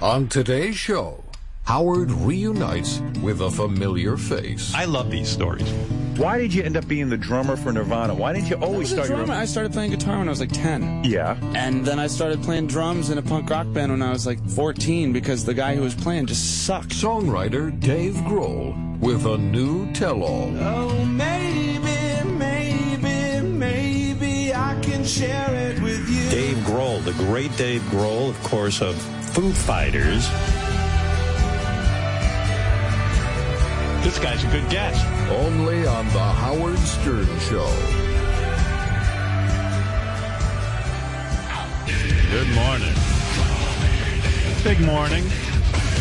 On today's show, Howard reunites with a familiar face. I love these stories. Why did you end up being the drummer for Nirvana? Why didn't you always was a start your drummer. own? I started playing guitar when I was like 10. Yeah. And then I started playing drums in a punk rock band when I was like 14 because the guy who was playing just sucked. Songwriter Dave Grohl with a new tell-all. Oh, maybe, maybe, maybe I can share it with you. Dave Grohl, the great Dave Grohl, of course, of Foo Fighters. This guy's a good guest. Only on the Howard Stern Show. Good morning. Big morning.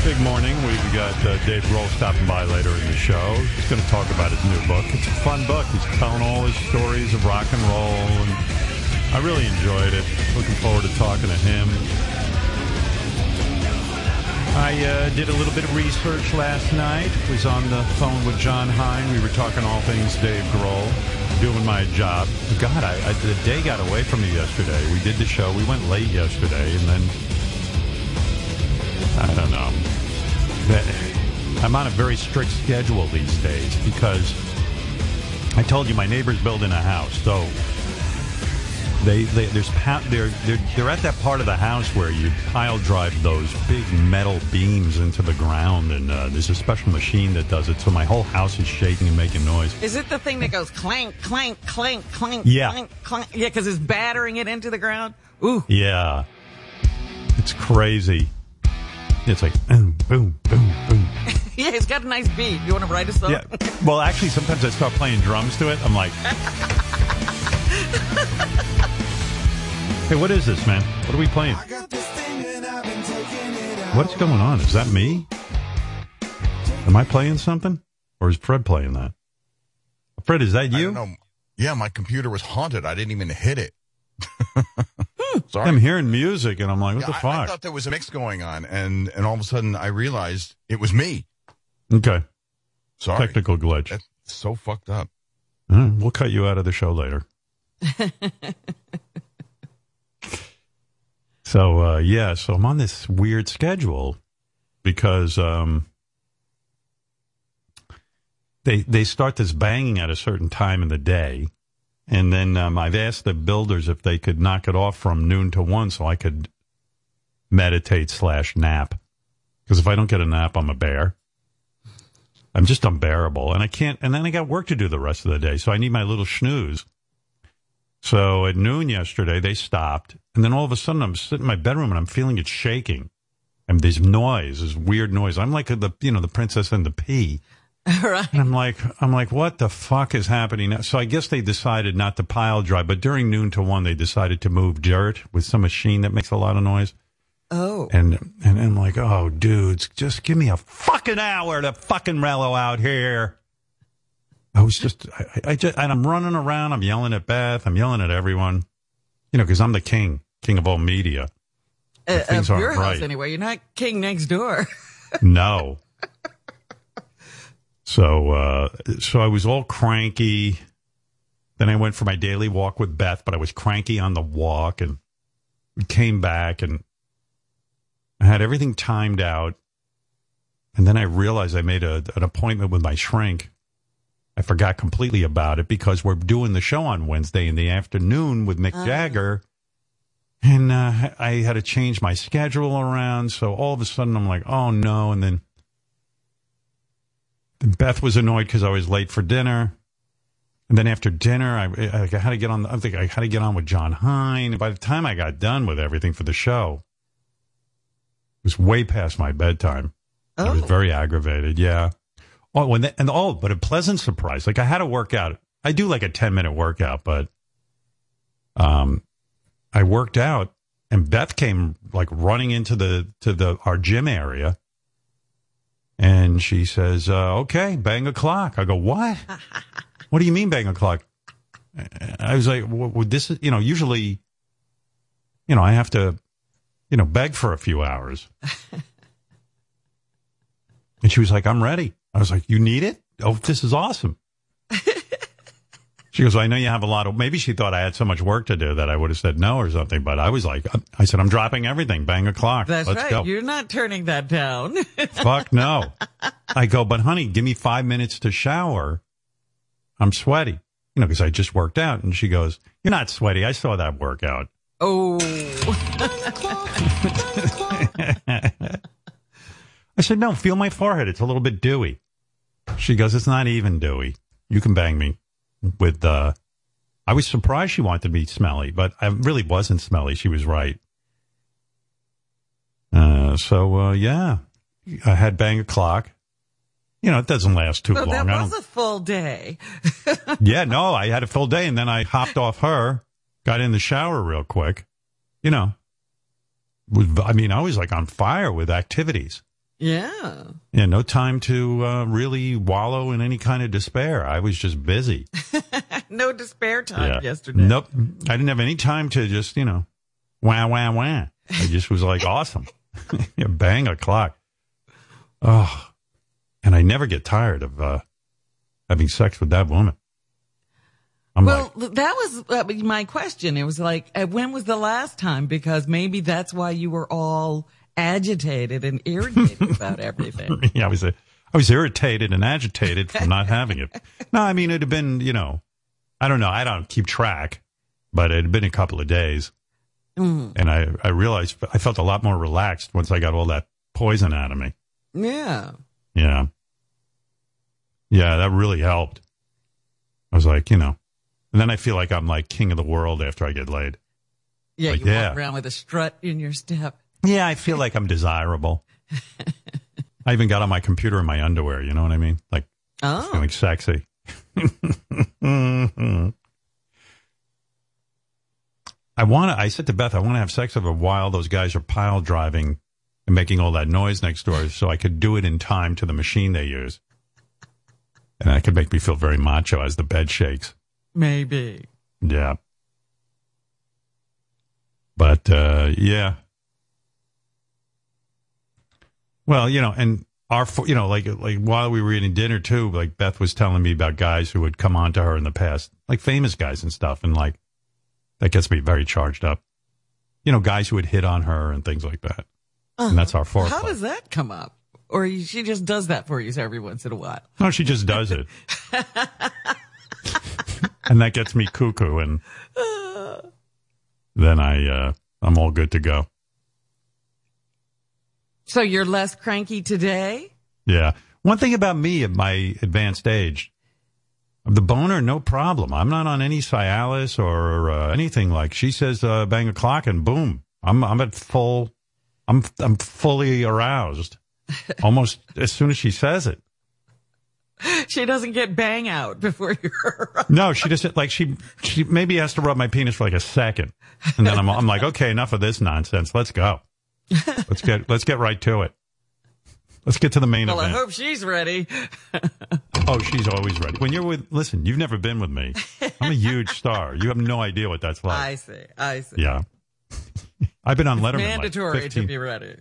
Big morning. We've got uh, Dave Grohl stopping by later in the show. He's going to talk about his new book. It's a fun book. He's telling all his stories of rock and roll, and I really enjoyed it. Looking forward to talking to him. I uh, did a little bit of research last night. Was on the phone with Jon Hein. We were talking all things Dave Grohl, doing my job. God, I, I, the day got away from me yesterday. We did the show. We went late yesterday, and then I don't know. I'm on a very strict schedule these days because I told you my neighbor's building a house, so they, they there's they're, they're they're at that part of the house where you pile drive those big metal beams into the ground, and uh, there's a special machine that does it. So my whole house is shaking and making noise. Is it the thing that goes clank, clank, clank, clank, Yeah. clank, clank? Yeah, because it's battering it into the ground. Ooh. Yeah, it's crazy. It's like boom, boom, boom, boom. Yeah, it's got a nice beat. You want to write a song? Yeah. Well, actually, sometimes I start playing drums to it. I'm like, hey, what is this, man? What are we playing? I got this thing and I've been taking it out. What's going on? Is that me? Am I playing something? Or is Fred playing that? Fred, is that I you? don't know. Yeah, my computer was haunted. I didn't even hit it. Hmm. Sorry. I'm hearing music and I'm like, what Yeah, the I, I thought there was a mix going on, and and all of a sudden I realized it was me. okay. Sorry, Technical glitch. that's so fucked up. All right, we'll cut you out of the show later. so uh, yeah, so I'm on this weird schedule because um, they they start this banging at a certain time in the day, and then um, I've asked the builders if they could knock it off from noon to one, so I could meditate slash nap. Because if I don't get a nap, I'm a bear. I'm just unbearable, and I can't. And then I got work to do the rest of the day, so I need my little snooze. So at noon yesterday, they stopped, and then all of a sudden, I'm sitting in my bedroom and I'm feeling it shaking, and there's noise, this weird noise. I'm like the you know the princess and the pea, right. and I'm like I'm like what the fuck is happening? now? So I guess they decided not to pile drive, but during noon to one, they decided to move dirt with some machine that makes a lot of noise. Oh. And and I'm like, oh, dudes, just give me a fucking hour to fucking mellow out here. I was just, I, I just, and I'm running around. I'm yelling at Beth. I'm yelling at everyone. You know, because I'm the king, king of all media. Uh, things of aren't your house right. anyway. You're not king next door. No. so, uh, so I was all cranky. Then I went for my daily walk with Beth, but I was cranky on the walk and came back and I had everything timed out. And then I realized I made a, an appointment with my shrink. I forgot completely about it because we're doing the show on Wednesday in the afternoon with Mick Jagger. And uh, I had to change my schedule around. So all of a sudden I'm like, oh no. And then Beth was annoyed because I was late for dinner. And then after dinner, I, I had to get on. I think I had to get on with Jon Hein. And by the time I got done with everything for the show, it was way past my bedtime. I was Oh. very aggravated. Yeah. Oh, when they, and oh, but a pleasant surprise. Like I had to work out. I do like a ten minute workout, but um, I worked out, and Beth came like running into the to the our gym area, and she says, uh, "Okay, bang a clock." I go, "What? what do you mean bang a clock?" I was like, well, would this is you know usually, you know, I have to, you know, beg for a few hours." and she was like, "I'm ready." I was like, "You need it? Oh, this is awesome." She goes, well, I know you have a lot of, maybe she thought I had so much work to do that I would have said no or something, but I was like, uh, I said, I'm dropping everything. Bang a clock. That's Let's right. go. You're not turning that down. Fuck no. I go, but honey, give me five minutes to shower. I'm sweaty. You know, because I just worked out. And she goes, You're not sweaty. I saw that workout. oh. I said, No, feel my forehead. It's a little bit dewy. She goes, It's not even dewy. You can bang me with, uh, I was surprised she wanted to be smelly, but I really wasn't smelly. She was right. Uh, so, uh, yeah, I had bang o'clock. You know, it doesn't last too So long. that was a full day. yeah, no, I had a full day and then I hopped off her, got in the shower real quick. You know, with, I mean, I was like on fire with activities. Yeah. Yeah, no time to uh, really wallow in any kind of despair. I was just busy. No despair time yeah. yesterday. Nope. I didn't have any time to just, you know, wah, wah, wah. I just was like, awesome. Bang o'clock. Oh, and I never get tired of uh, having sex with that woman. I'm well, like, that was uh, my question. It was like, uh, when was the last time? Because maybe that's why you were all agitated and irritated about everything. yeah, I was, uh, I was irritated and agitated from not having it. No, I mean, it'd have been, you know, I don't know. I don't keep track, but it had been a couple of days. Mm. And I, I realized I felt a lot more relaxed once I got all that poison out of me. Yeah. Yeah. Yeah, that really helped. I was like, you know, and then I feel like I'm like king of the world after I get laid. Yeah. Like, you yeah. walk around with a strut in your step. Yeah, I feel like I'm desirable. I even got on my computer in my underwear, you know what I mean? Like Oh. feeling sexy. I want to, I said to Beth, I want to have sex with her while those guys are pile driving and making all that noise next door so I could do it in time to the machine they use. And that could make me feel very macho as the bed shakes. Maybe. Yeah. But, uh, yeah. Well, you know, and our, you know, like, like while we were eating dinner too, like Beth was telling me about guys who would come on to her in the past, like famous guys and stuff. And like, that gets me very charged up. You know, guys who would hit on her and things like that. And that's our foreplay. How does that come up? Or she just does that for you every once in a while. No, she just does it. and that gets me cuckoo and then I, uh, I'm all good to go. So you're less cranky today? Yeah. One thing about me at my advanced age, the boner, no problem. I'm not on any Cialis or uh, anything like. She says, uh, "Bang a clock," and boom, I'm I'm at full. I'm I'm fully aroused, almost as soon as she says it. She doesn't get bang out before you're. No, she just like she she maybe has to rub my penis for like a second, and then I'm I'm like, okay, enough of this nonsense. Let's go. Let's get let's get right to it. Let's get to the main well, I hope she's ready. Oh, she's always ready. When you're with, listen, you've never been with me. I'm a huge star. You have no idea what that's like. I see. I see. yeah. I've been on Letterman. Mandatory like 15. to be ready.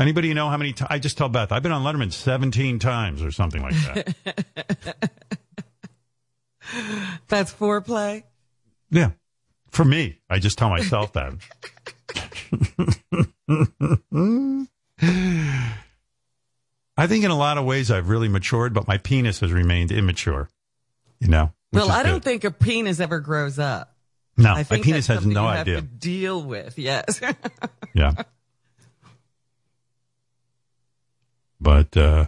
Anybody know how many times? I just tell Beth, I've been on Letterman 17 times or something like that. That's foreplay. yeah. For me, I just tell myself that. I think in a lot of ways I've really matured, but my penis has remained immature. You know? Well, I don't good. think a penis ever grows up. No, I my penis has no idea. Have to deal with. Yes. Yeah. But uh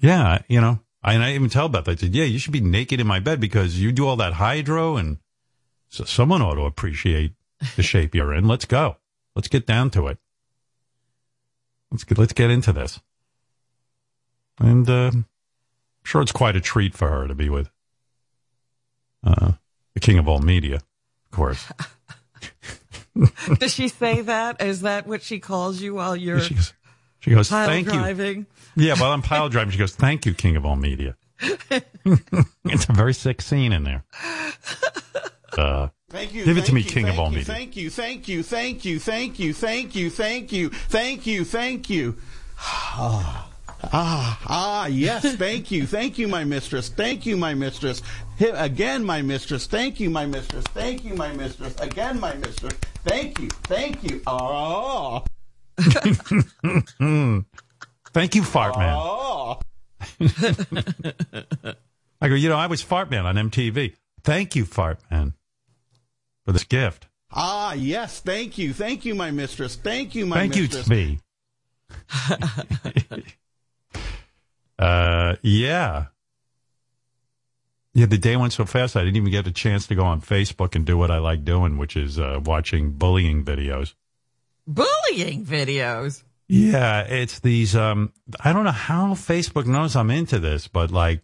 yeah, you know, I, and I even tell Beth, I said, yeah, you should be naked in my bed because you do all that hydro and so someone ought to appreciate the shape you're in. Let's go. Let's get down to it. Let's get, let's get into this. And uh, I'm sure it's quite a treat for her to be with uh, the king of all media, of course. Does she say that? Is that what she calls you while you're She goes, she goes pile thank you. driving? Yeah, while I'm pile driving, she goes, "Thank you, King of all media." it's a very sick scene in there. Uh, Thank you. Give it to me, King of all media. Thank you, thank you, thank you, thank you, thank you, thank you, thank you, thank you. Ah, ah, ah! yes, thank you, thank you, my mistress, thank you, my mistress, again, my mistress, thank you, my mistress, thank you, my mistress, again, my mistress, thank you, thank you, Ah! thank you, Fart Man. I go, you know, I was Fart Man on MTV. Thank you, Fart Man for this gift. Ah, yes. Thank you. Thank you, my mistress. Thank you, my mistress. Thank you, mistress. Smee. uh, yeah. Yeah, the day went so fast, I didn't even get a chance to go on Facebook and do what I like doing, which is uh, watching bullying videos. Bullying videos. Yeah, it's these. Um, I don't know how Facebook knows I'm into this, but like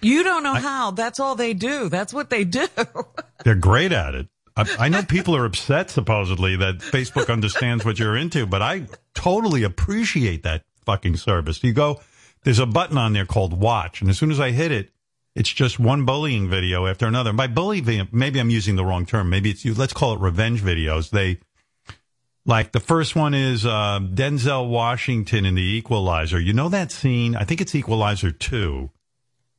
You don't know how. That's all they do. That's what they do. they're great at it. I, I know people are upset supposedly that Facebook understands what you're into, but I totally appreciate that fucking service. You go, there's a button on there called Watch, and as soon as I hit it, it's just one bullying video after another. By bullying, maybe I'm using the wrong term. Maybe it's you. Let's call it revenge videos. They like the first one is uh, Denzel Washington in The Equalizer. You know that scene? I think it's Equalizer two.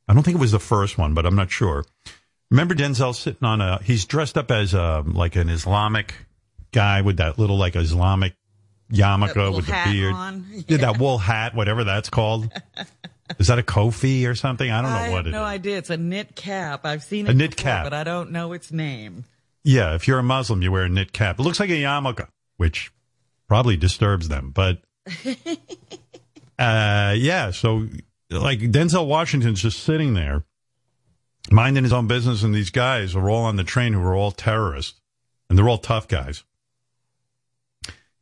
I don't think it was the first one, but I'm not sure. Remember Denzel sitting on a? He's dressed up as a like an Islamic guy with that little like Islamic yarmulke with the beard. on. Yeah, that wool hat, whatever that's called. Is that a kufi or something? I don't know I what it no is. idea. It's a knit cap. I've seen A knit before, cap. but I don't know its name. Yeah, if you're a Muslim, you wear a knit cap. It looks like a yarmulke, which probably disturbs them. But uh, yeah, so like Denzel Washington's just sitting there, minding his own business, and these guys are all on the train who are all terrorists, and they're all tough guys.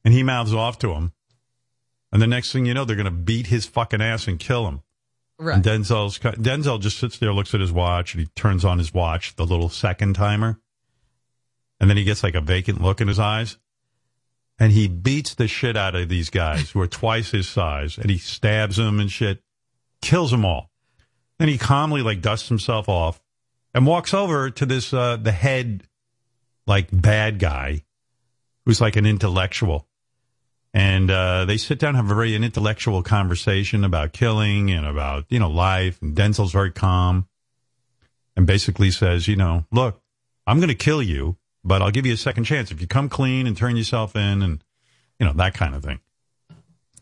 And he mouths off to him, and the next thing you know, they're going to beat his fucking ass and kill him. Right. And Denzel's Denzel just sits there, looks at his watch, and he turns on his watch, the little second timer, and then he gets like a vacant look in his eyes, and he beats the shit out of these guys who are twice his size, and he stabs them and shit, kills them all. Then he calmly like dusts himself off and walks over to this uh, the head like bad guy who's like an intellectual. And uh, they sit down have a very intellectual conversation about killing and about, you know, life. And Denzel's very calm and basically says, you know, look, I'm going to kill you, but I'll give you a second chance if you come clean and turn yourself in and, you know, that kind of thing.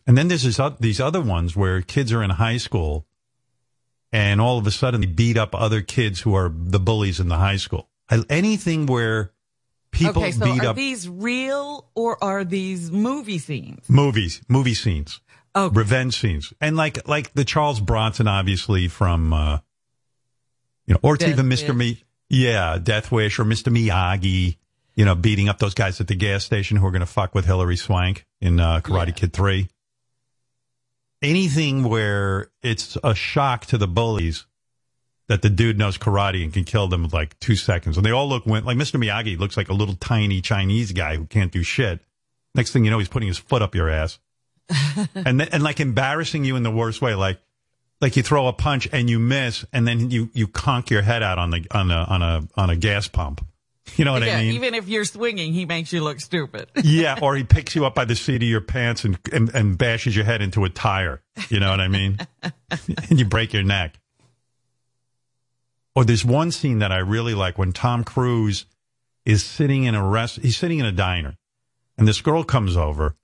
And then there's this, oth- these other ones where kids are in high school and all of a sudden they beat up other kids who are the bullies in the high school. I, anything where people okay, so beat are up these real or are these movie scenes? movies, movie scenes, Oh, revenge scenes, and like like the Charles Bronson, obviously from uh, you know, or it's Death even Mr. Wish. Me, yeah, Death Wish or Mr. Miyagi, you know, beating up those guys at the gas station who are going to fuck with Hilary Swank in uh, Karate Yeah. Kid Three. Anything where it's a shock to the bullies that the dude knows karate and can kill them in like two seconds, and they all look went like Mr. Miyagi looks like a little tiny Chinese guy who can't do shit. Next thing you know, he's putting his foot up your ass and then, and like embarrassing you in the worst way, like like you throw a punch and you miss, and then you you conk your head out on the on a on a on a gas pump. You know what yeah, I mean? even if you're swinging, he makes you look stupid. yeah, or he picks you up by the seat of your pants and, and and bashes your head into a tire. You know what I mean? and you break your neck. Or there's one scene that I really like when Tom Cruise is sitting in a rest. He's sitting in a diner, and this girl comes over,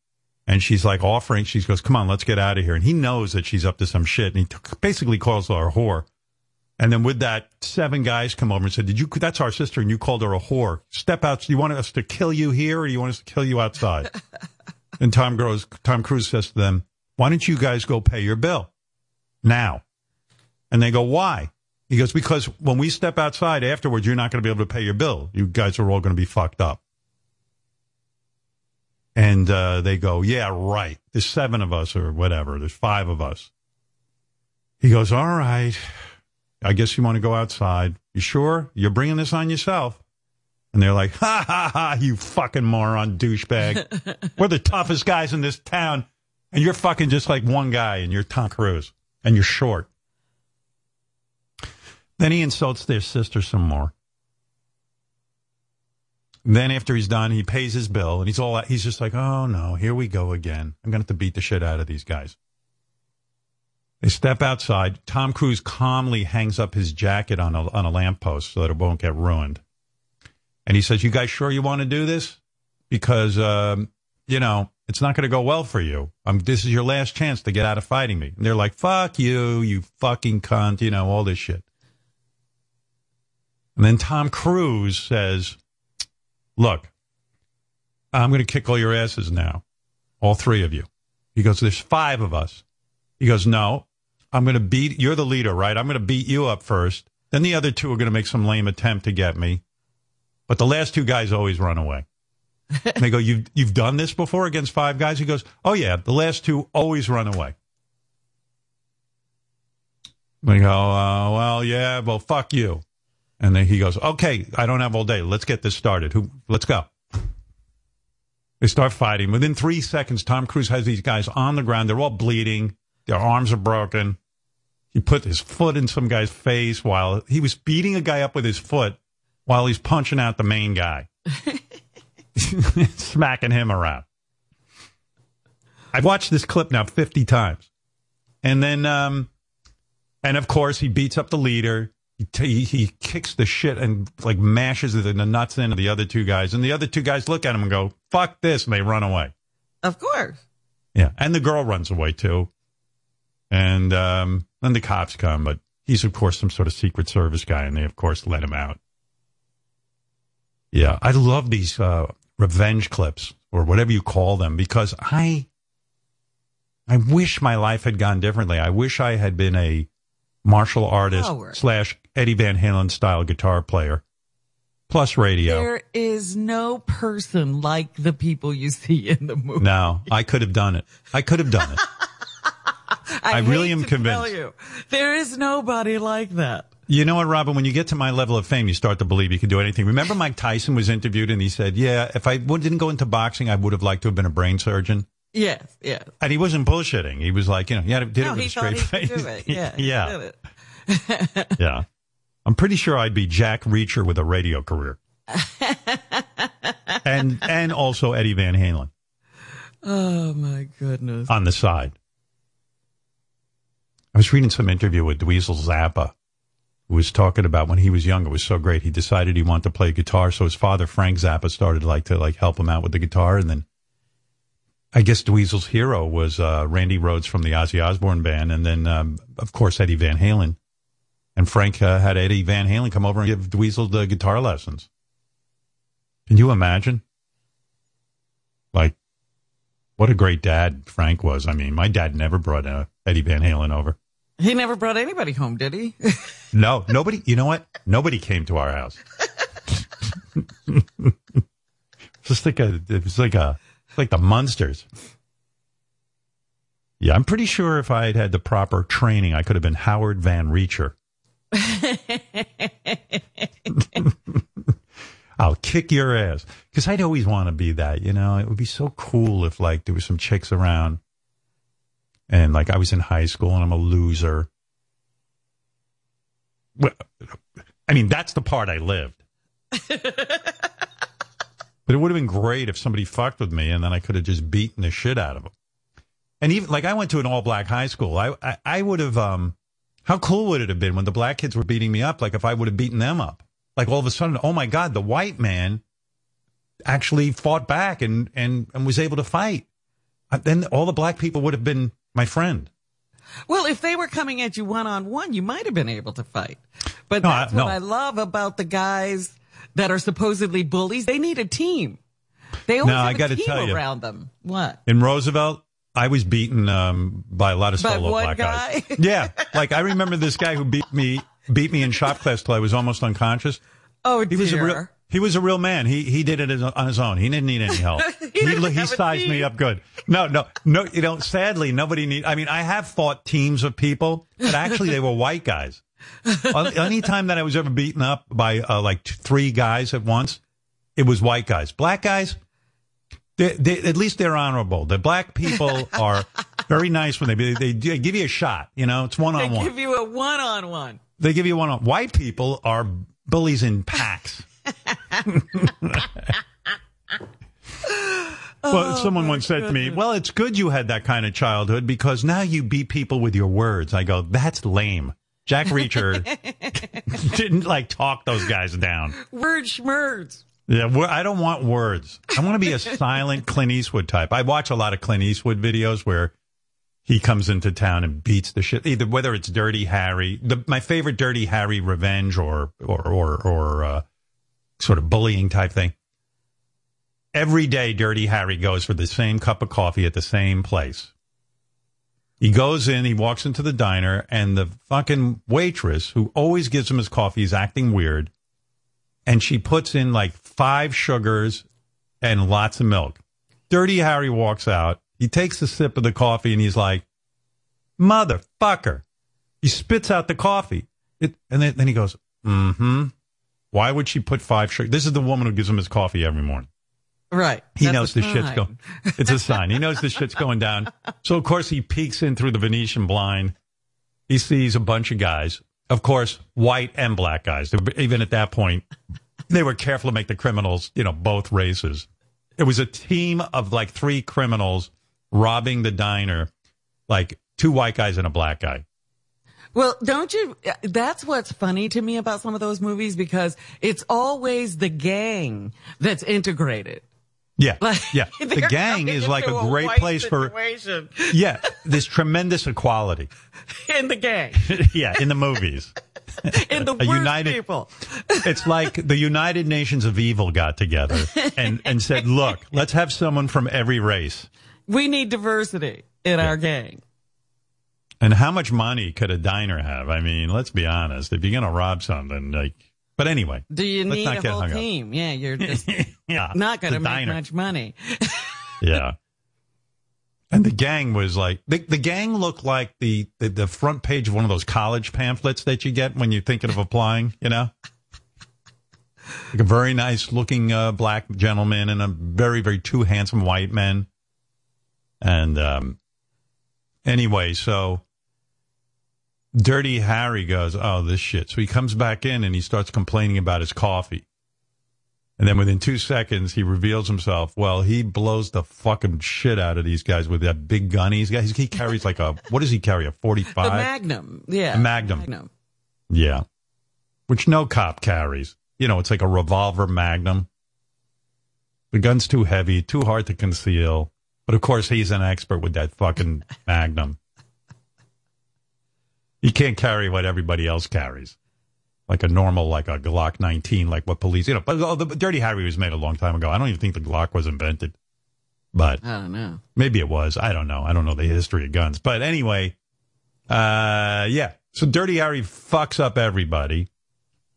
and she's like offering. She goes, "Come on, let's get out of here." And he knows that she's up to some shit, and he t- basically calls her a whore. And then with that, seven guys come over and said, "Did you? That's our sister, and you called her a whore. Step out. Do you want us to kill you here, or do you want us to kill you outside?" and Tom grows. Tom Cruise says to them, "Why don't you guys go pay your bill now?" And they go, "Why?" He goes, "Because when we step outside afterwards, you're not going to be able to pay your bill. You guys are all going to be fucked up." And uh, they go, "Yeah, right. There's seven of us, or whatever. There's five of us." He goes, "All right." I guess you want to go outside. You sure? You're bringing this on yourself. And they're like, ha ha ha, you fucking moron douchebag. We're the toughest guys in this town. And you're fucking just like one guy and you're Tom Cruise and you're short. Then he insults their sister some more. Then after he's done, he pays his bill and he's all, he's just like, oh no, here we go again. I'm going to have to beat the shit out of these guys. They step outside. Tom Cruise calmly hangs up his jacket on a on a lamppost so that it won't get ruined. And he says, "You guys sure you want to do this? Because um, you know it's not going to go well for you. Um, this is your last chance to get out of fighting me." And they're like, "Fuck you, you fucking cunt," you know all this shit. And then Tom Cruise says, "Look, I'm going to kick all your asses now, all three of you." He goes, "There's five of us." He goes, "No, I'm going to beat. You're the leader, right? I'm going to beat you up first. Then the other two are going to make some lame attempt to get me, but the last two guys always run away." And they go, "You've you've done this before against five guys?" He goes, "Oh yeah, the last two always run away." We go, uh, "Well, yeah, well, fuck you." And then he goes, "Okay, I don't have all day. Let's get this started. Who? Let's go." They start fighting. Within three seconds, Tom Cruise has these guys on the ground. They're all bleeding. Their arms are broken. He put his foot in some guy's face while he was beating a guy up with his foot while he's punching out the main guy, smacking him around. I've watched this clip now 50 times. And then, um, and of course, he beats up the leader. He, t- he kicks the shit and like mashes the, the nuts into the other two guys. And the other two guys look at him and go, fuck this. And they run away. Of course. Yeah. And the girl runs away too. And um, then the cops come, but he's, of course, some sort of Secret Service guy. And they, of course, let him out. Yeah. I love these uh, revenge clips or whatever you call them because I. I wish my life had gone differently. I wish I had been a martial artist Howard. slash Eddie Van Halen style guitar player, plus radio. There is no person like the people you see in the movie. No, I could have done it. I could have done it. I really hate am convinced. Tell you, there is nobody like that. You know what, Robin? When you get to my level of fame, you start to believe you can do anything. Remember, Mike Tyson was interviewed and he said, "Yeah, if I didn't go into boxing, I would have liked to have been a brain surgeon." Yes, yes. And he wasn't bullshitting. He was like, you know, he had, did no, it with a straight he face. could do it. Yeah, yeah, yeah. I'm pretty sure I'd be Jack Reacher with a radio career, and and also Eddie Van Halen Oh my goodness. on the side. I was reading some interview with Dweezil Zappa, who was talking about when he was young. It was so great. He decided he wanted to play guitar, so his father Frank Zappa started like to like help him out with the guitar, and then I guess Dweezil's hero was uh, Randy Rhoads from the Ozzy Osbourne band, and then um, of course Eddie Van Halen. And Frank uh, had Eddie Van Halen come over and give Dweezil the guitar lessons. Can you imagine? Like, what a great dad Frank was. I mean, my dad never brought uh, Eddie Van Halen over. He never brought anybody home, did he? No, nobody. You know what? Nobody came to our house. Just like a, it was like a, like the monsters. Yeah, I'm pretty sure if I had had the proper training, I could have been Howard Van Reacher. I'll kick your ass because I'd always want to be that. You know, it would be so cool if like there was some chicks around, and like I was in high school and I'm a loser. Well, I mean, that's the part I lived. but it would have been great if somebody fucked with me and then I could have just beaten the shit out of them. And even like I went to an all black high school. I, I I would have um how cool would it have been when the black kids were beating me up like if I would have beaten them up. Like all of a sudden, oh my god, the white man actually fought back and and and was able to fight. Then all the black people would have been my friend. well, if they were coming at you one on one, you might have been able to fight. But No, I- that's what no. I love about the guys that are supposedly bullies. They need a team. They always No, have a team you. around them. What? In Roosevelt, I was beaten um, by a lot of solo black guy? guys. Yeah, like I remember this guy who beat me beat me in shop class till I was almost unconscious. Oh He dear. was a real he was a real man. He he did it on his own. He didn't need any help. He he, a sized me up good. No, no, no. You know, sadly, nobody need. I mean, I have fought teams of people, but actually, they were white guys. Any time that I was ever beaten up by uh, like three guys at once, it was white guys. Black guys, they, they, at least they're honorable. The black people are very nice when they they, they give you a shot. You know, it's one on one. They give you a one on one. They give you one on. White people are bullies in packs. Well, someone once said to me, "Well, it's good you had that kind of childhood because now you beat people with your words." I go, "That's lame." Jack Reacher didn't like talk those guys down. Word schmerds. Yeah, I don't want words. I want to be a silent Clint Eastwood type. I watch a lot of Clint Eastwood videos where he comes into town and beats the shit. Either whether it's Dirty Harry, the, my favorite Dirty Harry revenge or or or, or uh, sort of bullying type thing. Every day, Dirty Harry goes for the same cup of coffee at the same place. He goes in, he walks into the diner, and the fucking waitress, who always gives him his coffee, is acting weird. And she puts in like five sugars and lots of milk. Dirty Harry walks out. He takes a sip of the coffee and he's like, motherfucker. He spits out the coffee. It, and then, then he goes, mm hmm. Why would she put five sugar? This is the woman who gives him his coffee every morning. Right. He That's knows the shit's going. It's a sign. He knows the shit's going down. So of course he peeks in through the Venetian blind. He sees a bunch of guys. Of course, white and black guys. Even at that point, they were careful to make the criminals, you know, both races. It was a team of like three criminals robbing the diner, like two white guys and a black guy. Well, don't you? Uh, that's what's funny to me about some of those movies because it's always the gang that's integrated. Yeah, Like, yeah. The gang is like a into great place situation for yeah. This tremendous equality. in the gang, yeah, in the movies. in the worst united- people. It's like the United Nations of Evil got together and, and said, look, let's have someone from every race. We need diversity in our gang. And how much money could a diner have? I mean, let's be honest. If you're going to rob something, like, but anyway. Do you need a whole hung up. team? Yeah, you're just Yeah. not going to make diner. much money. Yeah. And the gang was like, the, the gang looked like the, the, the front page of one of those college pamphlets that you get when you're thinking of applying, you know? Like a very nice looking uh, black gentleman and a very, very two handsome white men. And um, anyway, so Dirty Harry goes, Oh, this shit. So he comes back in and he starts complaining about his coffee. And then within two seconds, he reveals himself. Well, he blows the fucking shit out of these guys with that big gun he's got. He carries like a, what does he carry? A 45? The Magnum, yeah, A Magnum. Magnum. Yeah. Which no cop carries. You know, it's like a revolver magnum. The gun's too heavy, too hard to conceal. But of course, he's an expert with that fucking magnum. He can't carry what everybody else carries. Like a normal, like a Glock 19, like what police, you know. But oh, the Dirty Harry was made a long time ago. I don't even think the Glock was invented. But I don't know. Maybe it was. I don't know. I don't know the history of guns. But anyway, uh, yeah. So Dirty Harry fucks up everybody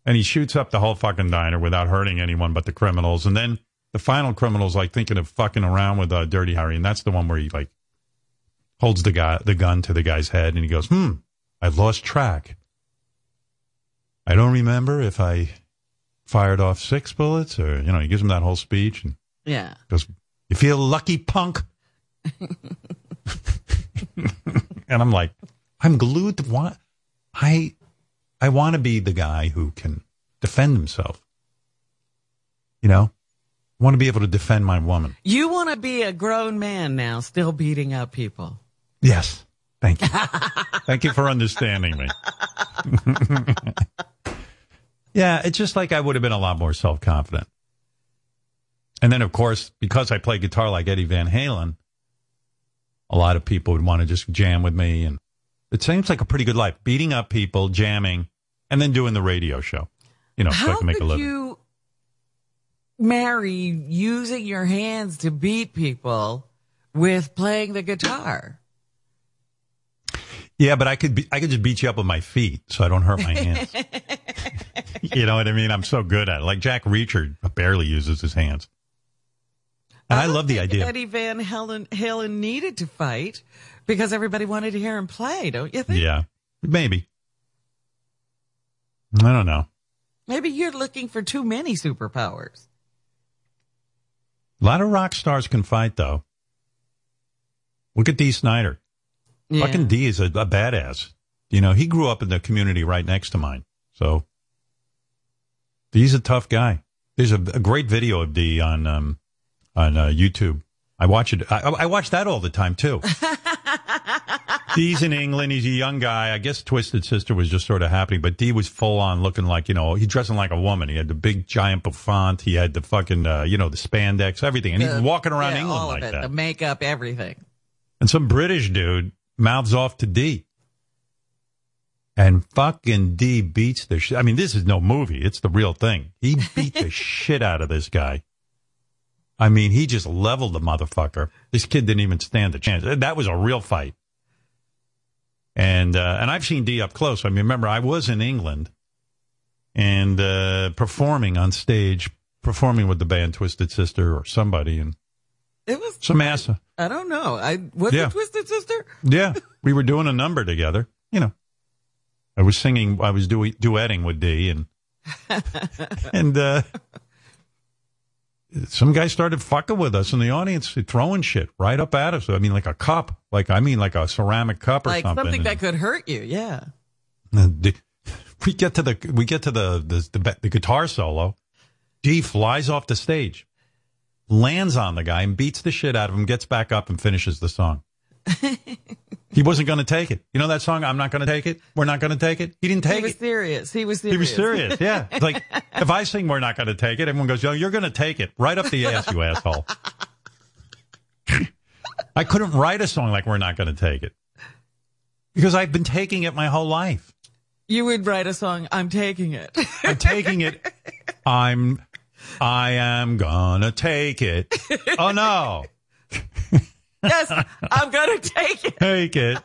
and he shoots up the whole fucking diner without hurting anyone but the criminals. And then the final criminal's like thinking of fucking around with uh, Dirty Harry. And that's the one where he like holds the guy, the gun to the guy's head and he goes, hmm, I've lost track. I don't remember if I fired off six bullets or, you know, he gives him that whole speech and Yeah. goes, You feel lucky, punk? and I'm like, I'm glued to what? I, I want to be the guy who can defend himself. You know, I want to be able to defend my woman. You want to be a grown man now, still beating up people. Yes. Thank you. Thank you for understanding me. yeah, it's just like I would have been a lot more self confident. And then, of course, because I play guitar like Eddie Van Halen, a lot of people would want to just jam with me. And it seems like a pretty good life beating up people, jamming, and then doing the radio show, you know, so I How can make a could living. you marry using your hands to beat people with playing the guitar? Yeah, but I could be, I could just beat you up with my feet so I don't hurt my hands. you know what I mean? I'm so good at it. Like Jack Reacher barely uses his hands. And I, don't love the idea. Eddie Van Halen, Halen needed to fight because everybody wanted to hear him play, don't you think? Yeah, maybe. I don't know. Maybe you're looking for too many superpowers. A lot of rock stars can fight, though. Look at Dee Snider. Yeah. Fucking Dee is a, a badass. You know, he grew up in the community right next to mine. So Dee's a tough guy. There's a, a great video of Dee on um, on uh, YouTube. I watch it. I, I watch that all the time too. Dee's in England. He's a young guy. I guess Twisted Sister was just sort of happening, but Dee was full on looking like, you know, he's dressing like a woman. He had the big giant bouffant. He had the fucking, uh, you know, the spandex, everything. And he's The- walking around yeah, England all like of it, that. The makeup, everything. And some British dude mouths off to Dee. And fucking Dee beats the shit. I mean, this is no movie. It's the real thing. He beat the shit out of this guy. I mean, he just leveled the motherfucker. This kid didn't even stand a chance. That was a real fight. And, uh, and I've seen Dee up close. I mean, remember, I was in England and, uh, performing on stage, performing with the band Twisted Sister or somebody and It was. some ass. I don't know. I was Yeah. it Twisted Sister. Yeah, we were doing a number together. You know, I was singing, I was du- duetting with Dee, and and uh, some guy started fucking with us in the audience, throwing shit right up at us. I mean, like a cup, like I mean, like a ceramic cup or Like something. something that And- could hurt you. Yeah. D- we get to the we get to the the, the the guitar solo. Dee flies off the stage, lands on the guy, and beats the shit out of him. Gets back up and finishes the song. he wasn't going to take it. You know that song? I'm not going to take it. We're not going to take it. He didn't take it. He was it. serious. He was serious. He was serious. Yeah. It's like if I sing "We're not going to take it," everyone goes, "Yo, you're going to take it right up the ass, you asshole." I couldn't write a song like "We're not going to take it" because I've been taking it my whole life. You would write a song. I'm taking it. I'm taking it. I'm. I am gonna take it. Oh no. yes, I'm gonna take it. Take it.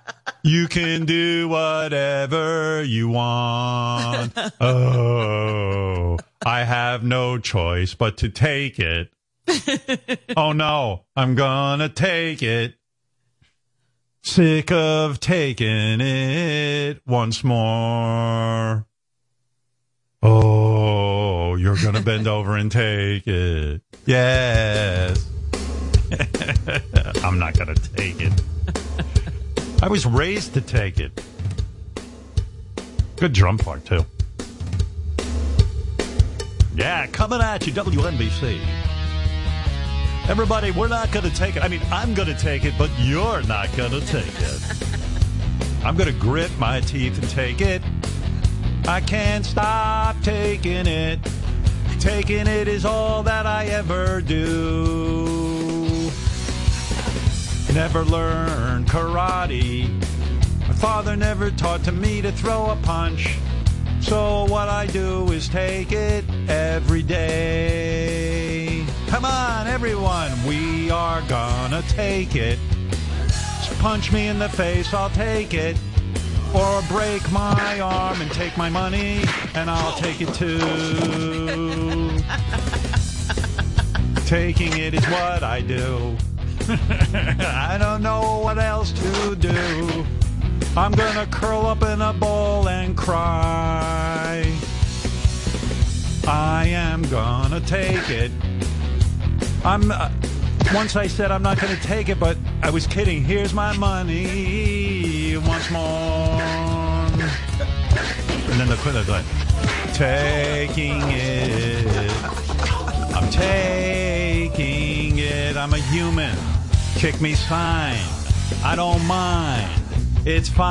You can do whatever you want. Oh, I have no choice but to take it. Oh no, I'm gonna take it. Sick of taking it once more. Oh, you're gonna bend over and take it. Yes. I'm not gonna take it. I was raised to take it. Good drum part, too. Yeah, coming at you, WNBC. Everybody, we're not going to take it. I mean, I'm going to take it, but you're not going to take it. I'm going to grit my teeth and take it. I can't stop taking it. Taking it is all that I ever do. Never learned karate. My father never taught to me to throw a punch. So what I do is take it every day. Come on, everyone, we are gonna take it. Just punch me in the face, I'll take it. Or break my arm and take my money, and I'll take it too. Taking it is what I do. I don't know what else to do. I'm gonna curl up in a ball and cry. I am gonna take it. I'm. Uh, once I said I'm not gonna take it, but I was kidding. Here's my money once more. And then the quitter like, taking it. I'm taking it. I'm a human. Kick me sign. I don't mind. It's fine.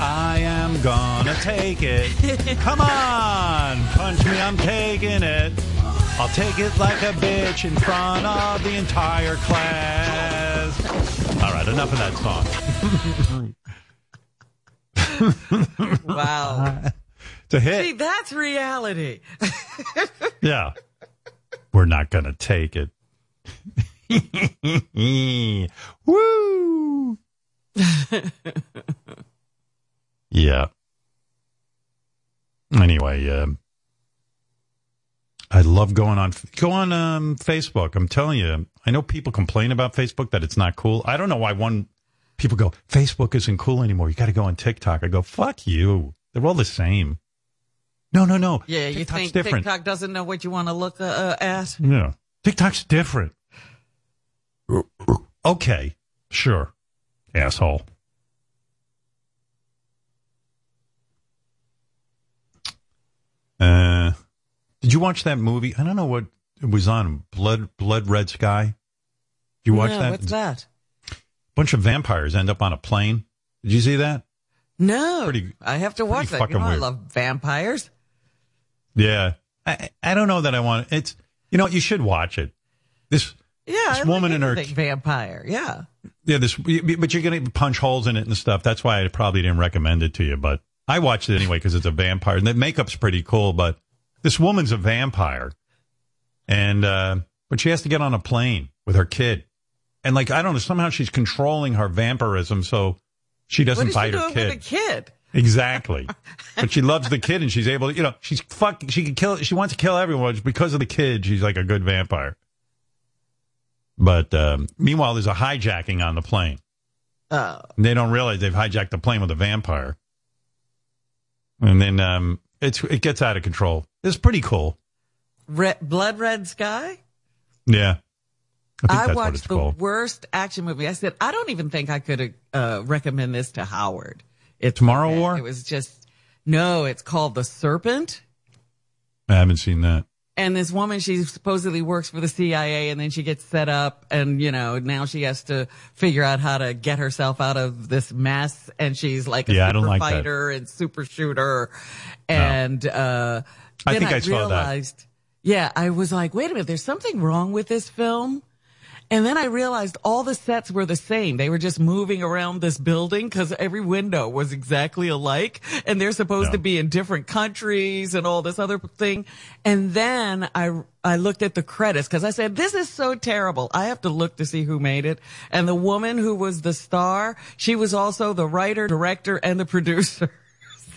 I am gonna take it. Come on, punch me. I'm taking it. I'll take it like a bitch in front of the entire class. All right, enough of that song. Wow. It's a hit. See, that's reality. Yeah. We're not going to take it. Woo! yeah. Anyway, um, I love going on. Go on um, Facebook. I'm telling you, I know people complain about Facebook that it's not cool. I don't know why one people go Facebook isn't cool anymore. You got to go on TikTok. I go fuck you. They're all the same. No, no, no. Yeah, you TikTok's think different. TikTok doesn't know what you want to look uh, uh, at? Yeah. TikTok's different. Okay. Sure. Asshole. Uh, did you watch that movie? I don't know what it was on Blood Blood Red Sky. Did you watch No, that? What's that? Bunch of vampires end up on a plane. Did you see that? No, Pretty- I have to watch that. You know, I love vampires. Yeah. I, I don't know that I want it's you know you should watch it. This Yeah, This I woman like in her- vampire. Yeah, yeah this but you're gonna punch holes in it and stuff. That's why I probably didn't recommend it to you. But I watched it anyway because it's a vampire and the makeup's pretty cool. But this woman's a vampire, and uh, but she has to get on a plane with her kid, and like I don't know somehow she's controlling her vampirism so she doesn't is she bite her kid. with kid? Exactly. but she loves the kid and she's able to, you know, she's fuck, she can kill, she wants to kill everyone because of the kid. She's like a good vampire. But, um, meanwhile, there's a hijacking on the plane. Oh, And they don't realize they've hijacked the plane with a vampire. And then, um, it's, it gets out of control. It's pretty cool. red, blood red sky. Yeah. I I, watched the called. worst action movie. I said I don't even think I could uh, recommend this to Howard. It's Tomorrow. War? It was just no. It's called The Serpent. I haven't seen that. And this woman, she supposedly works for the CIA, and then she gets set up, and you know now she has to figure out how to get herself out of this mess. And she's like a Yeah, I don't super like that. fighter and super shooter. And uh, I then think I saw that. realized, yeah, I was like, wait a minute, there's something wrong with this film. And then I realized all the sets were the same. They were just moving around this building because every window was exactly alike and they're supposed Yeah. to be in different countries and all this other thing. And then I, I looked at the credits because I said, this is so terrible. I have to look to see who made it. And the woman who was the star, she was also the writer, director, and the producer.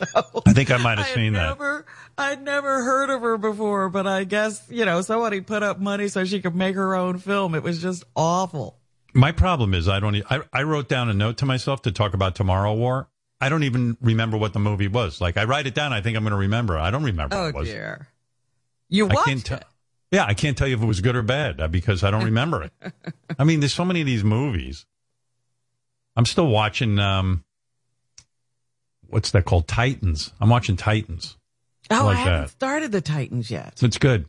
So I think I might have had seen that. I'd never heard of her before, but I guess, you know, somebody put up money so she could make her own film. It was just awful. My problem is I don't. I, I wrote down a note to myself to talk about Tomorrow War. I don't even remember what the movie was. Like I write it down. I think I'm going to remember. I don't remember Oh what it was. dear. You I watched can't tell. it. Yeah, I can't tell you if it was good or bad uh, because I don't remember it. I mean, there's so many of these movies. I'm still watching. Um, what's that called? Titans. I'm watching Titans. Oh, like I haven't that. started the Titans yet. It's good.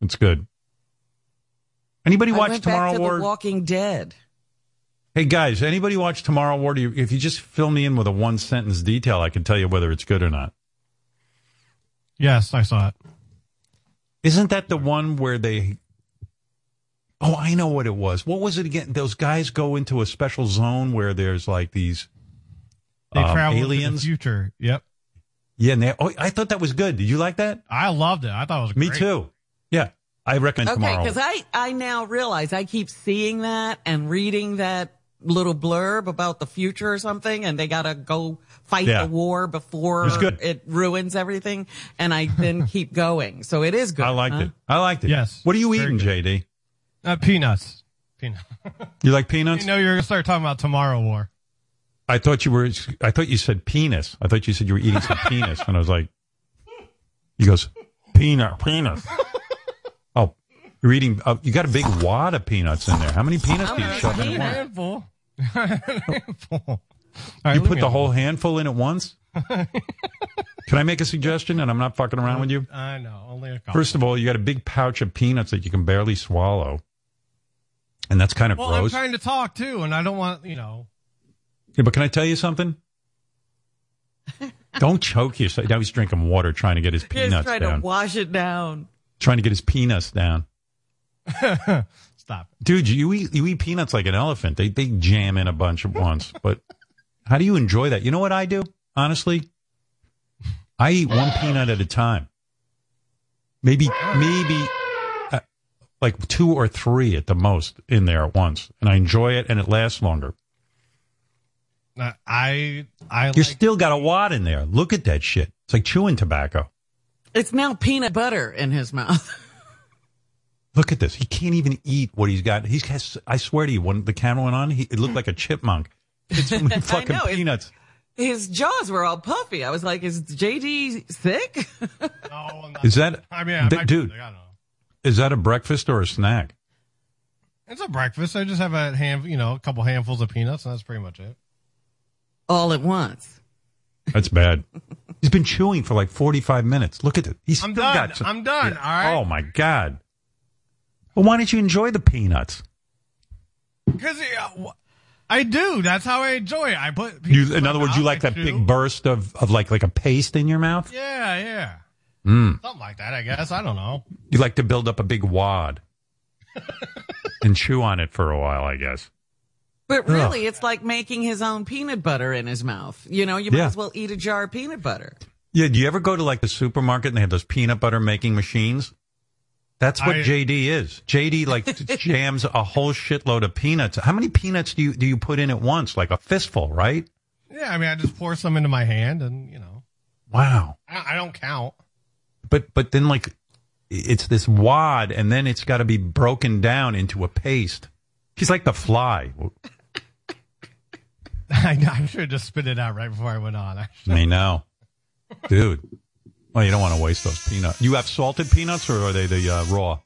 It's good. Anybody I watch went Tomorrow back to War? The Walking Dead. Hey guys, anybody watch Tomorrow War? Do you, if you just fill me in with a one sentence detail, I can tell you whether it's good or not. Yes, I saw it. Isn't that the one where they? Oh, I know what it was. What was it again? Those guys go into a special zone where there's like these They um, traveled aliens. to the future. Yep. Yeah, and they, oh, I thought that was good. Did you like that? I loved it. I thought it was Me great. too. Yeah, I recommend Okay, Tomorrow. because I, I now realize I keep seeing that and reading that little blurb about the future or something, and they gotta go fight Yeah. the war before It's good. it ruins everything, and I then keep going. So it is good. I liked huh? it. I liked it. Yes, What are you eating, good. JD? Uh, peanuts. Peanuts. You like peanuts? you know, you're gonna start talking about Tomorrow War. I thought you were. I thought you said penis. I thought you said you were eating some penis, and I was like, he goes peanut, penis. Oh, you're eating. Uh, you got a big wad of peanuts in there. How many peanuts do you many shove in at once? Handful. handful. All right, You put the whole handful in at once. Can I make a suggestion? And I'm not fucking around with you. I know. Only a couple. First of all, you got a big pouch of peanuts that you can barely swallow, and that's kind of well, I'm trying to talk too, and I don't want you know. Yeah, but can I tell you something? Don't choke yourself. Now he's drinking water, trying to get his He's peanuts trying down. to wash it down. trying to get his peanuts down. Stop. Dude, you eat you eat peanuts like an elephant. They they jam in a bunch at once. But how do you enjoy that? You know what I do? Honestly, I eat one peanut at a time. Maybe maybe uh, like two or three at the most in there at once, and I enjoy it, and it lasts longer. Uh, I I You like, still got a wad in there. Look at that shit. It's like chewing tobacco. It's now peanut butter in his mouth. Look at this. He can't even eat what he's got. He's has, I swear to you, when the camera went on, he, it looked like a chipmunk. It's fucking know, peanuts. His jaws were all puffy. I was like, is JD sick? no, I'm not- Is that, I mean, I Th- might- dude, I don't know. is that a breakfast or a snack? It's a breakfast. I just have a hand, you know, a couple handfuls of peanuts, and that's pretty much it. All at once. That's bad. He's been chewing for like 45 minutes. Look at it. He's I'm still done. got some- I'm done, all right? Oh my God. Well, why don't you enjoy the peanuts? Because I do. That's how I enjoy it. I put. You, peanuts in other words, you like I that chew. big burst of, of like like a paste in your mouth. Yeah, yeah. Mm. Something like that, I guess. I don't know. You like to build up a big wad and chew on it for a while, I guess. But really, it's like making his own peanut butter in his mouth. You know, you might Yeah. as well eat a jar of peanut butter. Yeah, do you ever go to like the supermarket and they have those peanut butter making machines? That's what I- JD is. JD like jams a whole shitload of peanuts. How many peanuts do you do you put in at once? Like a fistful, right? Yeah, I mean, I just pour some into my hand, and you know, Wow. I, I don't count. But but then like it's this wad and then it's got to be broken down into a paste. He's like the fly. I, I should have just spit it out right before I went on. I know. Dude. Well, you don't want to waste those peanuts. You have salted peanuts or are they the uh, raw?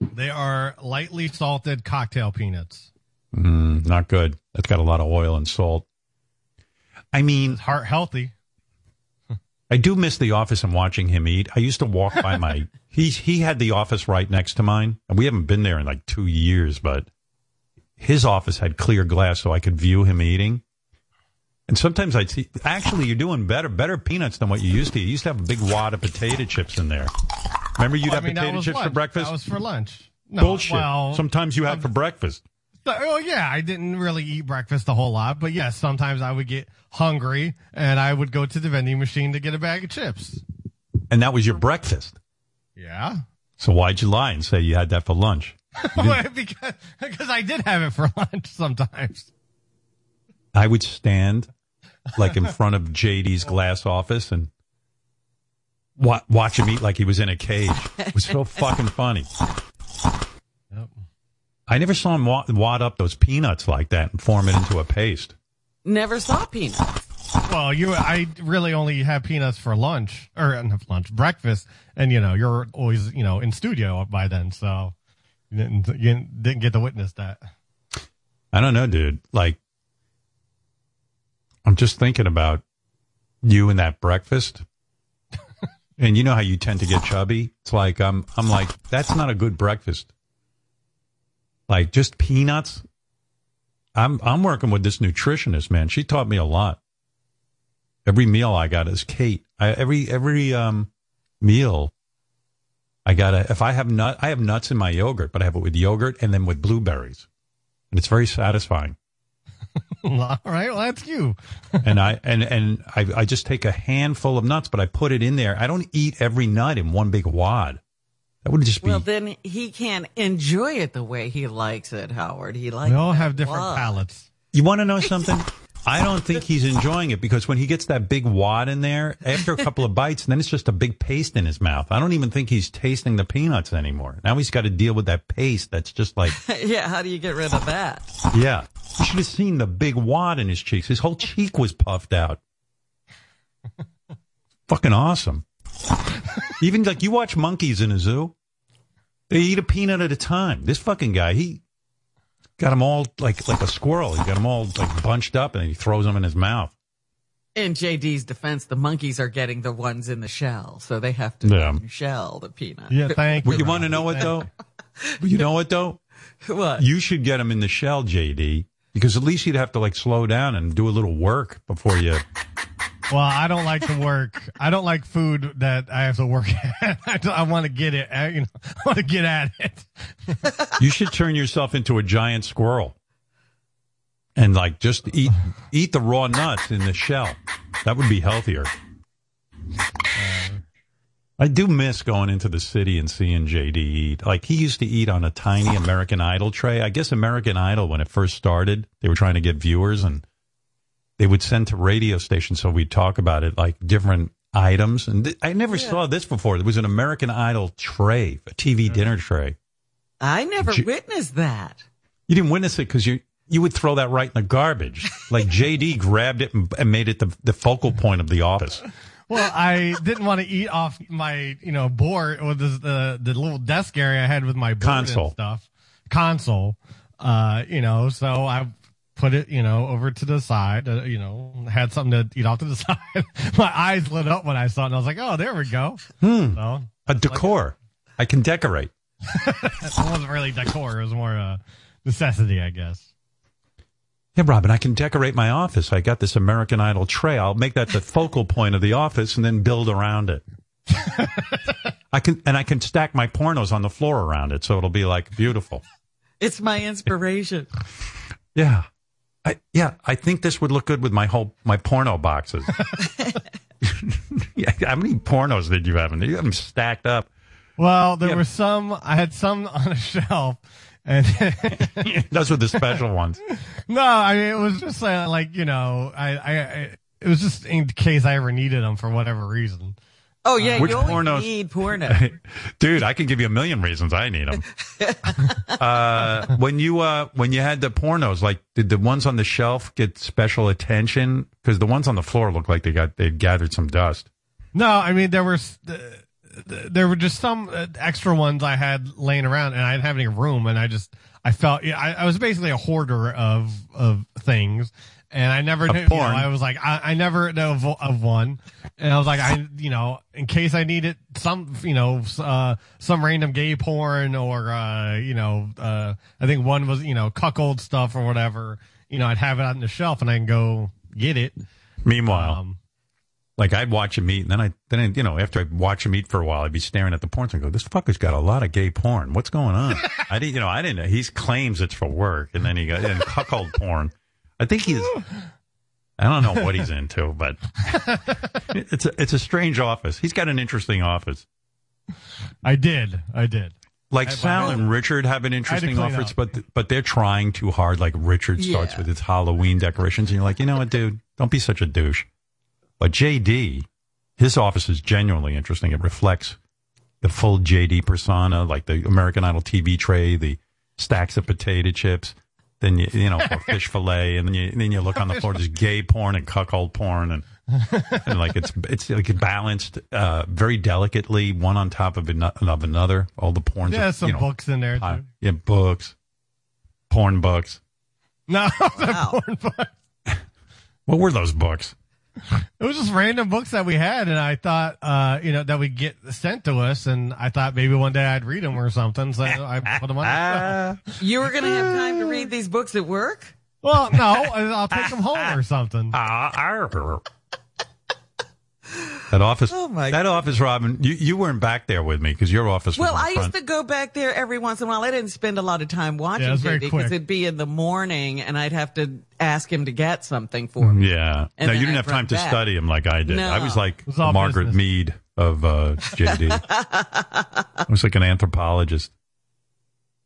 They are lightly salted cocktail peanuts. Mm, not good. That's got a lot of oil and salt. I mean, Heart healthy. I do miss the office and watching him eat. I used to walk by my he he had the office right next to mine, and we haven't been there in like two years, but his office had clear glass so I could view him eating. And sometimes I'd see actually you're doing better better peanuts than what you used to. You used to have a big wad of potato chips in there. Remember you'd Well, I have mean, potato chips for breakfast? That was for lunch. No, Bullshit. Well, sometimes you had for breakfast. Oh yeah, I didn't really eat breakfast a whole lot, but yes, sometimes I would get hungry and I would go to the vending machine to get a bag of chips. And that was your breakfast. Yeah, So why'd you lie and say you had that for lunch? because because I did have it for lunch sometimes. I would stand like in front of JD's glass office and wa- watch him eat like he was in a cage. It was so fucking funny. Yep. I never saw him wa- wad up those peanuts like that and form it into a paste. Never saw peanuts. Well, you, I really only have peanuts for lunch or not lunch, breakfast, and you know you're always you know in studio by then, so you didn't you didn't get to witness that. I don't know, dude. Like, I'm just thinking about you and that breakfast. and you know how you tend to get chubby? It's like, I'm, I'm like, that's not a good breakfast. Like, just peanuts. I'm, I'm working with this nutritionist, man. She taught me a lot. Every meal I got is Kate. I, every, every, um, meal I gotta, if I have nut, I have nuts in my yogurt, but I have it with yogurt and then with blueberries. And it's very satisfying. All right, well that's you. and I and and I, I just take a handful of nuts, but I put it in there. I don't eat every nut in one big wad. That would just be. Well, then he can't enjoy it the way he likes it, Howard. He likes We all have different wad. palates. you want to know something? I don't think he's enjoying it because when he gets that big wad in there, after a couple of bites, then it's just a big paste in his mouth. I don't even think he's tasting the peanuts anymore. Now he's got to deal with that paste that's just like, yeah, how do you get rid of that? yeah. You should have seen the big wad in his cheeks. His whole cheek was puffed out. Fucking awesome. Even like you watch monkeys in a zoo, they eat a peanut at a time. This fucking guy, he got them all like like a squirrel. He got them all like bunched up, and he throws them in his mouth. In JD's defense, the monkeys are getting the ones in the shell, so they have to Yeah. shell the peanut. Yeah, thank Well, you. you want to know what though? you know what though? What? You should get them in the shell, JD, because at least you'd have to like slow down and do a little work before you. Well, I don't like to work. I don't like food that I have to work at. I, I want to get it. I, you know, I want to get at it. You should turn yourself into a giant squirrel. And like just eat eat the raw nuts in the shell. That would be healthier. Uh, I do miss going into the city and seeing JD eat. Like he used to eat on a tiny American Idol tray. I guess American Idol when it first started, they were trying to get viewers and they would send to radio stations so we'd talk about it like different items. And th- I never saw this before. It was an American Idol tray, a TV dinner tray. I never J- witnessed that. You didn't witness it because you you would throw that right in the garbage. Like JD grabbed it and, and made it the the focal point of the office. Well, I didn't want to eat off my, you know, board with the the, the little desk area I had with my board Console. and stuff. Console. Uh, you know, so I put it, you know, over to the side, uh, you know, had something to eat off to the side. my eyes lit up when I saw it and I was like, oh, there we go. Hmm. So, A decor. I can decorate. it wasn't really decor. It was more a necessity, I guess. Yeah, Robin, I can decorate my office. I got this American Idol tray. I'll make that the focal point of the office and then build around it. I can, and I can stack my pornos on the floor around it, so it'll be like beautiful. It's my inspiration. Yeah. I, yeah, I think this would look good with my whole, my porno boxes. yeah, how many pornos did you have? in there? You have them stacked up. Well, there Yeah. wit some. I had some on a shelf, and Those were the special ones. no, I mean it was just uh, like you know, I, I, I, it was just in case I ever needed them for whatever reason. Oh yeah, Which you only pornos- need porno. Dude, I can give you a million reasons I need them. uh, when you, uh, when you had the pornos, like, did the ones on the shelf get special attention? Cause the ones on the floor look like they got, they gathered some dust. No, I mean there were. uh, there were just some uh, extra ones I had laying around, and I didn't have any room, and I just I felt yeah, I, I was basically a hoarder of of things. And I never knew. you know. I was like, I, I never know of, of one, and I was like, I, you know, in case I needed some, you know, uh, some random gay porn or, uh, you know, uh, I think one was, you know, cuckold stuff or whatever. You know, I'd have it on the shelf, and I can go get it. Meanwhile, Um, like I'd watch him eat, and then I, then I, you know, after I watch him eat for a while, I'd be staring at the porn and go, "This fucker's got a lot of gay porn. What's going on?" I didn't, you know, I didn't. know. He claims it's for work, and then he got and cuckold porn. I think he's. I don't know what he's into, but it's a it's a strange office. He's got an interesting office. I did, I did. Like I- Sal I- and Richard have an interesting office, up. but but they're trying too hard. Like Richard starts Yeah. with his Halloween decorations, and you're like, you know what, dude, don't be such a douche. But JD, his office is genuinely interesting. It reflects the full JD persona, like the American Idol TV tray, the stacks of potato chips, then you you know or fish fillet, and then you then you look on the floor, there's gay porn and cuckold porn, and and like it's it's like balanced uh, very delicately, one on top of, ano- of another. All the porns, Yeah, are, some you know, books in there high- yeah, books, porn books. No, the Wow. porn books. What were those books? It was just random books that we had, and I thought, uh, you know, that we get sent to us, and I thought maybe one day I'd read them or something. So I put them on. the shelf. You were going to have time to read these books at work? Well, no, I'll take them home or something. Ah, arr. That office, Oh, my that office, Robin. You you weren't back there with me because your office Well, in I front. used to go back there every once in a while. I didn't spend a lot of time watching Yeah, it was very JD because it'd be in the morning and I'd have to ask him to get something for me. Yeah. And no, you didn't I'd have time run to study him like I did. No. I was like was Margaret business. Mead of uh, JD. I was like an anthropologist.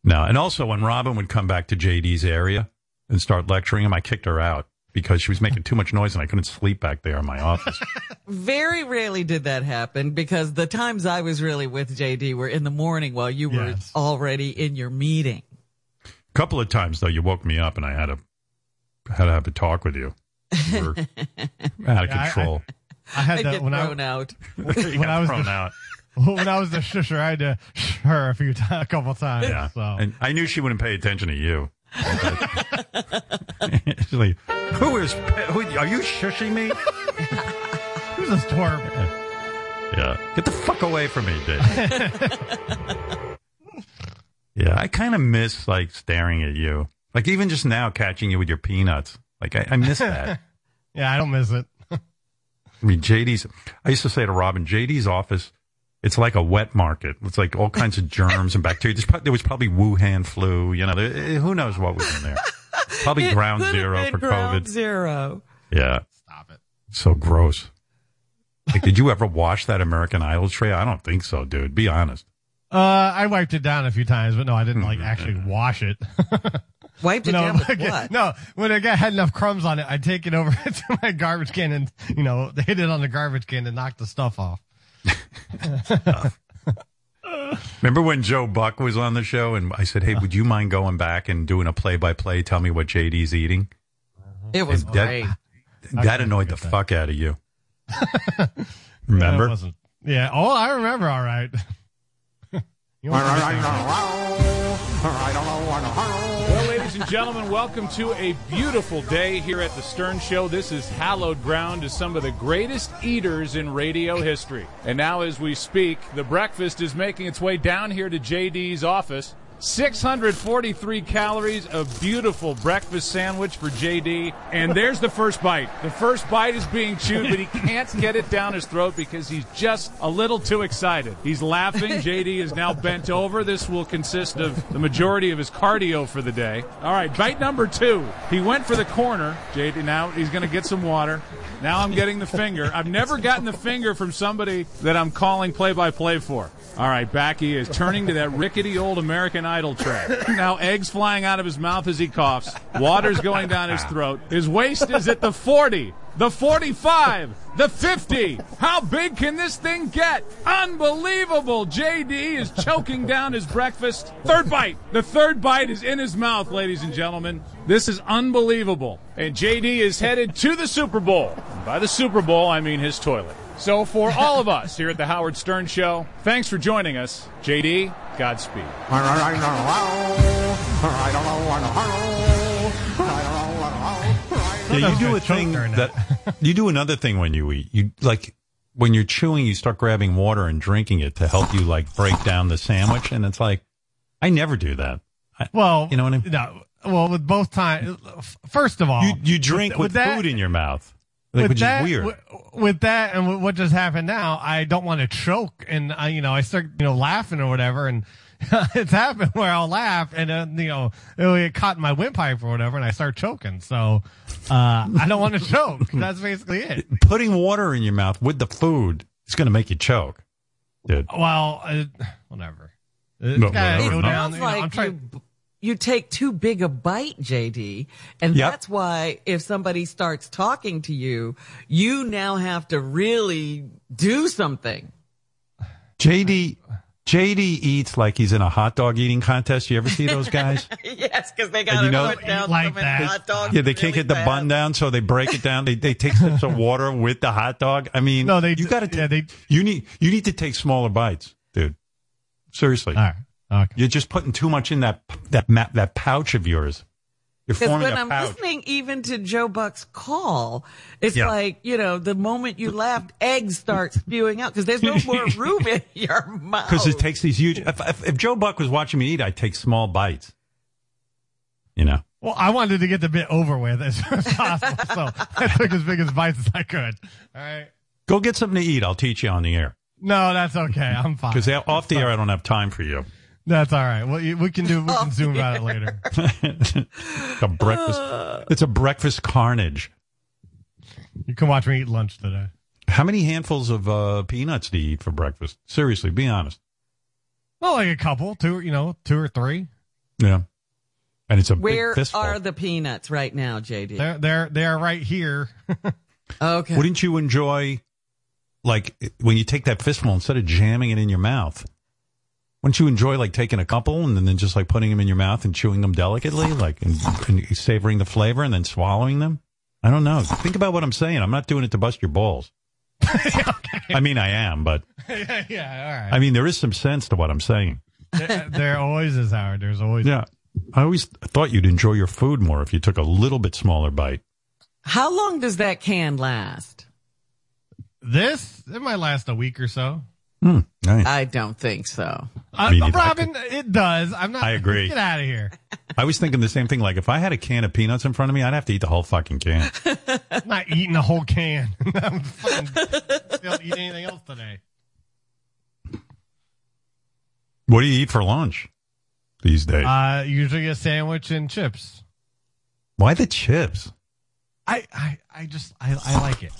No, and also when Robin would come back to JD's area and start lecturing him, I kicked her out because she was making too much noise and I couldn't sleep back there in my office. Very rarely did that happen because the times I was really with JD were in the morning while you were Yes. Already in your meeting. A couple of times though, you woke me up and I had to had to have a talk with you. You were out of Yeah, I- control. I had I to get when I thrown out. When I was thrown the- out. when I was the shusher, I had to sh her a few times, a couple times. Yeah, So and I knew she wouldn't pay attention to you. Like, "Who is? Who, are you shushing me?" who's this twerp? Yeah, get the fuck away from me, Dave. yeah, I kind of miss like staring at you, like even just now catching you with your peanuts. Like I, I miss that. Yeah, I don't miss it. I mean, JD's. I used to say to Robin, JD's office. It's like a wet market. It's like all kinds of germs and bacteria. There's pro- there was probably Wuhan flu. You know, there, eh, who knows what was in there? Probably It ground zero for ground COVID. Zero. Yeah, Stop it. so gross. Like, did you ever wash that American Idol tray? I don't think so, dude. Be honest. Uh, I wiped it down a few times, but no, I didn't like actually wash it. Wiped it no, down with like, what? no, when I got had enough crumbs on it, I'd take it over to my garbage can and you know hit it on the garbage can and knock the stuff off. Remember when Joe Buck was on the show and I said, "Hey, would you mind going back and doing a play-by-play? Tell me what JD's eating." It was And great. That annoyed the that. fuck out of you. Yeah, it Remember? wasn't. Yeah. Oh, I remember. All right. You and gentlemen, welcome to a beautiful day here at the Stern Show. This is hallowed ground to some of the greatest eaters in radio history. And now, as we speak, the breakfast is making its way down here to JD's office. 643 calories, a beautiful breakfast sandwich for JD. And there's the first bite. The first bite is being chewed, but he can't get it down his throat because he's just a little too excited. He's laughing. JD is now bent over. This will consist of the majority of his cardio for the day. All right, bite number two. He went for the corner. JD, now he's going to get some water. Now I'm getting the finger. I've never gotten the finger from somebody that I'm calling play by play for. All right, back he is turning to that rickety old American Idol tray. Now eggs flying out of his mouth as he coughs. Water's going down his throat. His waist is at the 40, the 45, the 50. How big can this thing get? Unbelievable. JD is choking down his breakfast. Third bite. The third bite is in his mouth, ladies and gentlemen. This is unbelievable. And JD is headed to the Super Bowl. By the Super Bowl, I mean his toilet. So for all of us here at the Howard Stern Show, thanks for joining us. JD, Godspeed. Yeah, you do a thing that you do another thing when you eat. You like when you're chewing, you start grabbing water and drinking it to help you like break down the sandwich, and it's like I never do that. I, Well, you know what I mean? No, well, with both times, first of all, You you drink with, that- food in your mouth, like, with which that, is weird. With, with that, and with what just happened now, I don't want to choke, and I, you know, I start, you know, laughing or whatever, and it's happened where I'll laugh, and then you know, it'll get caught in my windpipe or whatever, and I start choking. So, uh, I don't want to choke. That's basically it. Putting water in your mouth with the food is going to make you choke, dude. Well, uh, whatever. It's No, gotta whatever, go no. down. Sounds you know, I'm like trying. you, you take too big a bite, JD. And Yep. that's why if somebody starts talking to you, you now have to really do something. JD JD eats like he's in a hot dog eating contest. You ever see those guys? yes, because they got to you know- put down Like that. hot dogs. Yeah, they can't really get the fast. bun down, so they break it down. They they take sips of water with the hot dog. I mean, No, they you got to yeah, they. you need you need to take smaller bites, dude. Seriously, All right. Okay. you're just putting too much in that that ma- that pouch of yours. You're Because forming when a I'm pouch. listening even to Joe Buck's call, it's Yeah. like, you know, the moment you laughed, eggs start spewing out because there's no more room in your mouth. Because it takes these huge. If, if, if Joe Buck was watching me eat, I'd take small bites. You know, Well, I wanted to get the bit over with as soon as possible, so I took as big as bites as I could. All right. go get something to eat. I'll teach you on the air. No, that's okay. I'm fine. Because off the air, I don't have time for you. That's all right. Well, we can do. We can zoom about it later. a breakfast. It's a breakfast carnage. You can watch me eat lunch today. How many handfuls of uh, peanuts do you eat for breakfast? Seriously, be honest. Well, like a couple, two, you know, two or three. Yeah. And it's a Where big are the peanuts right now, JD? They're they're they're right here. okay. Wouldn't you enjoy, like, when you take that fistful instead of jamming it in your mouth? Wouldn't you enjoy like taking a couple and then just like putting them in your mouth and chewing them delicately, like and, and savoring the flavor and then swallowing them? I don't know. Think about what I'm saying. I'm not doing it to bust your balls. I mean, I am, but yeah, yeah, all I mean, there is some sense to what I'm saying. there, there always is Howard. There's always. Yeah. I always thought you'd enjoy your food more if you took a little bit smaller bite. How long does that can last? This it might last a week or so. Hmm, nice. I don't think so. Uh, Me neither. Robin, it does. I'm not. I agree. Get out of here. I was thinking the same thing. Like, if I had a can of peanuts in front of me, I'd have to eat the whole fucking can. I'm not eating the whole can. I'm fucking don't eat anything else today. What do you eat for lunch these days? Uh, usually a sandwich and chips. Why the chips? I, I, I just, I, I like it.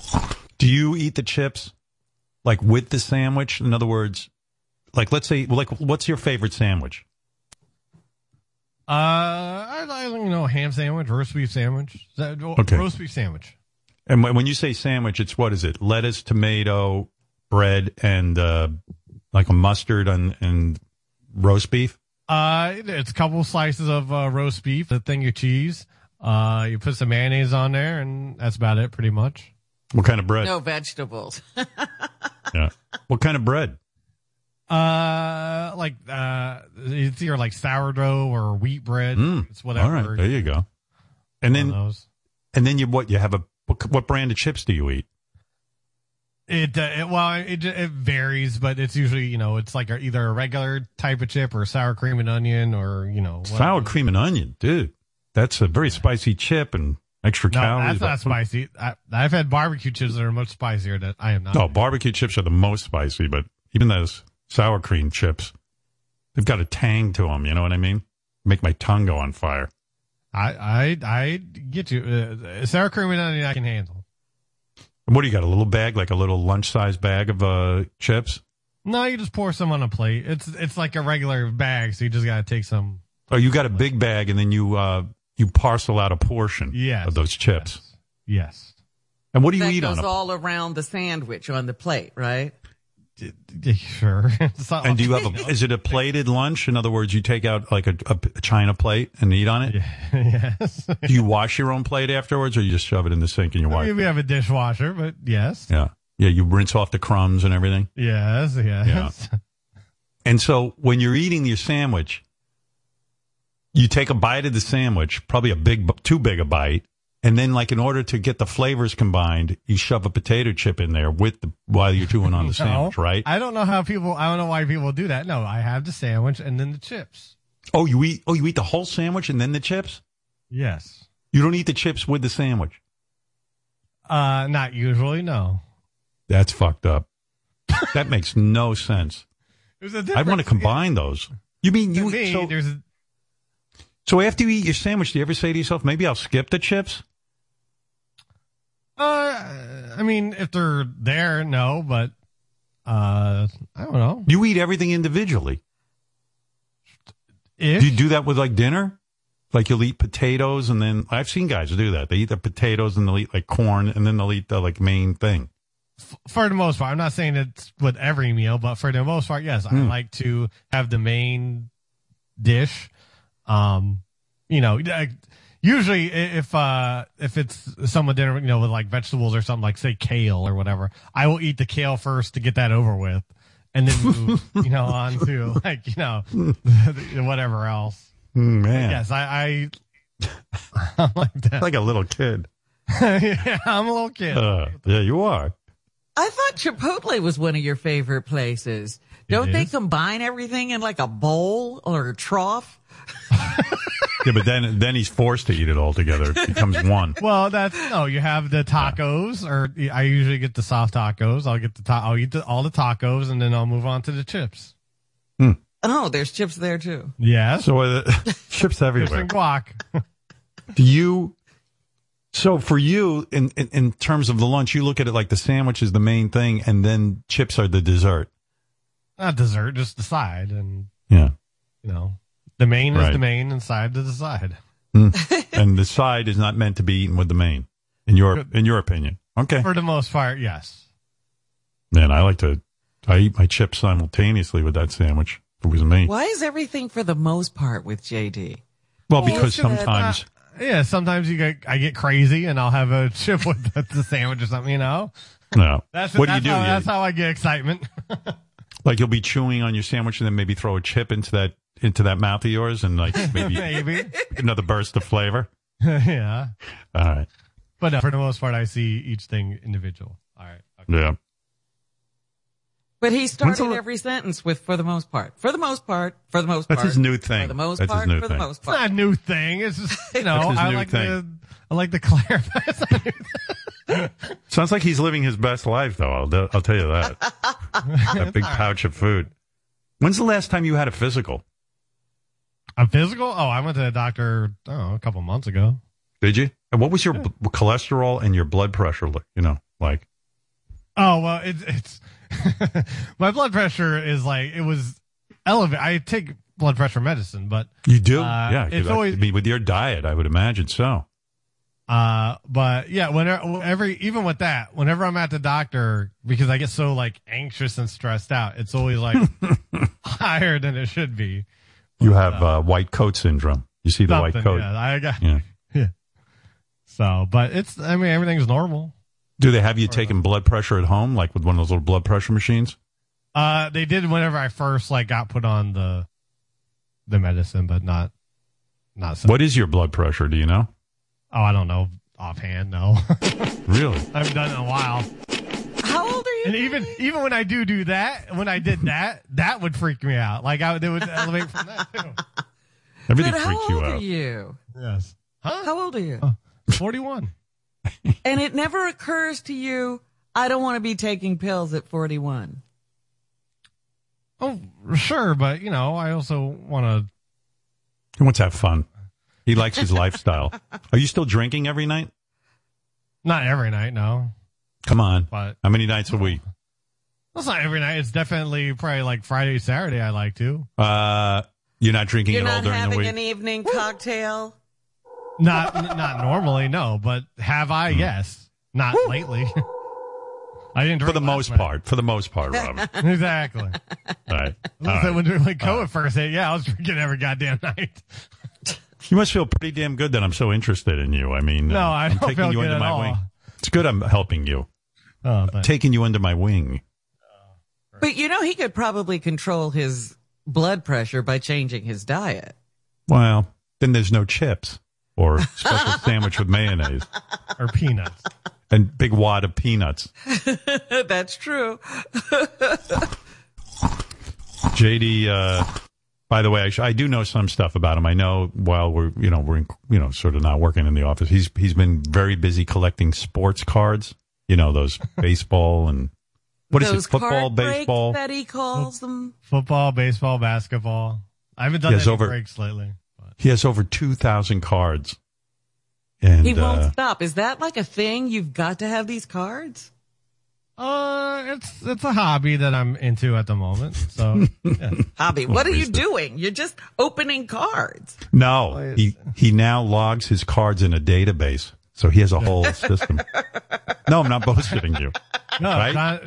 Do you eat the chips like with the sandwich? In other words, like let's say, like what's your favorite sandwich? Uh, I, I you know, ham sandwich, roast beef sandwich. That- Okay. Roast beef sandwich. And when you say sandwich, it's what is it? Lettuce, tomato, bread, and uh, like a mustard and, and roast beef. Uh, it's a couple slices of uh, roast beef, a thing of cheese. Uh, you put some mayonnaise on there, and that's about it, pretty much. What kind of bread? No vegetables. Yeah. What kind of bread? Uh, like uh, it's either like sourdough or wheat bread. Mm. It's whatever. All right, there you go. And One then, those. and then you what? You have a what, what brand of chips do you eat? It, uh, it well, it it varies, but it's usually you know it's like a, either a regular type of chip or sour cream and onion or you know what- Sour cream and onion, dude. That's a very spicy chip and extra No, calories. that's not spicy. I, I've had barbecue chips that are much spicier. That I am not. No, barbecue chips are the most spicy, but even those sour cream chips, they've got a tang to them. You know what I mean? Make my tongue go on fire. I I I get you. Uh, sour cream and onion I can handle. And what do you got? A little bag, like a little lunch size bag of uh, chips? No, you just pour some on a plate. It's it's like a regular bag, so you just gotta take some. Oh, you got a big bag, and then you uh, you parcel out a portion Yes. of those chips. Yes. And what do you that eat goes on a? all around the sandwich on the plate, right? Sure. And do you have a? Is it a plated lunch? In other words, you take out like a, a, a china plate and eat on it. yes. Do you wash your own plate afterwards, or you just shove it in the sink and you I wipe? mean, we have a dishwasher, but yes. Yeah, yeah. You rinse off the crumbs and everything. Yes. Yes. Yeah. And so when you're eating your sandwich, you take a bite of the sandwich, probably a big, too big a bite, and then like in order to get the flavors combined, you shove a potato chip in there with the while you're chewing on the sandwich, No, right? I don't know how people. I don't know why people do that. No, I have the sandwich and then the chips. Oh, you eat? Oh, you eat the whole sandwich and then the chips? Yes. You don't eat the chips with the sandwich. Uh, not usually. No. That's fucked up. that makes no sense. I want to combine those. You mean you? me, so, there's a, so after you eat your sandwich, do you ever say to yourself, maybe I'll skip the chips? uh, I mean, if they're there, no, but uh, I don't know. You eat everything individually. If Do you do that with like dinner? Like you'll eat potatoes and then I've seen guys do that. They eat the potatoes and they'll eat like corn and then they'll eat the like main thing. for the most part, I'm not saying it's with every meal, but for the most part, yes, I Hmm. like to have the main dish. Um, you know, I- usually if uh if it's some dinner, you know, with like vegetables or something like say kale or whatever, I will eat the kale first to get that over with, and then move, you know, on to like you know whatever else. Mm, man, Yes, I, I I'm like that. like a little kid. yeah, I'm a little kid. Uh, yeah, you are. I thought Chipotle was one of your favorite places. Don't they combine everything in like a bowl or a trough? Yeah, but then then he's forced to eat it all together. It becomes one. Well, that's no. You have the tacos, or I usually get the soft tacos. I'll get the ta- I'll eat the, all the tacos, and then I'll move on to the chips. Oh, there's chips there too. Yeah. So uh, chips chips everywhere. and guac. Do you? So for you, in, in in terms of the lunch, you look at it like the sandwich is the main thing, and then chips are the dessert. Not dessert, just the side, and Yeah. you know, the main is the main, and side is the side. and the side is not meant to be eaten with the main, in your in your opinion. Okay, For the most part, yes. man, I like to. I eat my chips simultaneously with that sandwich. If it was me, Why is everything for the most part with JD? well, because Well, sometimes uh, yeah, sometimes you get I get crazy, and I'll have a chip with the, the sandwich or something. You know, no. that's what do you do? How, that's how I get excitement. like you'll be chewing on your sandwich and then maybe throw a chip into that into that mouth of yours and like maybe Maybe, another burst of flavor. yeah. All right, But no, for the most part, I see each thing individual. All right. Okay. yeah. But he started the- every sentence with "for the most part." For the most part. For the most That's part. his new thing. For the most That's his part. new for thing. the most It's not a new thing. It's just you know I like thing. to I like to clarify. It's not a new thing. Sounds like he's living his best life, though. I'll, I'll tell you that. that big pouch of food. When's the last time you had a physical? A physical? Oh, I went to the doctor oh, a couple months ago. Did you? And what was your b- cholesterol and your blood pressure? li- You know, like Oh well, it's it's my blood pressure is like it was elevated. I take blood pressure medicine, but you do? Uh, yeah, it's always- I mean, with your diet, I would imagine so. Uh, but yeah, whenever, every, even with that, whenever I'm at the doctor, because I get so like anxious and stressed out, it's always like higher than it should be. You have uh, white coat syndrome. You see the white coat. Yeah, I got, Yeah. yeah. So, but it's, I mean, everything's normal. Do they have you taking blood pressure at home, like with one of those little blood pressure machines? Uh, they did whenever I first like got put on the the medicine, but not not. So. What is your blood pressure? Do you know? Oh, I don't know offhand. No, Really? I haven't done it in a while. How old are you? And even even when I do do that, when I did that, that would freak me out. Like I would, it would elevate from that too. Everything but how freaks old you are you? Yes, How old are you? forty one. and it never occurs to you, I don't want to be taking pills at 41. Oh, sure, but you know, I also want to. He wants to have fun. He likes his lifestyle. Are you still drinking every night? Not every night, no. Come on. But- How many nights a week? Well, not every night. It's definitely probably like Friday, Saturday. I like to. Uh, you're not drinking You're at all not during the having week? an evening cocktail? Not not normally, no. But have I? Hmm. Yes. Not lately. I didn't drink For the last most night. part. For the most part, Robin. all exactly. right. All So right. when, when COVID first hit, yeah, I was drinking every goddamn night. You must feel pretty damn good that I'm so interested in you. I mean, No, uh, I I'm taking feel you good under my all. wing. It's good I'm helping you. Oh, thanks. Taking you under my wing. But you know, he could probably control his blood pressure by changing his diet. Well, then there's no chips or special sandwich with mayonnaise or peanuts and big wad of peanuts. That's true. JD, uh, by the way, I, sh- I do know some stuff about him. I know while we're, you know, we're, in, you know, sort of not working in the office, he's, he's been very busy collecting sports cards, you know, those baseball and what is Those it? Football, baseball. that he calls them. Football, baseball, basketball. I haven't done Yes, any over- breaks lately. He has over 2,000 cards. And, he won't uh, stop. Is that like a thing? You've got to have these cards? Uh, it's it's a hobby that I'm into at the moment. So yeah. Hobby. What are you doing? You're just opening cards. no, he, he now logs his cards in a database. So he has a whole system. No, I'm not bullshitting you. No, Right? Jon,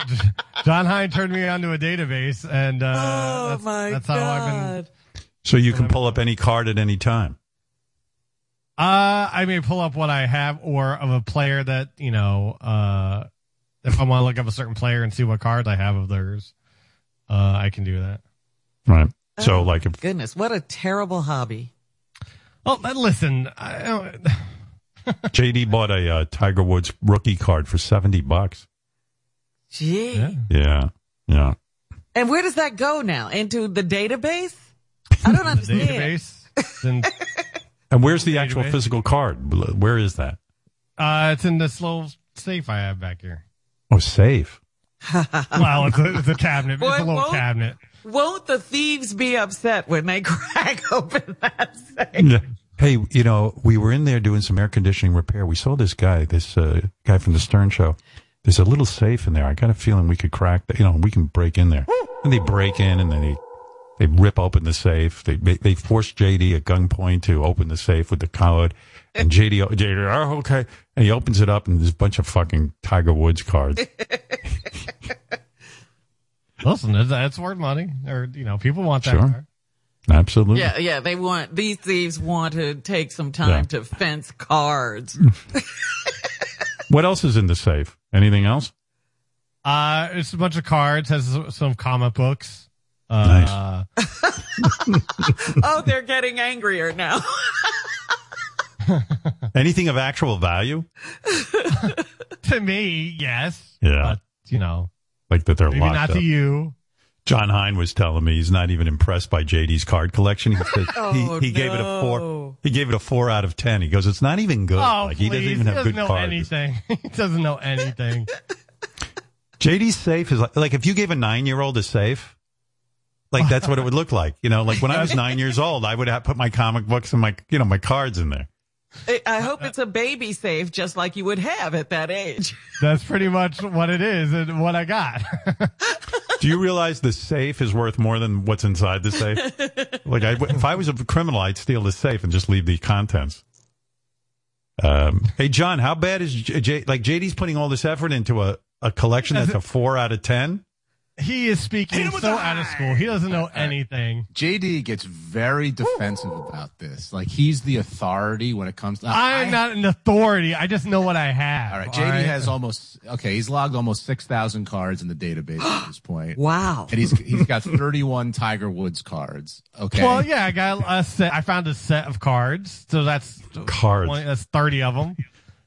Jon Hein turned me onto a database, and uh, Oh that's, my that's how I've been. God. So you can pull up any card at any time. Uh, I may pull up what I have, or of a player that you know. Uh, if I want to look up a certain player and see what cards I have of theirs, uh, I can do that. Right. Oh. So like if Goodness, what a terrible hobby. Oh, but listen, I, don't- JD bought a uh, Tiger Woods rookie card for 70 bucks. Gee. yeah. Yeah. Yeah. And where does that go now? Into the database? I don't the understand. database. It's And where's the actual Database. physical card? Where is that? uh, it's in this little safe I have back here. Oh, safe. Well, it's a, it's a cabinet. Boy, it's a little cabinet. Won't the thieves be upset when they crack open that safe? Yeah. Hey, you know, we were in there doing some air conditioning repair. We saw this guy, this uh, guy from the Stern Show. There's a little safe in there. I got a feeling we could crack that. You know, we can break in there. And they break in, and then they they rip open the safe. They they, they force JD at gunpoint to open the safe with the code. And JD, JD, oh okay, and he opens it up, and there's a bunch of fucking Tiger Woods cards. Listen, it's, it's worth money, or you know, people want that. Sure. card. Absolutely. Yeah, yeah, they want, these thieves want to take some time Yeah. to fence cards. What else is in the safe? Anything else? Uh, it's a bunch of cards. Has some comic books. Uh, oh, they're getting angrier now. Anything of actual value? to me, yes. Yeah. But, you know, Like that they're maybe locked not up. to you. Jon Hein was telling me he's not even impressed by JD's card collection. He said Oh, he, he gave it a four. He gave it a four out of ten. He goes, it's not even good. Oh, like please. he doesn't even have doesn't good know cards. anything. he doesn't know anything. JD's safe is like, like if you gave a nine year old a safe, like that's what it would look like. You know, like when I was nine years old, I would have put my comic books and my you know my cards in there. I- I hope it's a baby safe, just like you would have at that age. That's pretty much what it is and what I got. Do you realize the safe is worth more than what's inside the safe? like, I, if I was a criminal, I'd steal the safe and just leave the contents. Um, hey, Jon, how bad is J, J, like JD's putting all this effort into a, a collection that's a four out of ten? He is speaking so out of school. He doesn't know uh, uh, anything. JD gets very defensive about this. Like he's the authority when it comes to. I'm not an authority. I just know what I have. All right, JD has almost okay. He's logged almost six thousand cards in the database at this point. Wow! And he's he's got thirty one Tiger Woods cards. Okay. Well, yeah, I got a set. I found a set of cards, so that's cards. That's thirty of them.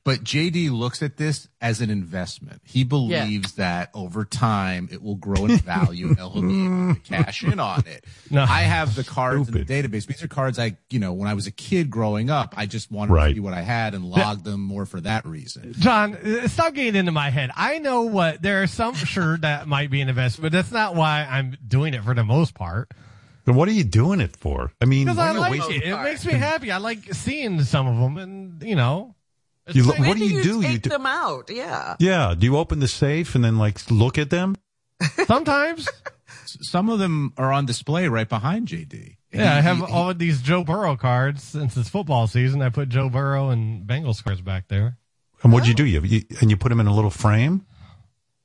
But JD looks at this as an investment. He believes that over time it will grow in value and he'll be able to cash in on it. No. I have the cards in the database. These are cards I, you know, when I was a kid growing up, I just wanted Right. to see what I had and log them more for that reason. Jon, uh, stop getting into my head. I know what there are some sure that might be an investment, but that's not why I'm doing it for the most part. Then what are you doing it for? I mean, Because I what are you like it. It makes me happy. I like seeing some of them, and you know, You lo- Maybe what do you, do? You Take do, them out. Yeah. yeah. Do you open the safe and then like look at them? sometimes. Some of them are on display right behind JD. Yeah, I have he- all of these Joe Burrow cards since it's football season. I put Joe Burrow and Bengals cards back there. And what'd you do? You, you and you put them in a little frame.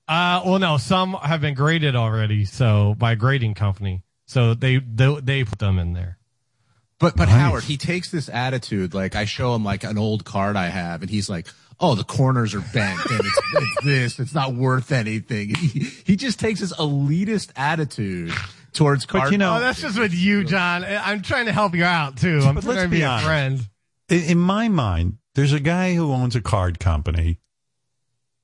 Uh, well, no, some have been graded already, so by a grading company, so they they, they put them in there. But but Nice. Howard, he takes this attitude. Like I show him like an old card I have, and he's like, "Oh, the corners are bent, and it's, it's this. It's not worth anything." He, he just takes this elitist attitude towards card. you know- Oh, that's just with you, Jon. I- I'm trying to help you out too. I'm But trying let's to be, be a friend. In, in my mind, there's a guy who owns a card company.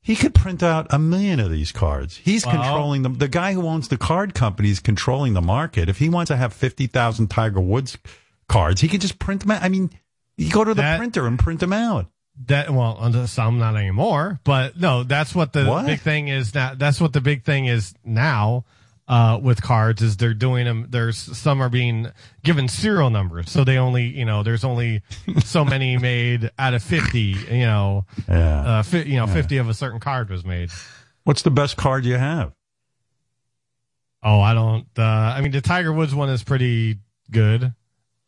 He could print out a million of these cards. He's Well- controlling them. The guy who owns the card company is controlling the market. If he wants to have 50,000 Tiger Woods cards, he could just print them out. I mean, you go to the That- printer and print them out. That well, some not anymore, but no, that's what the What? big thing is now. That's what the big thing is now uh, with cards is they're doing them. There's some are being given serial numbers, so they only you know there's only so many made out of fifty. You know, Yeah. uh, fi- you know, fifty of a certain card was made. What's the best card you have? Oh, I don't. Uh, I mean, the Tiger Woods one is pretty good.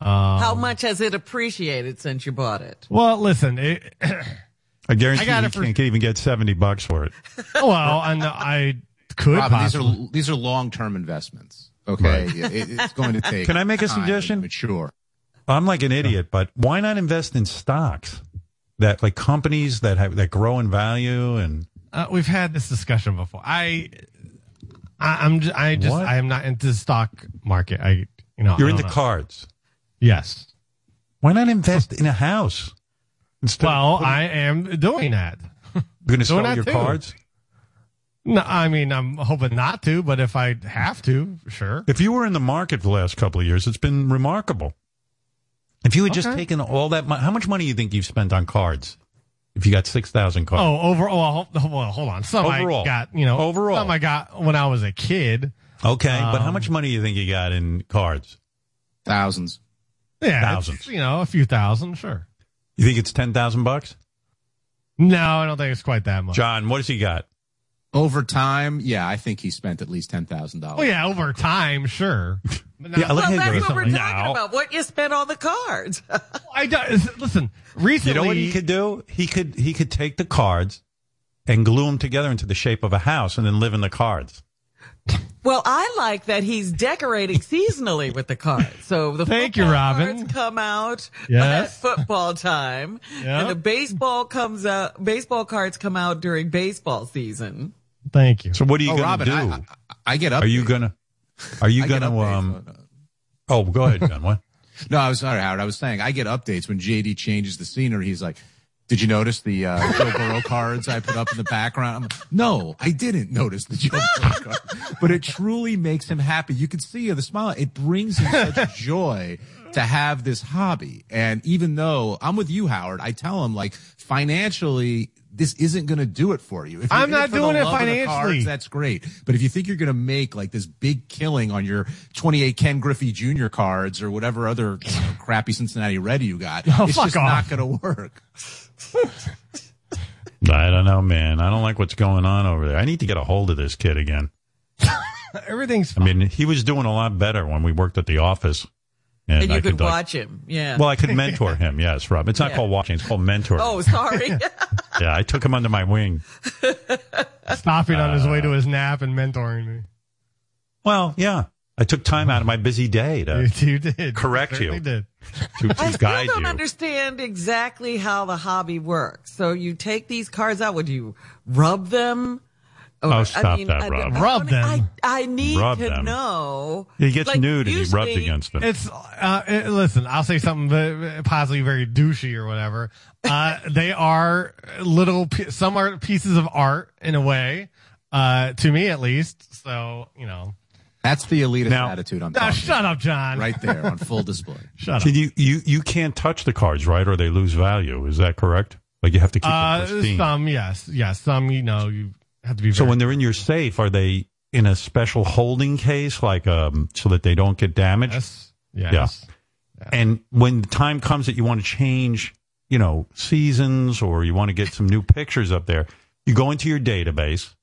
Um, How much has it appreciated since you bought it? Well, listen, it, I guarantee I got you it for- can't even get 70 bucks for it. well, and I could Robin, these possibly. are these are long term investments. Okay, Right. it, it's going to take. Can I make a suggestion? to Mature. I'm like an idiot, but why not invest in stocks that like companies that have that grow in value and Uh, we've had this discussion before. I, I I'm just, I just What? I am not into the stock market. I you know you're I don't into know. cards. Yes. Why not invest in a house? Instead Well, of putting- I am doing that. you're going to doing sell your too. cards. No, I mean I'm hoping not to, but if I have to, sure. If you were in the market for the last couple of years, it's been remarkable. If you had just Okay. taken all that, money, how much money do you think you've spent on cards? If you got six thousand cards, Oh, overall, well, hold, well, hold on. Some Overall. I got, you know, Overall. Some I got when I was a kid. okay, but how um, much money do you think you got in cards? Thousands. Yeah, Thousands. it's, you know, a few thousand, sure. You think it's ten thousand bucks? No, I don't think it's quite that much. Jon, what has he got? Over time, yeah, I think he spent at least ten thousand dollars. Well, yeah, over time, sure. But now- Yeah, Well, that's what we're No. talking about. What you spent on the cards. I do, listen. Recently, You know what he could do? He could he could take the cards and glue them together into the shape of a house and then live in the cards. Well, I like that he's decorating seasonally with the cards. So the Thank you, Robin. cards come out Yes. at football time, Yeah. and the baseball comes out. Baseball cards come out during baseball season. Thank you. So what are you Oh, going to Robin, do? I, I, I get up. are you gonna are you gonna um? Oh, go ahead, Jon. What? No, I was sorry, Howard. I was saying I get updates when JD changes the scenery. He's like, "Did you notice the uh, Joe Burrow cards I put up in the background?" Like, no, I didn't notice the Joe Burrow cards, but it truly makes him happy. You can see the smile. It brings him such joy to have this hobby. And even though I'm with you, Howard, I tell him like financially. This isn't going to do it for you. If you're I'm not the doing it love of the financially. cards, that's great. But if you think you're going to make like this big killing on your 28 Ken Griffey Jr. cards or whatever other you know, crappy Cincinnati Red you got, Oh, it's just off. not going to work. I don't know, man. I don't like what's going on over there. I need to get a hold of this kid again. Everything's I mean, he was doing a lot better when we worked at the office. And, you I could like- watch him. Yeah. Well, I could mentor him. Yes, Rob. It's not Yeah. called watching. It's called mentoring. oh, sorry. Yeah, I took him under my wing. stopping on his way to uh, his nap and mentoring me. Well, yeah. I took time out of my busy day to You did. correct you, did. to, to I still don't you. understand exactly how the hobby works. So you take these cards out. Would you rub them? Or- Oh, stop that, I, Rob. I, Rub I, them. I, I need Rub to them. know. He gets Like, nude and he rubs against them. It's uh, it- listen. I'll say something ve- possibly very douchey or whatever. Uh, they are little. Some are pieces of art in a way, uh, to me at least. So you know. That's the elitist Now- attitude I'm Now, talking shut up, Jon. Right there on full display. Shut So up. you, you you can't touch the cards, right, or they lose value. Is that correct? Like you have to keep them Uh, pristine. some yes, yes. Some you know you have to be. So when they're in your safe, are they in a special holding case, like um, so that they don't get damaged? yes, yes. And when the time comes that you want to change, you know, seasons or you want to get some new pictures up there, you go into your database,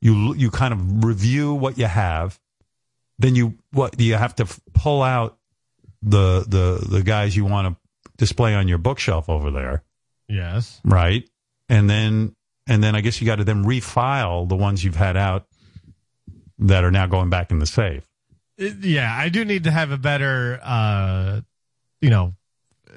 you you kind of review what you have, then you what you have to f- pull out the the the guys you want to display on your bookshelf over there, Yes. right? And then and then I guess you got to then refile the ones you've had out that are now going back in the safe. It- yeah, I do need to have a better, uh, you know,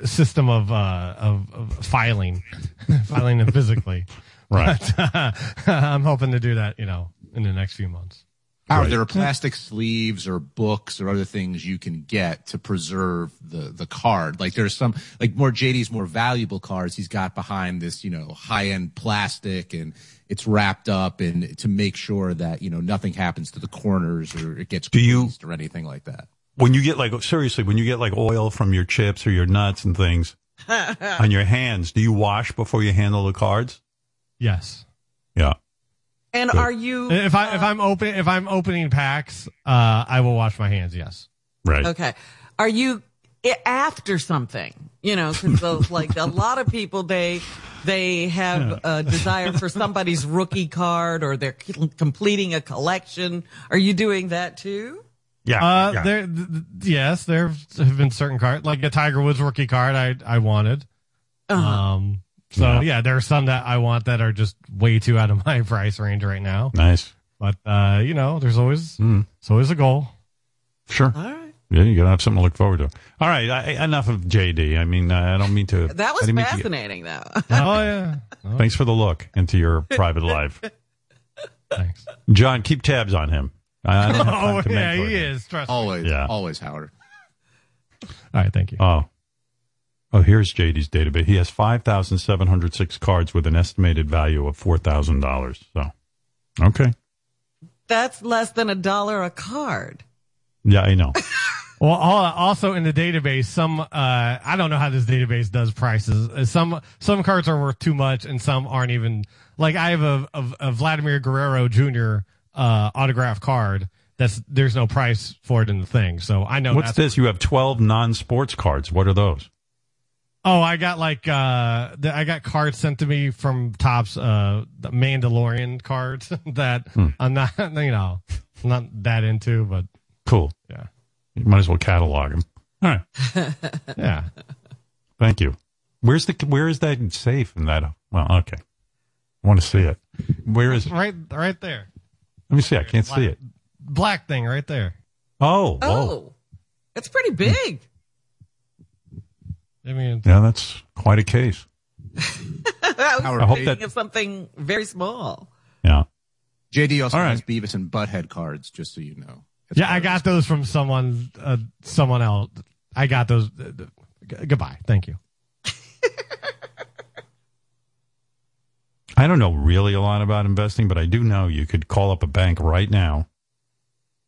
system of uh, of, of filing, filing them physically. Right. But, uh, I'm hoping to do that, you know, in the next few months. Howard, Right. there are plastic sleeves or books or other things you can get to preserve the the card. Like there's some like more JD's more valuable cards he's got behind this, you know, high end plastic and it's wrapped up and to make sure that, you know, nothing happens to the corners or it gets Do you- or anything like that. when you get like seriously when you get like oil from your chips or your nuts and things on your hands do you wash before you handle the cards Yes. yeah And Good. are you If I if I'm open if I'm opening packs, uh, I will wash my hands. Yes. right okay? Are you after something? You know, because like a lot of people, they they have a desire for somebody's rookie card or they're completing a collection. Are you doing that too? yeah, Uh, yeah. there, th- th- yes, there have been certain cards, like a Tiger Woods rookie card, I I wanted. Um, so Yeah. yeah. there are some that I want that are just way too out of my price range right now. nice But uh, you know, there's always Mm. there's always a goal. sure All right, yeah you gotta have something to look forward to all right I, enough of jd i mean uh, i don't mean to that was didn't to fascinating, though. Oh yeah, Oh, thanks for the look into your private life thanks. john keep tabs on him i I don't have time Oh to yeah, he him. is. Trust me. Always, Yeah. always, Howard. All right, thank you. oh oh here's jd's database he has 5706 cards with an estimated value of $4000 so okay That's less than a dollar a card. yeah i know Well, also in the database, some uh, I don't know how this database does prices. Uh, Some some cards are worth too much, and some aren't even. Like I have a, a, a Vladimir Guerrero Jr. Uh, autograph card. That's there's no price for it in the thing. So I know What's that's, this? You have 12 non sports cards. What are those? Oh, I got like uh, the, I got cards sent to me from Topps, uh, the Mandalorian cards that Hmm. I'm not, you know, not that into, but Cool. yeah, You might as well catalog them. All right. yeah. Thank you. Where's the where is that safe in that? Well, okay. I want to see it. Where is it? Right, right there, Let me see. I can't see it. black thing right there. Oh, whoa. Oh, it's pretty big. I mean, Yeah, that's quite a case. I was I hope thinking that- of something very small. Yeah. JD also All right. has Beavis and Butthead cards, just so you know. As yeah, I got those from someone, uh, someone else. I got those. Uh, g- goodbye. Thank you. I don't know really a lot about investing, but I do know you could call up a bank right now,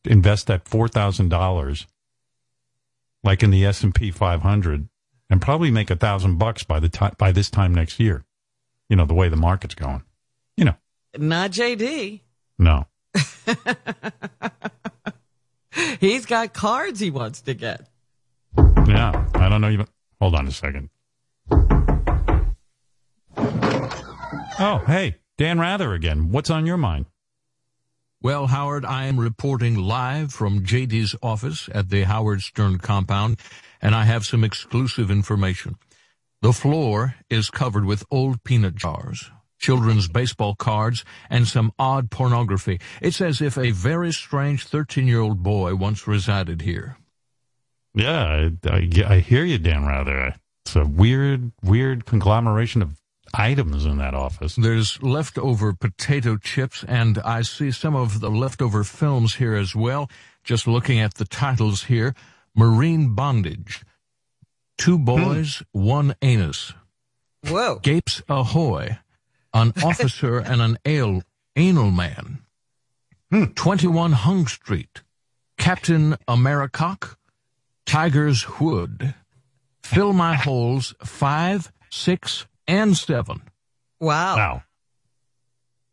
invest that four thousand dollars, like in the S and P 500, and probably make a thousand bucks by the time by this time next year. You know the way the market's going. You know, Not JD. no. He's got cards he wants to get. Yeah, I don't know. Even hold on a second. Oh, hey, Dan Rather again. What's on your mind? Well, Howard, I am reporting live from JD's office at the Howard Stern compound, and I have some exclusive information. The floor is covered with old peanut jars. children's baseball cards, and some odd pornography. It's as if a very strange 13 year old boy once resided here. Yeah, I, I, I hear you, Dan Rather. It's a weird, weird conglomeration of items in that office. There's leftover potato chips, and I see some of the leftover films here as well. Just looking at the titles here Marine Bondage, Two hmm. Boys, One Anus. Whoa. Gapes Ahoy, An Officer and an ale, Anal Man. Hmm. 21 Hung Street, Captain Americock, Tiger's Wood, Fill My Holes 5, 6, and 7. Wow. Wow.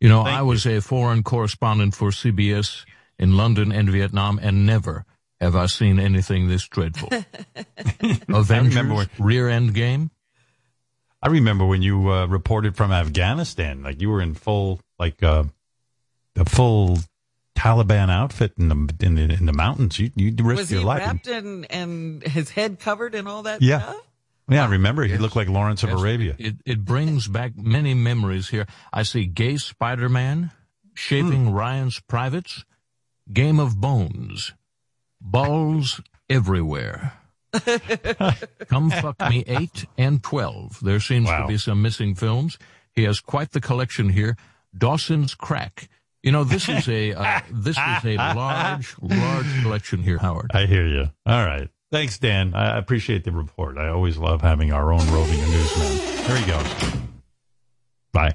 You know, I was a foreign correspondent for CBS in London and Vietnam, and never have I seen anything this dreadful. Avengers, remember when- rear end game. I remember when you uh, reported from Afghanistan, like you were in full, like uh, a full Taliban outfit in the in the, in the mountains. You you risked Was your he life. wrapped in and his head covered and all that Yeah. stuff? yeah, I remember he looked like Lawrence of Arabia. It, it brings back many memories here. I see Gay Spider Man, Shaping Ryan's Privates, Game of Bones, Balls Everywhere. Come Fuck Me 8 and 12. There seems Wow. to be some missing films. He has quite the collection here. Dawson's Crack. You know, this is a uh, this is a large, large collection here, Howard. I hear you. All right. Thanks, Dan. I appreciate the report. I always love having our own roving newsman. Here he goes. Bye.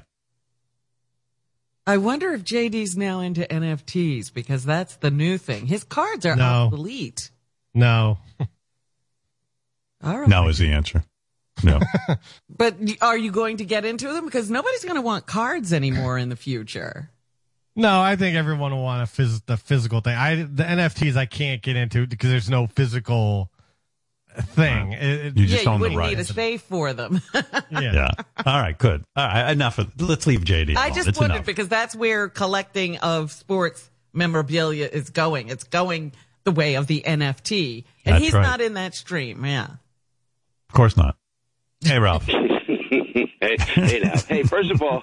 I wonder if JD's now into NFTs because that's the new thing. His cards are No. obsolete. No. All right. No is the answer. No. But are you going to get into them? Because nobody's going to want cards anymore in the future. No, I think everyone will want a phys- the physical thing. I the NFTs I can't get into because there's no physical thing. It- it- You just yeah, you own the wouldn't need a rights. safe for them. yeah. yeah. All right. Good. All right. Enough. Of, let's leave JD. I alone. just it's wondered enough. because that's where collecting of sports memorabilia is going. It's going the way of the NFT. And That's he's right. not in that stream. Yeah. Of course not. Hey, Ralph. hey, hey now. Hey, first of all,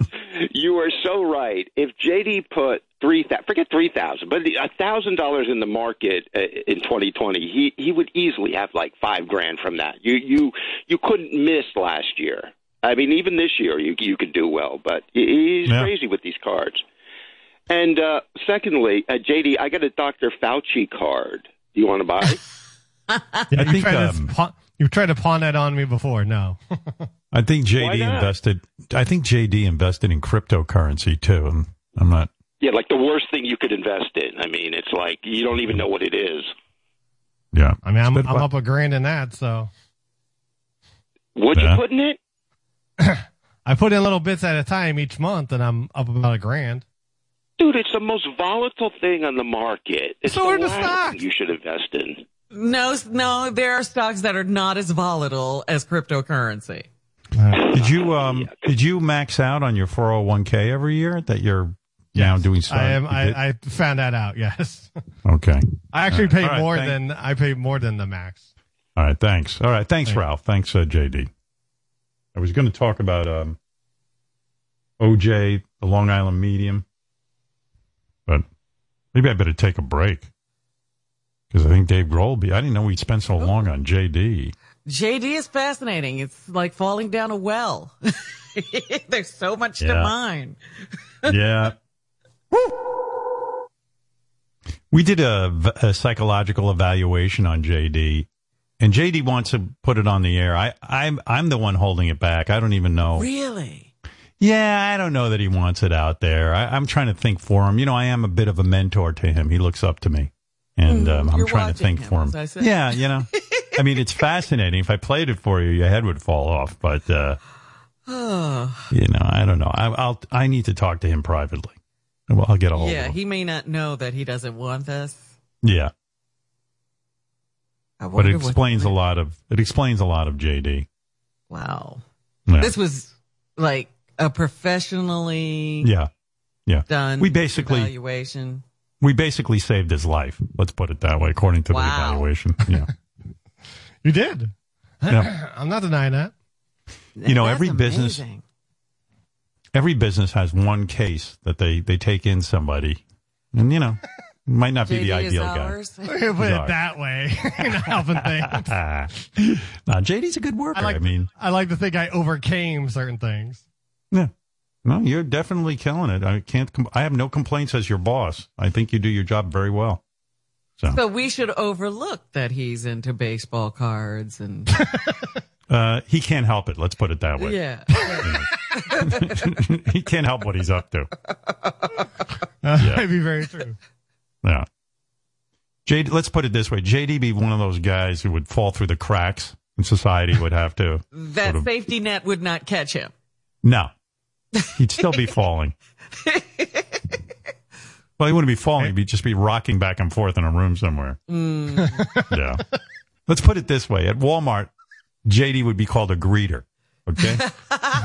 you are so right. If JD put three thousand, forget three thousand, but a thousand dollars in the market uh, in 2020, he he would easily have like five grand from that. You you you couldn't miss last year. I mean, even this year, you you could do well. But he's Yeah. crazy with these cards. And uh, secondly, uh, JD, I got a Dr. Fauci card. Do you want to buy? Yeah, I you think, tried um, to pawn, you've tried to pawn that on me before. No. I think JD invested. I think JD invested in cryptocurrency too. And I'm not. Yeah, like the worst thing you could invest in. I mean, it's like you don't even know what it is. Yeah. I mean, I'm, I'm up a grand in that, so What'd Yeah. you put in it? I put in little bits at a time each month, and I'm up about a grand. Dude, it's the most volatile thing on the market. It's So are the the last stocks. thing you should invest in. No, no, there are stocks that are not as volatile as cryptocurrency. Did you um did you max out on your 401k every year that you're now doing stuff? I am. I, I found that out. Yes, okay. I actually All pay right, more thank- than I pay more than the max. All right. Thanks. All right. Thanks, Thank. Ralph. Thanks, uh, JD. I was going to talk about um OJ, the Long Island medium, but maybe I better take a break because I think Dave Grohl. Be I didn't know we'd spend so long on JD. JD is fascinating. It's like falling down a well. There's so much to mine. yeah. We did a psychological evaluation on JD, and JD wants to put it on the air. I, I'm I'm the one holding it back. I don't even know. Really? Yeah, I don't know that he wants it out there. I, I'm trying to think for him. You know, I am a bit of a mentor to him. He looks up to me, and Mm, um, I'm trying to think him, for him. as I said. Yeah, you know. I mean, it's fascinating. If I played it for you, your head would fall off. But uh, you know, I don't know. I, I'll I need to talk to him privately. Well, I'll get a hold yeah, of him. he may not know that he doesn't want this. Yeah, I but it explains a lot of it explains a lot of JD. Wow. Yeah. This was like a professionally Yeah, yeah. done We basically evaluation. we basically saved his life. Let's put it that way, according to the evaluation. Yeah. You did. Yeah. I'm not denying that. you know That's every business amazing. Every business has one case that they they take in somebody, and you know, might not be the JD is ideal guy. ours. Put it that way. you know, helping things. Nah, JD's a good worker. I I, mean, I like to think I overcame certain things. yeah. No, you're definitely killing it. I can't. Com- I have no complaints as your boss. I think you do your job very well. So, So we should overlook that he's into baseball cards and uh, he can't help it. Let's put it that way. yeah. he can't help what he's up to. Uh, Yeah. That'd be very true. Yeah. JD, let's put it this way: JD be one of those guys who would fall through the cracks, and society would have to. That sort of- safety net would not catch him. no, he'd still be falling. well, he wouldn't be falling; he'd be, just be rocking back and forth in a room somewhere. Yeah. Let's put it this way: at Walmart, JD would be called a greeter. Okay.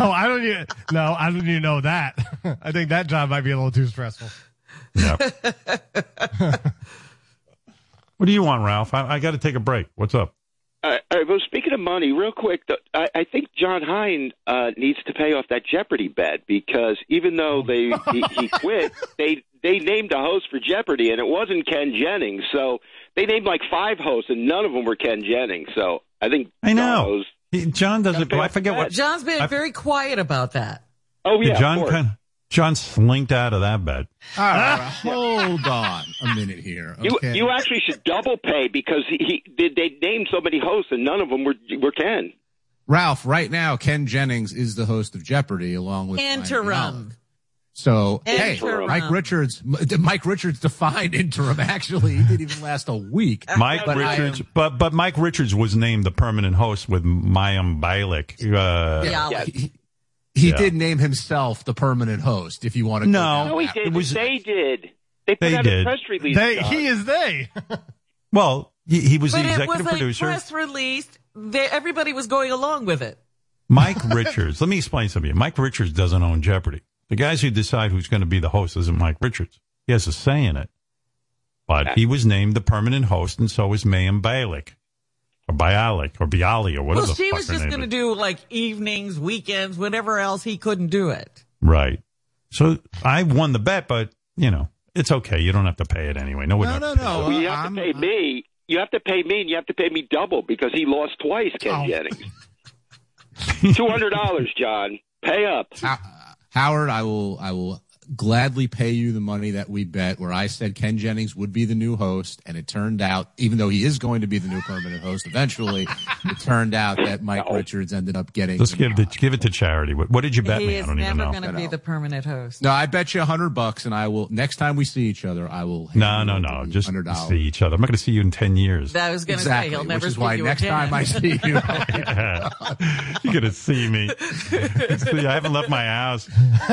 Oh, I don't even. No, I don't even know that. I think that job might be a little too stressful. Yeah. what do you want, Ralph? I, I got to take a break. What's up? Uh, all right, well, speaking of money, real quick, th- I, I think Jon Hein uh, needs to pay off that Jeopardy bet because even though they he, he quit, they they named a host for Jeopardy and it wasn't Ken Jennings. So they named like five hosts and none of them were Ken Jennings. So I think I Jon know. He- Jon doesn't. Gotta I forget what. Jon's been I- very quiet about that. Oh yeah, Jon of course. kind Jon slinked out of that bet. All right, hold on a minute here. You Okay. you actually should double pay because he, he they, they named so many hosts and none of them were were Ken. Ralph, right now, Ken Jennings is the host of Jeopardy along with Mayim Interim. Bialik. So, Interim. hey, Mike Richards, Mike Richards defined interim. Actually, he didn't even last a week. Mike But Richards, am- but but Mike Richards was named the permanent host with Mayim Bialik. Uh, Yeah. he, he Yeah. did name himself the permanent host. If you want to, No. go No, he did. Was- they did. They put They out did. a press release. They, he is they. Well, he, he was But the it was executive a producer. press release. They, everybody was going along with it. Mike Richards. Let me explain something. to you. Mike Richards doesn't own Jeopardy. The guys who decide who's going to be the host isn't Mike Richards. He has a say in it. But he was named the permanent host, and so was Mayim Bialik. Or Bialik, or Bialy, or whatever Well, the she fuck was just going to do like evenings, weekends, whatever else he couldn't do it. Right. So I won the bet, but, you know, it's okay. You don't have to pay it anyway. No No, no, no. it. Well, you Uh, have I'm- to pay me. You have to pay me, and you have to pay me double because he lost twice. Ken Oh. Jennings. Two hundred dollars, Jon. Pay up. How- Howard, I will, I will gladly pay you the money that we bet. Where I said Ken Jennings would be the new host, and it turned out, even though he is going to be the new permanent host eventually, it turned out that Mike Richards ended up getting. Let's give the give it to charity. What, what did you bet he me? I is don't even never going to be the permanent host. No, I bet you a hundred bucks, and I will. Next time we see each other, I will. No, no, no. Just hundred dollars. see each other. I'm not going to see you in ten years. That was going to Exactly, say he'll never which is why next again. time I see you, You're going to see me. See, I haven't left my house.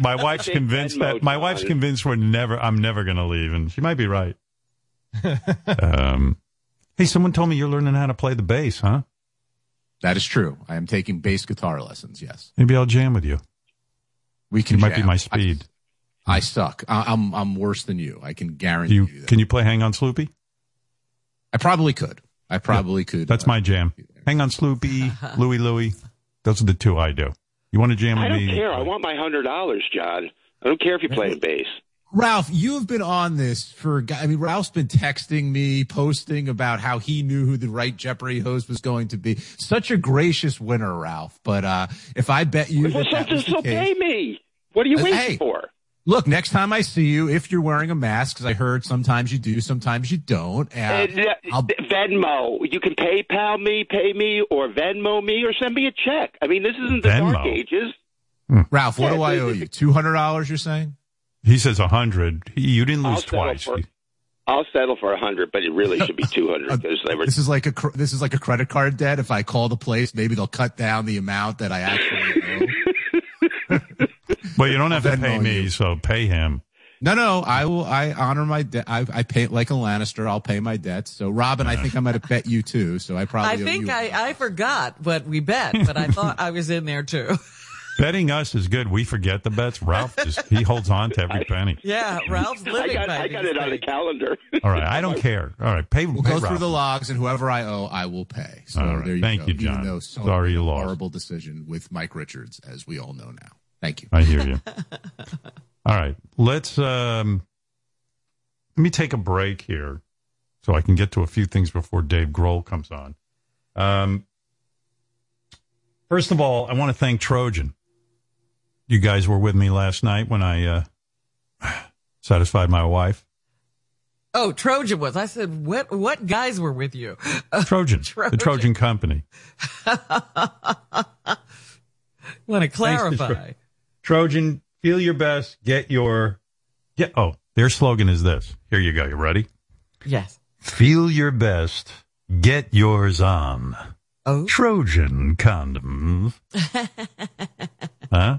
My I wife's take convinced that my wife's Jon. convinced we're never. I'm never going to leave, and she might be right. um, hey, someone told me you're learning how to play the bass, huh? that is true. I am taking bass guitar lessons. Yes, Maybe I'll jam with you. we can. You might be my speed. I, I suck. I, I'm I'm worse than you. I can guarantee you you that. can you play Hang on Sloopy? I probably could. I probably could. That's uh, my jam. Hang on Sloopy, Louie Louie. Those are the two I do. You want to jam with I don't me? care. I want my hundred dollars, Jon. I don't care if you play the bass. Ralph, you have been on this for. I mean, Ralph's been texting me, posting about how he knew who the right Jeopardy host was going to be. Such a gracious winner, Ralph. But uh if I bet you Well, that so, that was the so pay case, me. What are you Uh, waiting hey. for? Look, next time I see you, if you're wearing a mask, because I heard sometimes you do, sometimes you don't. Uh, Uh, I'll- Venmo. You can PayPal me, pay me, or Venmo me, or send me a check. I mean, this isn't the dark Venmo? ages. Ralph, what Yeah, do I owe you? Two hundred dollars? You're saying? He says a hundred. You didn't I'll lose settle twice. for- I'll settle for a hundred, but it really should be two hundred because they were. This is like a this is like a credit card debt. If I call the place, maybe they'll cut down the amount that I actually owe. Well, you don't have to pay me, you. so pay him. No, no, I will. I honor my debt. I, I pay like a Lannister. I'll pay my debts. So, Robin, I think I'm going to bet you too. So, I probably. I owe think you. I, I forgot what we bet, but I thought I was in there too. Betting us is good. We forget the bets. Ralph just he holds on to every penny. Yeah, Ralph's I living got, I got these it on the calendar. All right, I don't care. All right, pay. We'll pay go Ralph. through the logs, and whoever I owe, I will pay. So All right. there you Thank go. you, Jon. Even though so Sorry you lost. Horrible decision with Mike Richards, as we all know now. Thank you. I hear you. All right. Let's um let me take a break here so I can get to a few things before Dave Grohl comes on. Um First of all, I want to thank Trojan. You guys were with me last night when I uh satisfied my wife. Oh, Trojan was. I said, what, what guys were with you? Trojan, the Trojan company. Want to Thanks to clarify. Tro- Trojan, feel your best, get your get oh, their slogan is this. Here you go. You ready? Yes. Feel your best, get yours on. Oh. Trojan condoms. huh?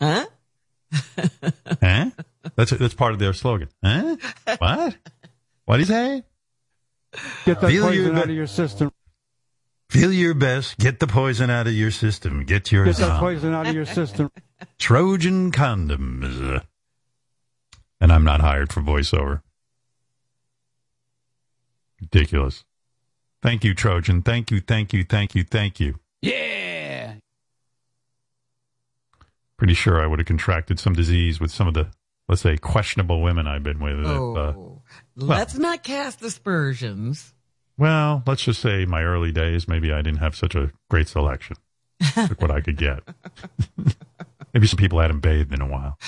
Huh? Huh? That's that's part of their slogan. Huh? What? What do you say? Get that Feel poison your out of your system. Feel your best, get the poison out of your system, get your Get that poison out of your system. Trojan condoms. And I'm not hired for voiceover. Ridiculous. Thank you, Trojan. Thank you, thank you, thank you, thank you. Yeah. Pretty sure I would have contracted some disease with some of the, let's say, questionable women I've been with. if, uh, Oh. Let's not cast aspersions. Well, let's just say my early days, maybe I didn't have such a great selection. Took what I could get. maybe some people hadn't bathed in a while.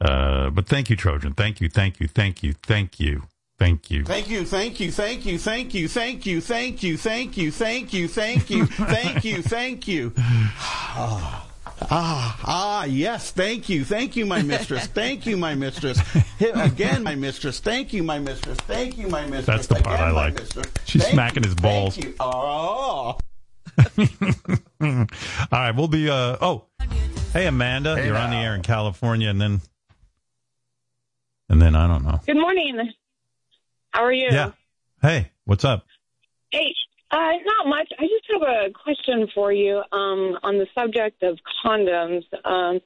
Uh, but thank you, Trojan. Thank you, thank you, thank you, thank you, thank you. Thank you, thank you, thank you, thank you, thank you, thank you, thank you, thank you, thank you, thank you, thank you. Ah, ah, ah, yes, thank you, thank you, my mistress, thank you, my mistress. Again, my mistress, thank you, my mistress, thank you, my mistress. That's the part again, I like. She's Thank smacking you, his balls. Thank you. Oh. All right, we'll be. Uh, oh, hey Amanda, Hey you're on the air in California, and then, and then I don't know. Good morning. How are you? Yeah. Hey, what's up? Hey, uh, not much. I just have a question for you um, on the subject of condoms. Um,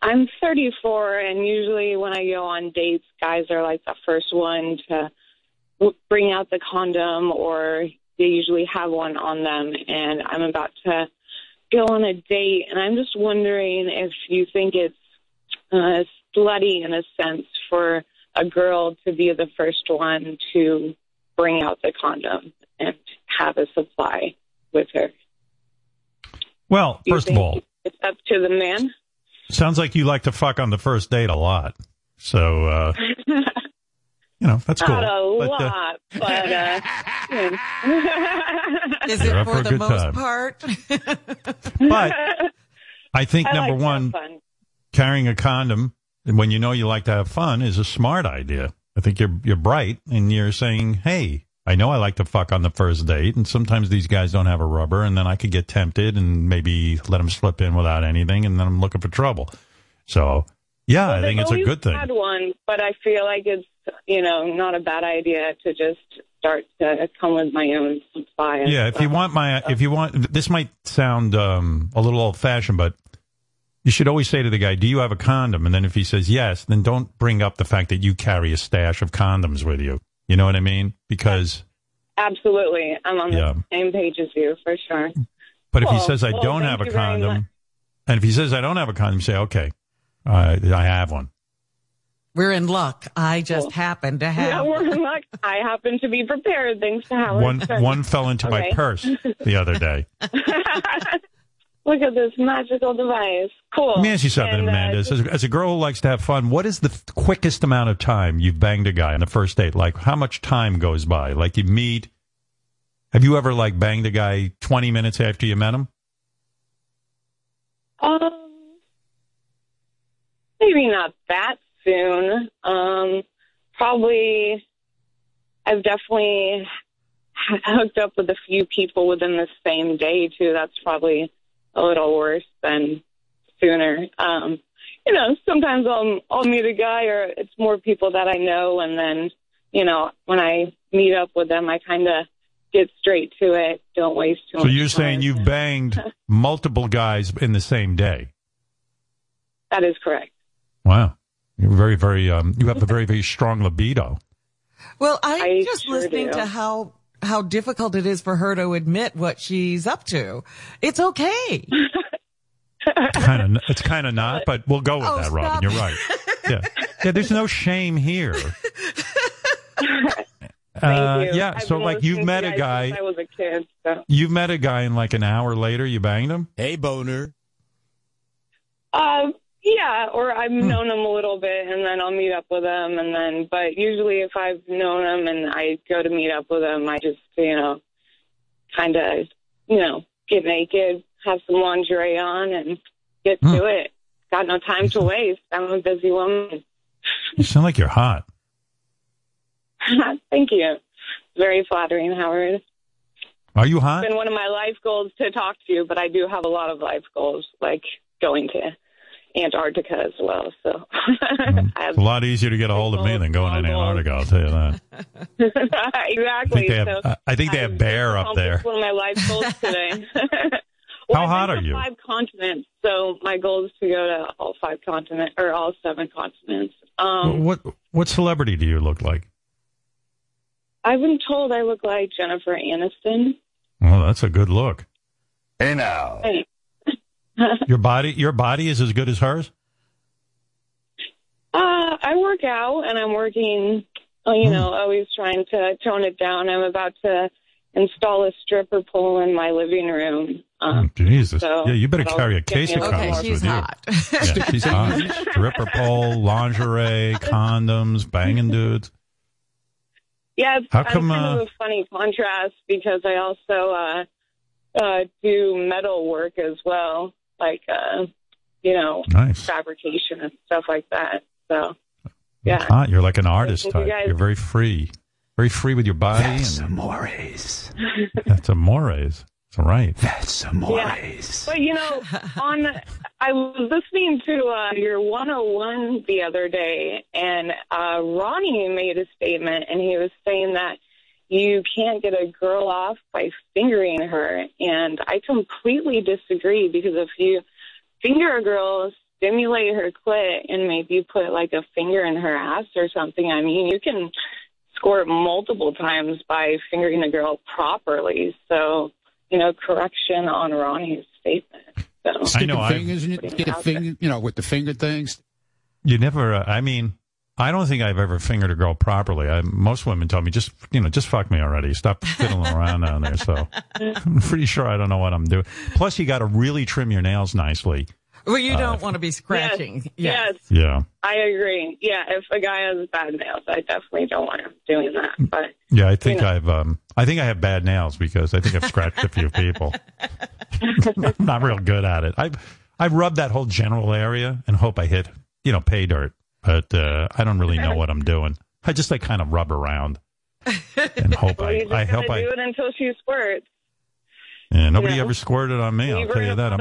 I'm 34, and usually when I go on dates, guys are like the first one to bring out the condom, or they usually have one on them. And I'm about to go on a date, and I'm just wondering if you think it's uh, slutty in a sense for a girl to be the first one to bring out the condom and have a supply with her. Well, you first of all, it's up to the man. sounds like you like to fuck on the first date a lot. So, uh, you know, that's cool. Not a But, uh, lot, but uh, Is it for for the most time. part? But I think I number like one, carrying a condom when you know you like to have fun is a smart idea. I think you're you're bright, and you're saying, "Hey, I know I like to fuck on the first date, and sometimes these guys don't have a rubber, and then I could get tempted and maybe let them slip in without anything, and then I'm looking for trouble." So, yeah, I think it's a good thing. Had one, but I feel like it's you know not a bad idea to just start to come with my own supply. Yeah, if you want my, if you want, this might sound um, a little old fashioned, but you should always say to the guy, "Do you have a condom?" And then if he says yes, then don't bring up the fact that you carry a stash of condoms with you. You know what I mean? Because, Absolutely, I'm on Yeah. the same page as you for sure. but if he says I well, don't have a you very much. condom, and if he says I don't have a condom, say okay, I I have one. We're in luck. I just happen to Yeah, have. we're in luck. I happen to be prepared thanks to Howard. One one fell into my purse the other day. Look at this magical device. Cool. Let me ask you something, And, uh, Amanda. As, as a girl who likes to have fun, what is the f- quickest amount of time you've banged a guy on the first date? Like, how much time goes by? Like, you meet. Have you ever like banged a guy twenty minutes after you met him? Um, maybe not that soon. Um, probably, I've definitely hooked up with a few people within the same day too. That's probably a little worse than sooner. Um, you know, sometimes I'll I'll meet a guy, or it's more people that I know, and then you know when I meet up with them, I kind of get straight to it. Don't waste too So much. you're saying you've banged multiple guys in the same day? that is correct. Wow, you're very, very. Um, you have a very, very strong libido. Well, I'm I just sure listening do. to how how difficult it is for her to admit what she's up to. It's okay. kind of, it's kind of not, but we'll go with Oh, that, Robin. stop. You're right. Yeah, yeah. There's no shame here. Uh, Thank you. yeah. I've So, like, you've met a guy. I was a kid. So. You've met a guy, and like an hour later, you banged him. Hey, boner. Um, yeah, or I've Hmm. known him a little bit, and then I'll meet up with him, and then. But usually, if I've known him and I go to meet up with him, I just you know, kind of you know, get naked, have some lingerie on, and get Hmm. to it. Got no time to waste. I'm a busy woman. You sound like you're hot. Thank you. Very flattering, Howard. Are you It's hot? been one of my life goals to talk to you, but I do have a lot of life goals, like going to Antarctica as well. So It's a lot easier to get a hold of me than going to Antarctica. I'll tell you that. exactly. I think they have. so I think they have bear up there. accomplished one of my life goals today. How hot are you? Five continents. So my goal is to go to all five continents or all seven continents. Um, what What celebrity do you look like? I've been told I look like Jennifer Aniston. Well, that's a good look. Hey now. Hey. Your body, your body is as good as hers. Uh, I work out and I'm working, uh, you know, always trying to tone it down. I'm about to install a stripper pole in my living room. Um, Jesus. so yeah, you better carry a case of little condoms more- with you. Yeah, she's hot. Stripper pole, lingerie, condoms, banging dudes. Yeah, it's How I'm come, kind uh, of a funny contrast because I also uh, uh, do metal work as well, like uh, you know, Nice. fabrication and stuff like that. So yeah, Hot. You're like an artist Thank you guys- you're very free, very free with your body. That's amores. That's amores. That's right. That's Yeah. But you know, on I was listening to uh, your 101 the other day, and uh, Ronnie made a statement, and he was saying that you can't get a girl off by fingering her, and I completely disagree because if you finger a girl, stimulate her clit, and maybe put like a finger in her ass or something, I mean, you can score multiple times by fingering a girl properly. So, you know, correction on Ronnie's statement. So, I know, I- Fingers, and you get a finger, you know, with the finger things. You never. Uh, I mean, I don't think I've ever fingered a girl properly. I, most women tell me just, you know, just fuck me already. Stop fiddling around down there. So I'm pretty sure I don't know what I'm doing. Plus, you got to really trim your nails nicely. Well, you Uh, don't want to be scratching. yes, Yeah. I agree. Yeah, if a guy has bad nails, I definitely don't want him doing that. But Yeah, I think You know. I've um I think I have bad nails because I think I've scratched a few people. I'm not real good at it. I I rub that whole general area and hope I hit, you know, pay dirt. But uh I don't really know what I'm doing. I just like kind of rub around and hope well, I you just I gotta hope do I it until she squirts. yeah, nobody you know. ever squirted on me, I'll Leave tell her you that. I'm.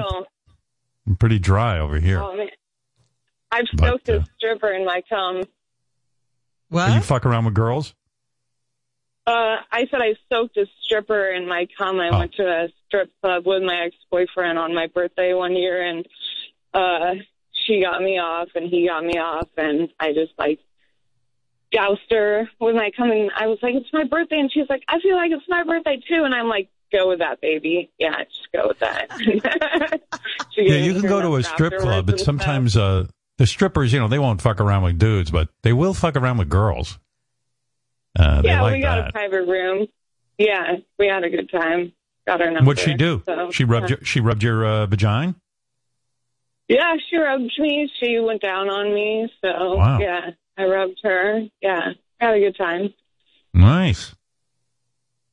I'm pretty dry over here. Oh, man. I've But, soaked a stripper in my cum. Are you fuck around with girls? Uh, I said I soaked a stripper in my cum. I Oh. went to a strip club with my ex-boyfriend on my birthday one year, and uh, she got me off, and he got me off, and I just like doused her with my cum, and I was like, "It's my birthday," and she's like, "I feel like it's my birthday too," and I'm like, "Go with that, baby. Yeah, just go with that." Yeah, you can go to a strip club, but sometimes uh, the strippers, you know, they won't fuck around with dudes, but they will fuck around with girls. Uh, they yeah, like we got that. a private room. Yeah, we had a good time. Got her number. What'd she do? So, she rubbed yeah. your she rubbed your uh, vagina. Yeah, she rubbed me. She went down on me. So Wow. yeah, I rubbed her. Yeah, had a good time. Nice.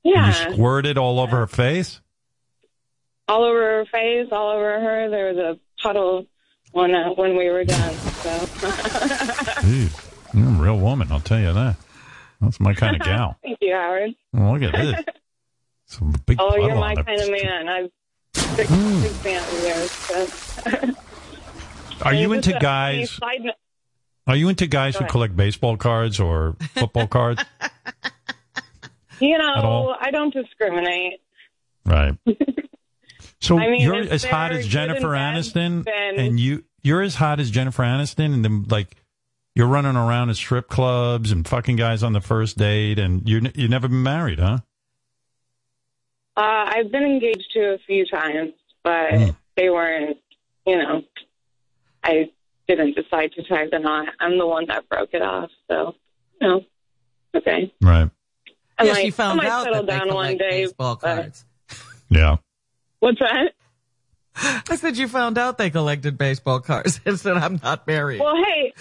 Yeah, You squirted all over her face. all over her face, all over her. There was a puddle when uh, when we were done. So Jeez, you're a real woman, I'll tell you that. That's my kind of gal. Thank you, Howard. Well, look at this. Some big oh, you're my kind of man. Hmm. big fan of yours. So. Are you into guys? funny side note- Are you into guys who collect baseball cards or football cards? You know, I don't discriminate. Right. So I mean, you're as hot as Jennifer bad, Aniston, and you you're as hot as Jennifer Aniston, and then like you're running around at strip clubs and fucking guys on the first date, and you you never been married, huh? Uh, I've been engaged to a few times, but Hmm. they weren't you know, I didn't decide to tie the knot. I'm the one that broke it off. So, you know, okay. Right. I Yes, might, you found I might out settle that they down one day. baseball but- cards. Yeah. What's that? I said you found out they collected baseball cards and said I'm not married. Well, hey,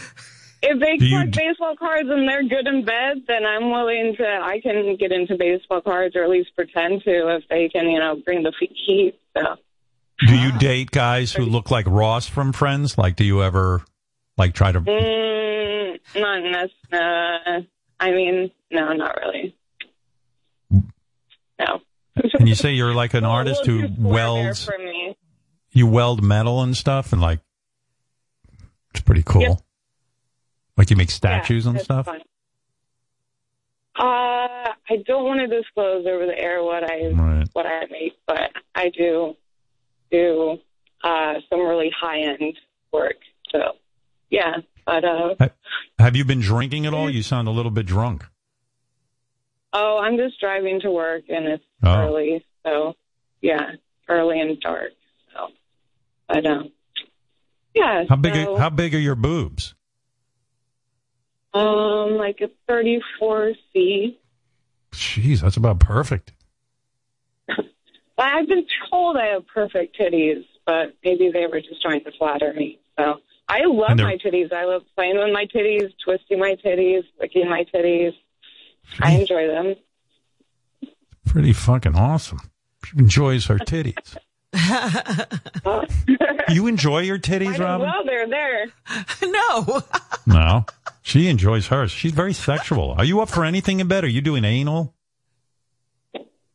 if they Do collect d- baseball cards and they're good in bed, then I'm willing to. I can get into baseball cards, or at least pretend to, if they can, you know, bring the fe- heat. So, Do you date guys who look like Ross from Friends? Like, do you ever like try to? mm, not necessarily. I mean, no, not really. No. Can you say you're like an artist who too square there welds? for me. You weld metal and stuff, and like, it's pretty cool. Yep. Like you make statues and stuff. fine. Uh, I don't want to disclose over the air what I Right. what I make, but I do do uh, some really high end work. So, yeah. But uh, Have you been drinking at all? You sound a little bit drunk. oh, I'm just driving to work, and it's Oh. early. So, yeah, early and dark. So, but um, yeah. How big? so, Are, how big are your boobs? Um, like a 34C. Jeez, that's about perfect. I've been told I have perfect titties, but maybe they were just trying to flatter me. So I love my titties. I love playing with my titties, twisting my titties, licking my titties. I enjoy them. Pretty fucking awesome. She enjoys her titties. you enjoy your titties, Robin? well, they're there. no. No. She enjoys hers. She's very sexual. Are you up for anything in bed? Are you doing anal?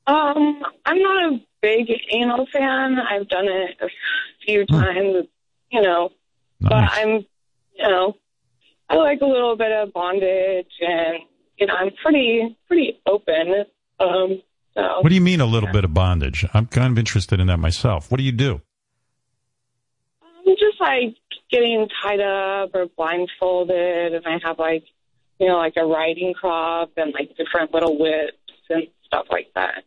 Um, I'm not a big anal fan. I've done it a few times, you know, but I'm, you know, I like a little bit of bondage and, you know, I'm pretty, pretty open. Um, so. What do you mean a little bit of bondage? I'm kind of interested in that myself. What do you do? I'm just like getting tied up or blindfolded, and I have like, you know, like a riding crop and like different little whips and stuff like that.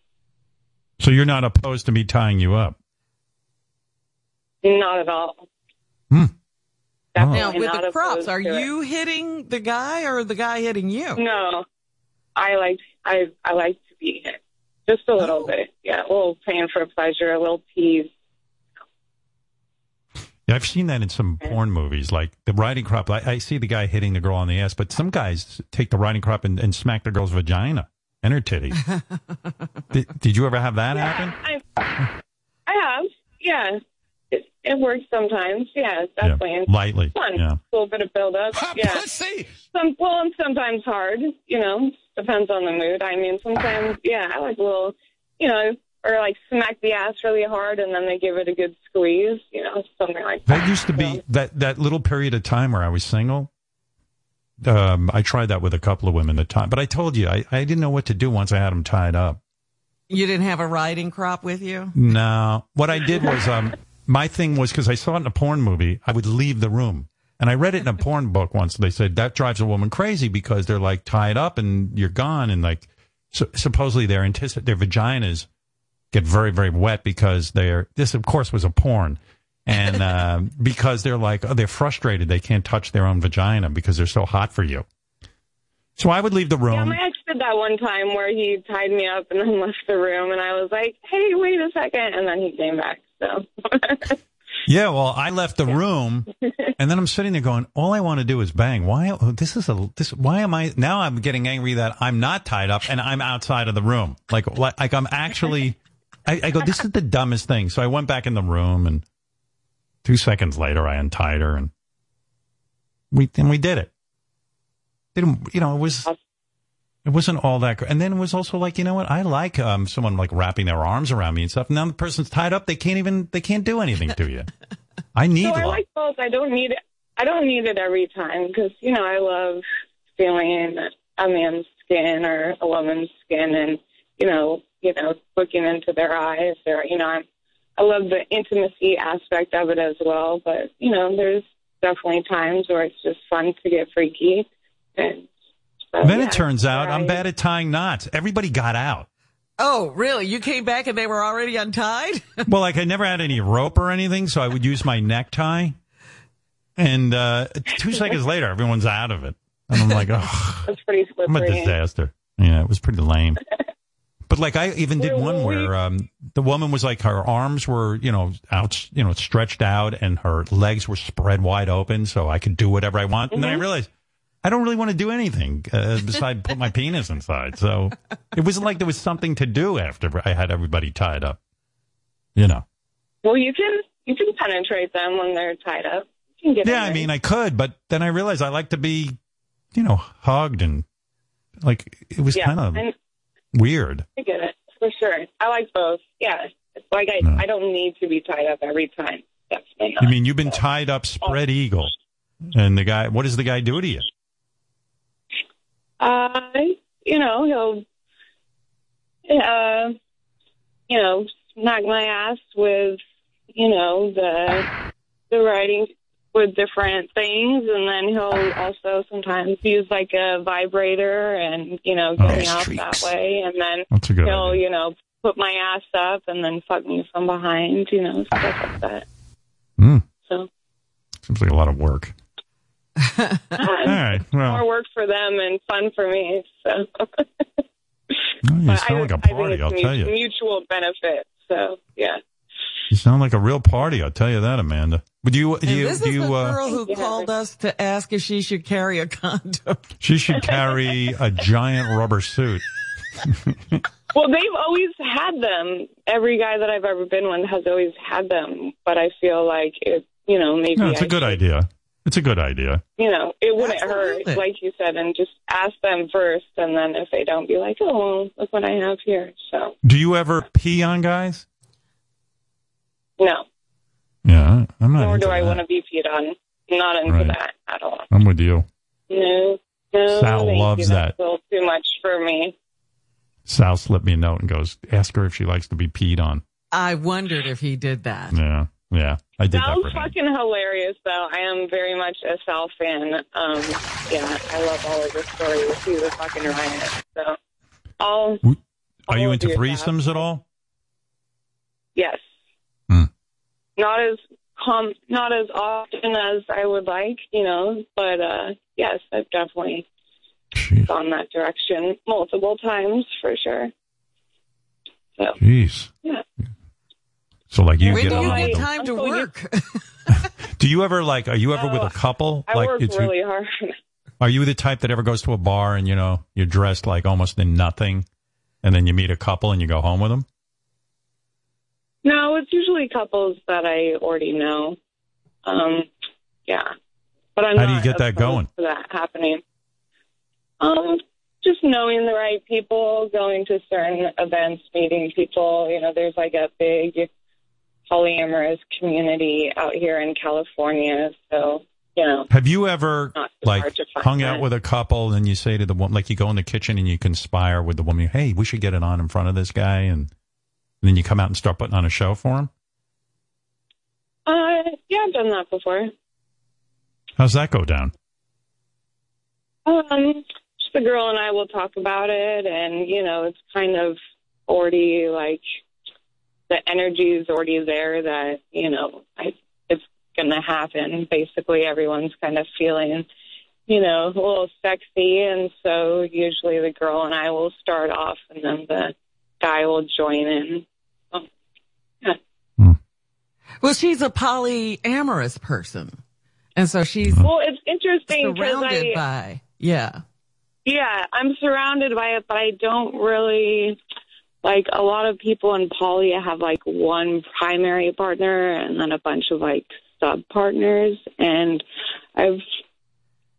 So you're not opposed to me tying you up? Not at all. Hmm. Definitely Now with the crops, are to it. you hitting the guy or the guy hitting you? No, I like I I like to be hit just a Oh. little bit. Yeah, a little pain for pleasure, a little tease. Yeah, I've seen that in some porn movies, like the riding crop. I, I see the guy hitting the girl on the ass, but some guys take the riding crop and, and smack the girl's vagina and her titties. did, did you ever have that happen? I I have, yeah. It, it works sometimes. Yeah, definitely. And lightly, Fun. yeah. A little bit of build up. yeah. Some well, and sometimes hard. You know, depends on the mood. I mean, sometimes yeah, I like a little, you know, or like smack the ass really hard and then they give it a good squeeze. You know, something like that. That used to be that that little period of time where I was single. Um, I tried that with a couple of women at the time, but I told you I, I didn't know what to do once I had them tied up. You didn't have a riding crop with you? No, what I did was um, my thing was because I saw it in a porn movie, I would leave the room. And I read it in a porn book once. They said that drives a woman crazy because they're like tied up and you're gone, and like so, supposedly their antici- their vaginas get very very wet because they're this of course was a porn, and uh, because they're like oh, they're frustrated they can't touch their own vagina because they're so hot for you. So I would leave the room. Yeah, my ex did that one time where he tied me up and then left the room, and I was like, "Hey, wait a second. and then he came back. So Yeah, well, I left the room, and then I'm sitting there going, "All I want to do is bang." Why? oh, This is a this. Why am I now? I'm getting angry that I'm not tied up and I'm outside of the room. Like, like, like I'm actually. I, I go. This is the dumbest thing. So I went back in the room, and two seconds later, I untied her, and we and we did it. Didn't you know? It was. It wasn't all that. gr- And then it was also like, you know what? I like um, someone like wrapping their arms around me and stuff. And now the person's tied up; they can't even they can't do anything to you. I need so I love. like both. I don't need it. I don't need it every time because you know I love feeling a man's skin or a woman's skin, and you know, you know, looking into their eyes, or you know, I'm, I love the intimacy aspect of it as well. But you know, there's definitely times where it's just fun to get freaky, and so, then yeah, it turns out I- I'm bad at tying knots. Everybody got out. Oh, really? You came back and they were already untied? Well, like I never had any rope or anything, so I would use my necktie. And uh, two seconds later, everyone's out of it. And I'm like, oh, That's pretty slippery. I'm a disaster. Yeah, it was pretty lame. But like I even did one where um, the woman was like her arms were you know out you know stretched out and her legs were spread wide open so I could do whatever I want. And then I Mhm. realized I don't really want to do anything uh, besides put my penis inside. So it wasn't like there was something to do after I had everybody tied up. You know. Well, you can you can penetrate them when they're tied up. You can get Yeah, I mean I could, but then I realized I like to be you know hugged and like it was yeah, kind of and weird. I get it for sure. I like both. Yeah, it's like I No. I don't need to be tied up every time. Definitely not. You mean you've been tied up spread eagle, and the guy? What does the guy do to you? Uh, you know, he'll, uh, you know, knock my ass with, you know, the the writing with different things, and then he'll also sometimes use like a vibrator and you know get Oh, me off that way, and then That's a good he'll you know put my ass up and then fuck me from behind, you know, stuff like that. Hmm. So Seems like a lot of work. All right. Well, more work for them and fun for me. So. you But sound like a I think party. it's I'll mu- tell you. Mutual benefit. So yeah. You sound like a real party. I'll tell you that, Amanda. Would you? Do you? this Do is you? the Uh, girl who called us to ask if she should carry a condom. she should carry a giant rubber suit. Well, they've always had them. Every guy that I've ever been with has always had them. But I feel like it, you know, maybe No, it's I a good idea. It's a good idea. you know, it wouldn't Absolutely. hurt, like you said, and just ask them first, and then if they don't, be like, oh, well, look what I have here. So Do you ever pee on guys? No, Yeah, I'm not. nor into do I that. want to be peed on. I'm not into Right. that at all. I'm with you. No, no, Sal loves you. that. A little too much for me. Sal slipped me a note and goes, "Ask her if she likes to be peed on." I wondered if he did that. Yeah, yeah, I did that Sal's for him. fucking hilarious, though. I am very much a Sal fan. Um, yeah, I love all of the stories. He's a fucking riot. So, all Are you into of threesomes at all? yes. Not as com, not as often as I would like, you know. But uh, yes, I've definitely gone that direction multiple times for sure. So, Jeez. yeah. So like you when get do you get them. time to work? Do you ever like? Are you ever with a couple? I like, work it's- really hard. are you the type that ever goes to a bar and you know you're dressed like almost in nothing, and then you meet a couple and you go home with them? No, it's usually couples that I already know. Um, yeah, but I'm How do you get that going? To that happening. Um, just knowing the right people, going to certain events, meeting people. You know, there's like a big polyamorous community out here in California, so you know. Have you ever like hung out with a couple and you say to the woman, like you go in the kitchen and you conspire with the woman, hey, we should get it on in front of this guy, and, and then you come out and start putting on a show for him? Uh, yeah, I've done that before. How's that go down? Um, just the girl and I will talk about it, and you know, it's kind of already like the energy is already there that you know I, it's gonna happen. Basically, everyone's kind of feeling, you know, a little sexy, and so usually the girl and I will start off, and then the guy will join in. Well, she's a polyamorous person. And so she's Well, it's interesting surrounded I by, yeah. Yeah, I'm surrounded by it, but I don't really like a lot of people in poly have like one primary partner and then a bunch of like sub partners and I've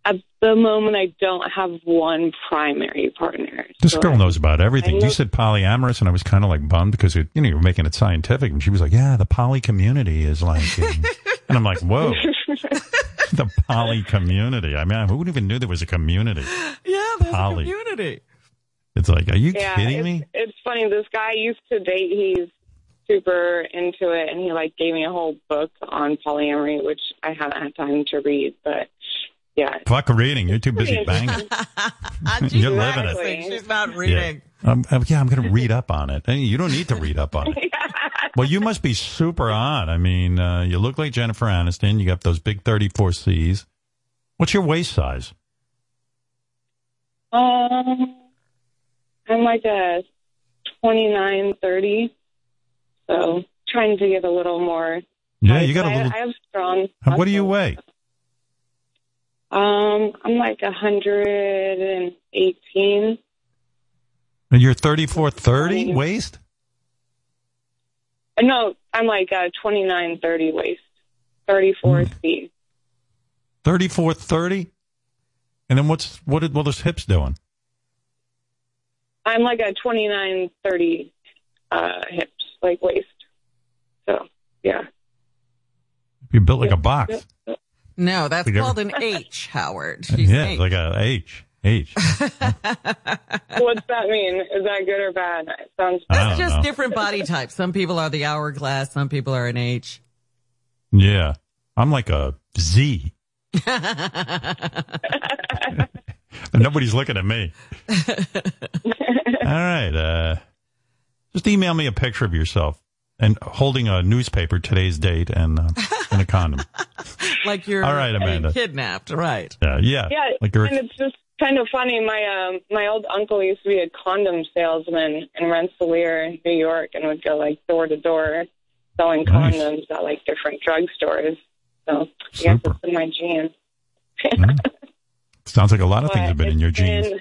at the moment I don't have one primary partner. This So girl knows about everything. Know- You said polyamorous, and I was kind of like bummed because it, you know you were making it scientific, and she was like, "Yeah, the poly community is like," um, and, and I'm like, "Whoa, the poly community." I mean, who even knew there was a community? Yeah, there's Poly. a community. It's like, are you yeah, kidding it's, me? It's funny. This guy I used to date. He's super into it, and he like gave me a whole book on polyamory, which I haven't had time to read. But yeah, Fuck reading. You're too busy banging. You're living not it. She's not reading. Um, uh, yeah, I'm going to read up on it. You don't need to read up on it. Well, you must be super hot. I mean, uh, you look like Jennifer Aniston. You got those big 34 C's. What's your waist size? Um, I'm like a 29, 30. So trying to get a little more. Yeah, you got a little. I have strong. What do you weigh? Um, I'm like 118. And You're 34, 30 waist? Uh, No, I'm like a 29, 30 waist. 34 Hmm. feet. 34, 30? And then what's what? Did, what are those hips doing? I'm like a 29, 30 uh, hips, like waist. So, yeah. You built like a box. No, that's We never- called an H, Howard. She's yeah, an it's like a H. H. What's that mean? Is that good or bad? It sounds I That's just know. different body types. Some people are the hourglass, some people are an H. Yeah. I'm like a Z. Nobody's looking at me. All right. Uh, just email me a picture of yourself and holding a newspaper, today's date, and, uh, and a condom. like you're All right, Amanda. kidnapped, right? Yeah. Yeah. Yeah, Like you're, and it's just kind of funny. My um, my old uncle used to be a condom salesman in Rensselaer, New York, and would go like door to door selling Nice. condoms at like different drugstores. So I guess it's in my genes. sounds like a lot of things have been in your genes.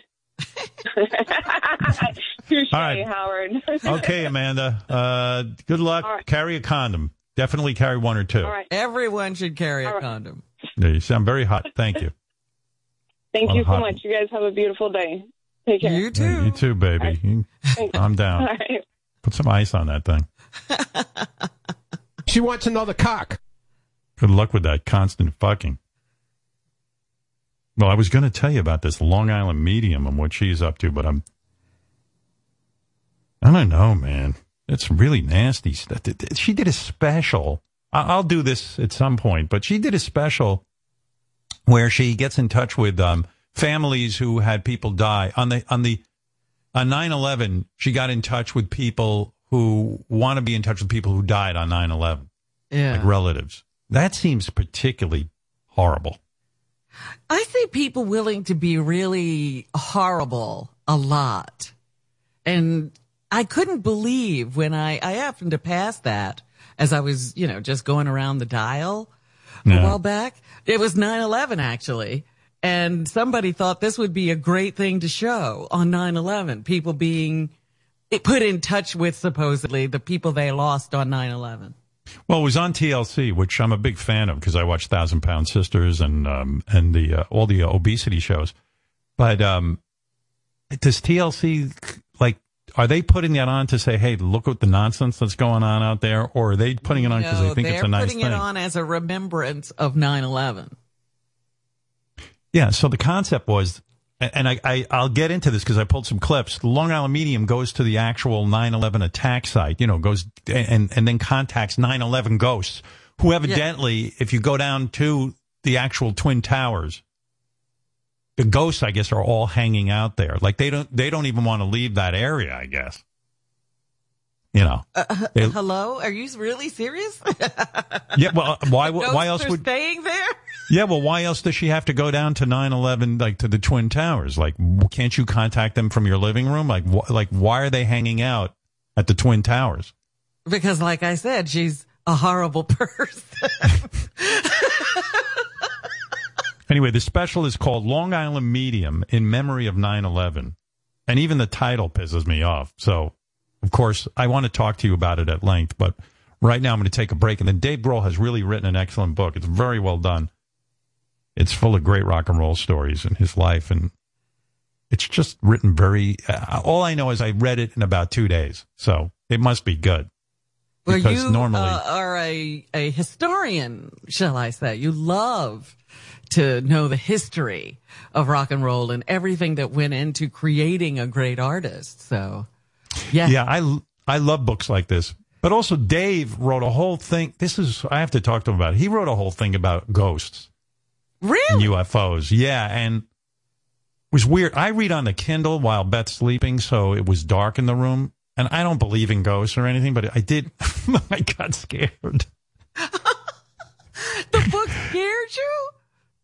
Touche, All right. Howard. Okay, Amanda. Uh, good luck. All right. Carry a condom. Definitely carry one or two. All right. Everyone should carry a condom. Yeah, you sound very hot. Thank you. Thank Well, you so hot- much. You guys have a beautiful day. Take care. You Yeah, you too, baby. You- Thanks. Calm All down. right. Put some ice on that thing. She wants another cock. Good luck with that constant fucking. Well, I was going to tell you about this Long Island medium and what she's up to, but I'm. I don't know, man. It's really nasty stuff. She did a special. I'll do this at some point, but she did a special where she gets in touch with um, families who had people die on the on the on 9/11. She got in touch with people who want to be in touch with people who died on 9/11 Yeah. like relatives. That seems particularly horrible. I see people willing to be really horrible a lot. And I couldn't believe when I, I happened to pass that as I was, you know, just going around the dial a while back. It was 9-11 actually. And somebody thought this would be a great thing to show on 9-11. People being put in touch with supposedly the people they lost on 9-11. Well, it was on TLC, which I'm a big fan of because I watch Thousand Pound Sisters and um, and the uh, all the uh, obesity shows. But um, does TLC like are they putting that on to say, "Hey, look at the nonsense that's going on out there," or are they putting it on because No, they think it's a nice They're putting it on as a remembrance of 9-11. Yeah. So the concept was, and I, I I'll get into this because I pulled some clips. The Long Island Medium goes to the actual 9/11 attack site. You know, goes and and then contacts 9/11 ghosts who evidently, if you go down to the actual twin towers, the ghosts, I guess, are all hanging out there. Like they don't they don't even want to leave that area. I guess. You know. Uh, They- hello? Are you really serious? yeah. Well, why why Ghosts else would staying there? Yeah, well, why else does she have to go down to 9/11 like to the Twin Towers? Like can't you contact them from your living room? Like wh- like why are they hanging out at the Twin Towers? Because, like I said, she's a horrible person. Anyway, the special is called Long Island Medium in memory of 9/11. And even the title pisses me off. So, of course, I want to talk to you about it at length, but right now I'm going to take a break and then Dave Grohl has really written an excellent book. It's very well done. It's full of great rock and roll stories in his life and it's just written very uh, all I know is I read it in about 2 days. So, it must be good. well, Because you normally uh, are a, a historian, shall I say. You love to know the history of rock and roll and everything that went into creating a great artist. So, yeah. Yeah, I I love books like this. But also Dave wrote a whole thing. This is I have to talk to him about. It. He wrote a whole thing about ghosts Really? UFOs. Yeah, and it was weird. I read on the Kindle while Beth's sleeping, so it was dark in the room. And I don't believe in ghosts or anything, but I did. I got scared. The book scared you?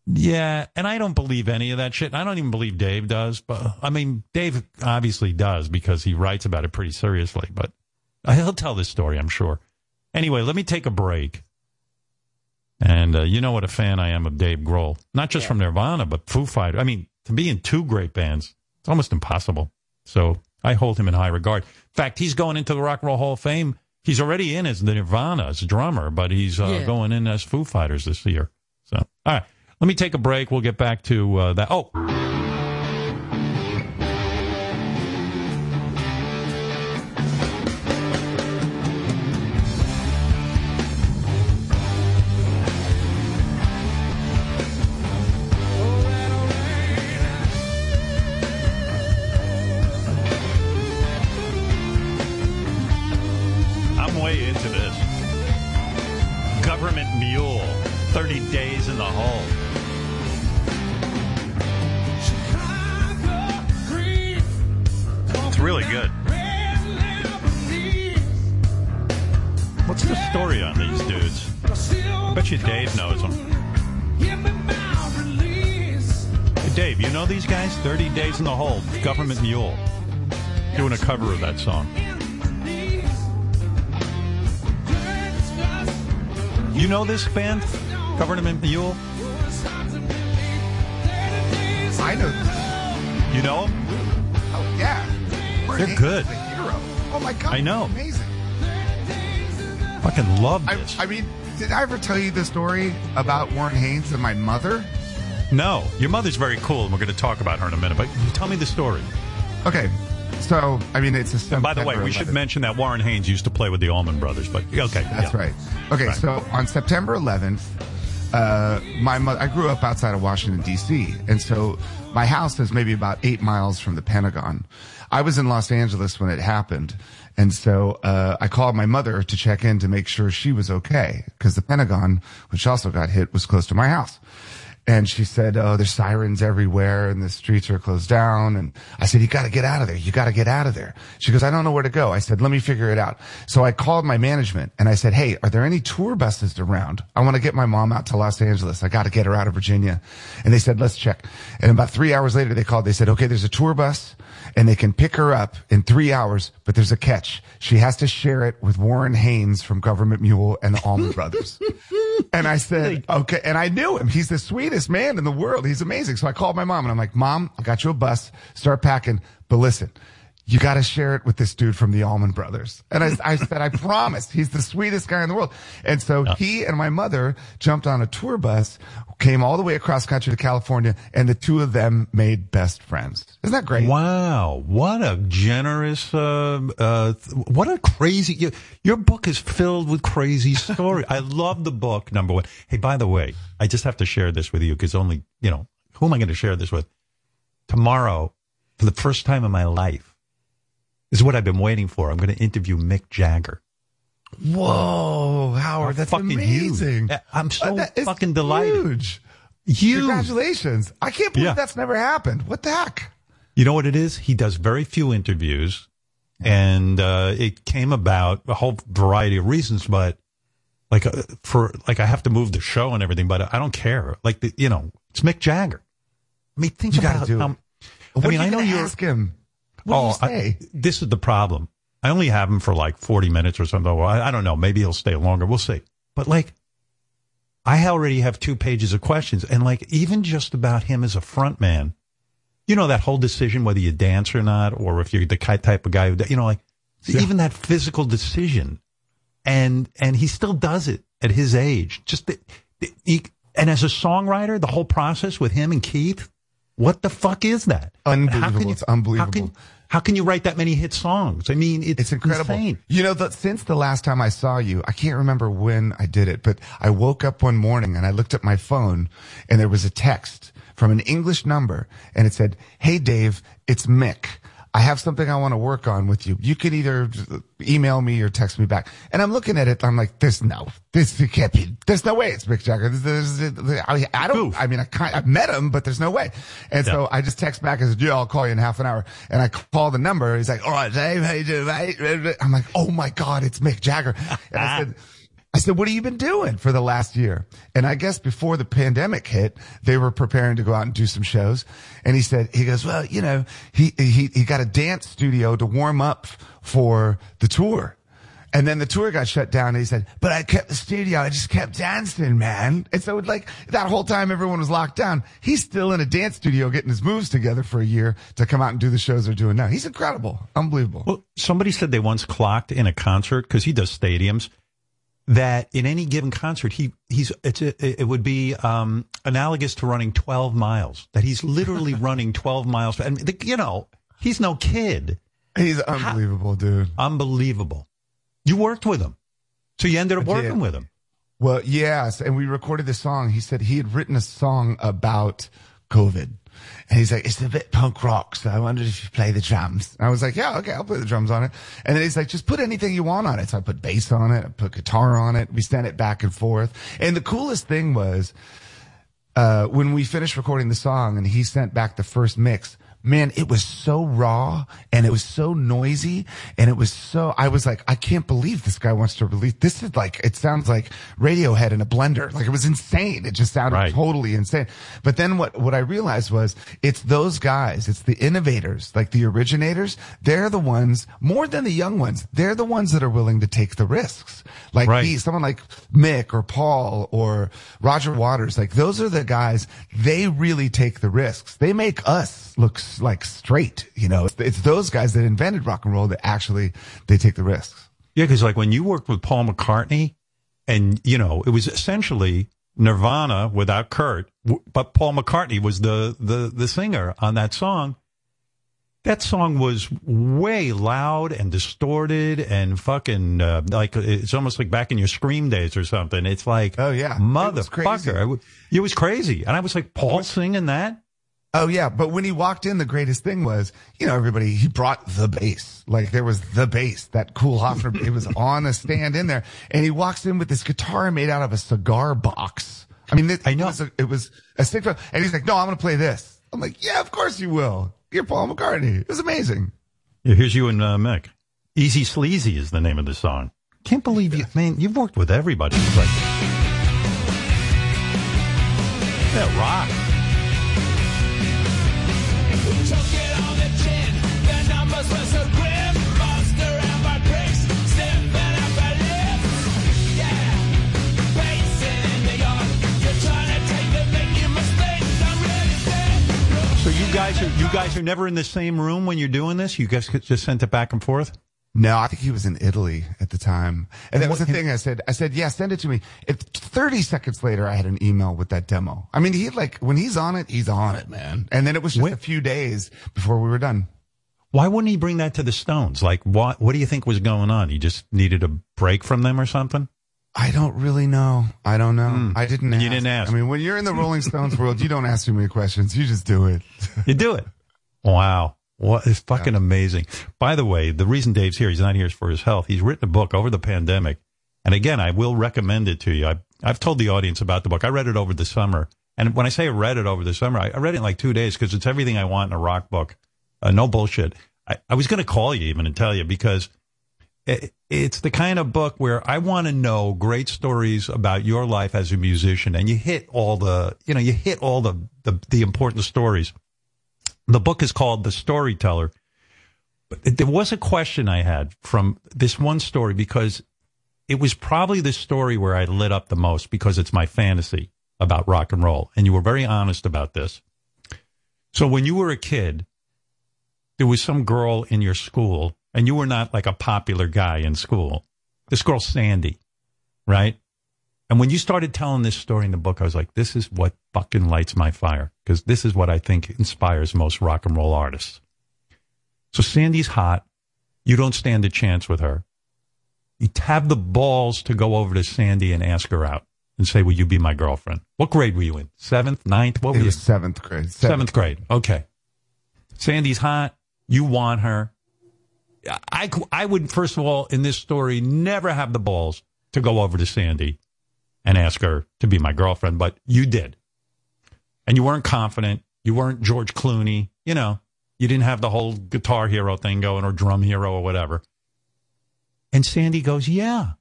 Yeah, and I don't believe any of that shit. I don't even believe Dave does. But I mean, Dave obviously does because he writes about it pretty seriously. But he'll tell this story, I'm sure. Anyway, let me take a break. And uh, you know what a fan I am of Dave Grohl, not just from Nirvana, but Foo Fighters. I mean, to be in two great bands, it's almost impossible. So I hold him in high regard. In fact, he's going into the Rock and Roll Hall of Fame. He's already in as the Nirvana as drummer, but he's uh, Yeah. going in as Foo Fighters this year. So, all right, let me take a break. We'll get back to uh, that. Oh. Band? Government Mule? I know. You know them? Oh yeah. They're good. is a hero. Oh my god. I know. Amazing. Fucking love I, this. I mean, did I ever tell you the story about Warren Haynes and my mother? No, your mother's very cool, and we're going to talk about her in a minute. But tell me the story. Okay. So, I mean, it's a. And by the way, we should mention that Warren Haynes used to play with the Allman Brothers. But okay, That's yeah. right. Okay, Right. so on September 11th, uh, my mother, I grew up outside of Washington D.C., and so my house is maybe about eight miles from the Pentagon. I was in Los Angeles when it happened, and so uh, I called my mother to check in to make sure she was okay because the Pentagon, which also got hit, was close to my house. And she said, "Oh, there's sirens everywhere, and the streets are closed down." And I said, "You got to get out of there. You got to get out of there." She goes, "I don't know where to go." I said, "Let me figure it out." So I called my management and I said, "Hey, are there any tour buses around? I want to get my mom out to Los Angeles. I got to get her out of Virginia." And they said, "Let's check." And about three hours later, they called. They said, "Okay, there's a tour bus." And they can pick her up in three hours, but there's a catch. She has to share it with Warren Haynes from Government Mule and the Allman Brothers. And I said, okay. And I knew him. He's the sweetest man in the world. He's amazing. So I called my mom and I'm like, mom, I got you a bus. Start packing. But listen, you got to share it with this dude from the Allman Brothers. And I, I said, I promise. He's the sweetest guy in the world. And so he and my mother jumped on a tour bus, came all the way across country to California, and the two of them made best friends. Isn't that great? Wow, what a generous, uh, uh, what a crazy. Your, your book is filled with crazy story. I love the book. Number one. Hey, by the way, I just have to share this with you because only you know who am I going to share this with? Tomorrow, for the first time in my life, this is what I've been waiting for. I'm going to interview Mick Jagger. Whoa, Howard, How that's fucking amazing. huge. I'm so Uh, fucking delighted. Huge. Huge. Congratulations. I can't believe Yeah. that's never happened. What the heck? You know what it is? He does very few interviews, and uh, it came about a whole variety of reasons. But like uh, for like, I have to move the show and everything, but I don't care. Like the, you know, it's Mick Jagger. I mean, think You about. do it. um, What I mean, I know you're. ask him? What oh? I, this is the problem. I only have him for like forty minutes or something. Well, I, I don't know. Maybe he'll stay longer. We'll see. But like, I already have two pages of questions, and like even just about him as a front man, you know that whole decision whether you dance or not, or if you're the type of guy who, you know, like even that physical decision, and and he still does it at his age. Just the, the, he, and as a songwriter, the whole process with him and Keith, what the fuck is that? Unbelievable. How can you, It's unbelievable. How can, how can you write that many hit songs? I mean, it's, It's incredible. insane. You know, that since the last time I saw you, I can't remember when I did it, but I woke up one morning and I looked at my phone and there was a text from an English number and it said, Hey Dave, it's Mick. I have something I want to work on with you. You can either email me or text me back. And I'm looking at it. I'm like, there's no, this can't be. There's no way it's Mick Jagger. There's, there's, I, I don't. I mean, I kind, I've met him, but there's no way. And so I just text back and said, yeah, I'll call you in half an hour. And I call the number. He's like, all right, Dave, how you doing, mate? I'm like, oh my god, it's Mick Jagger. And I said. I said, what have you been doing for the last year? And I guess before the pandemic hit, they were preparing to go out and do some shows. And he said, he goes, well, you know, he, he, he got a dance studio to warm up for the tour. And then the tour got shut down and he said, but I kept the studio. I just kept dancing, man. And so like that whole time everyone was locked down, he's still in a dance studio getting his moves together for a year to come out and do the shows they're doing now. He's incredible. Unbelievable. Well, somebody said they once clocked in a concert because he does stadiums that in any given concert he he's it's a, it would be um, analogous to running 12 miles that he's literally running 12 miles and the, you know he's no kid. He's unbelievable dude. Unbelievable. You worked with him. So you ended up working with him. Well, yes, and we recorded this song. He said he had written a song about COVID. And he's like, it's a bit punk rock, so I wondered if you play the drums. I was like, yeah, okay, I'll play the drums on it. And then he's like, just put anything you want on it. So I put bass on it, I put guitar on it. We sent it back and forth. And the coolest thing was, uh, when we finished recording the song and he sent back the first mix, man, it was so raw and it was so noisy and it was so, I was like, I can't believe this guy wants to release, this is like, it sounds like Radiohead in a blender. Like it was insane. It just sounded totally insane. But then what, what I realized was it's those guys, it's the innovators, like the originators. They're the ones more than the young ones. They're the ones that are willing to take the risks. Like Right. he, someone like Mick or Paul or Roger Waters, like those are the guys, they really take the risks. They make us look s- like straight, you know, it's, it's those guys that invented rock and roll that actually, they take the risks. yeah because like when you worked with paul mccartney and you know it was essentially nirvana without kurt but paul mccartney was the the the singer on that song that song was way loud and distorted and fucking uh, like it's almost like back in your scream days or something. It's like oh yeah, motherfucker, it was, it was crazy, and I was like Paul singing that. Oh yeah, but when he walked in, the greatest thing was, you know, everybody, he brought the bass. Like there was the bass, that cool Hofner, it was on a stand in there. And he walks in with this guitar made out of a cigar box. I mean, it, I know. It was a, it was a stick, and he's like, no, I'm going to play this. I'm like, yeah, of course you will. You're Paul McCartney. It was amazing. Yeah, here's you and uh, Mick. Easy Sleazy is the name of the song. Can't believe you, man. You've worked with everybody. It's like, yeah, rock. You guys are you guys are never in the same room when you're doing this. You guys just sent it back and forth. No, I think he was in Italy at the time. And that was the thing I said. I said, yeah, send it to me. If 30 seconds later, I had an email with that demo. I mean, he like, when he's on it, he's on it, man. And then it was just a few days before we were done. Why wouldn't he bring that to the Stones? Like, what what do you think was going on? He just needed a break from them or something. I don't really know. I don't know. Hmm. I didn't ask. you didn't ask. I mean, when you're in the Rolling Stones world, you don't ask too many questions. You just do it. You do it. Wow. What is fucking amazing. By the way, the reason Dave's here, he's not here for his health. He's written a book over the pandemic. And again, I will recommend it to you. I, I've told the audience about the book. I read it over the summer. And when I say I read it over the summer, I, I read it in like two days because it's everything I want in a rock book. Uh, no bullshit. I, I was going to call you even and tell you because it, it's the kind of book where I want to know great stories about your life as a musician. And you hit all the, you know, you hit all the, the, the important stories. The book is called The Storyteller. But there was a question I had from this one story because it was probably the story where I lit up the most because it's my fantasy about rock and roll. And you were very honest about this. So when you were a kid, there was some girl in your school and you were not like a popular guy in school. This girl, Sandy, right? And when you started telling this story in the book, I was like, this is what fucking lights my fire because this is what I think inspires most rock and roll artists. So Sandy's hot. You don't stand a chance with her. You have the balls to go over to Sandy and ask her out and say, will you be my girlfriend? What grade were you in? Seventh, ninth? What were It you? was seventh grade. Seventh grade. Okay. Sandy's hot. You want her. I, I would, first of all, in this story, never have the balls to go over to Sandy and ask her to be my girlfriend, but you did. And you weren't confident. You weren't George Clooney. You know, you didn't have the whole guitar hero thing going or drum hero or whatever. And Sandy goes, Yeah,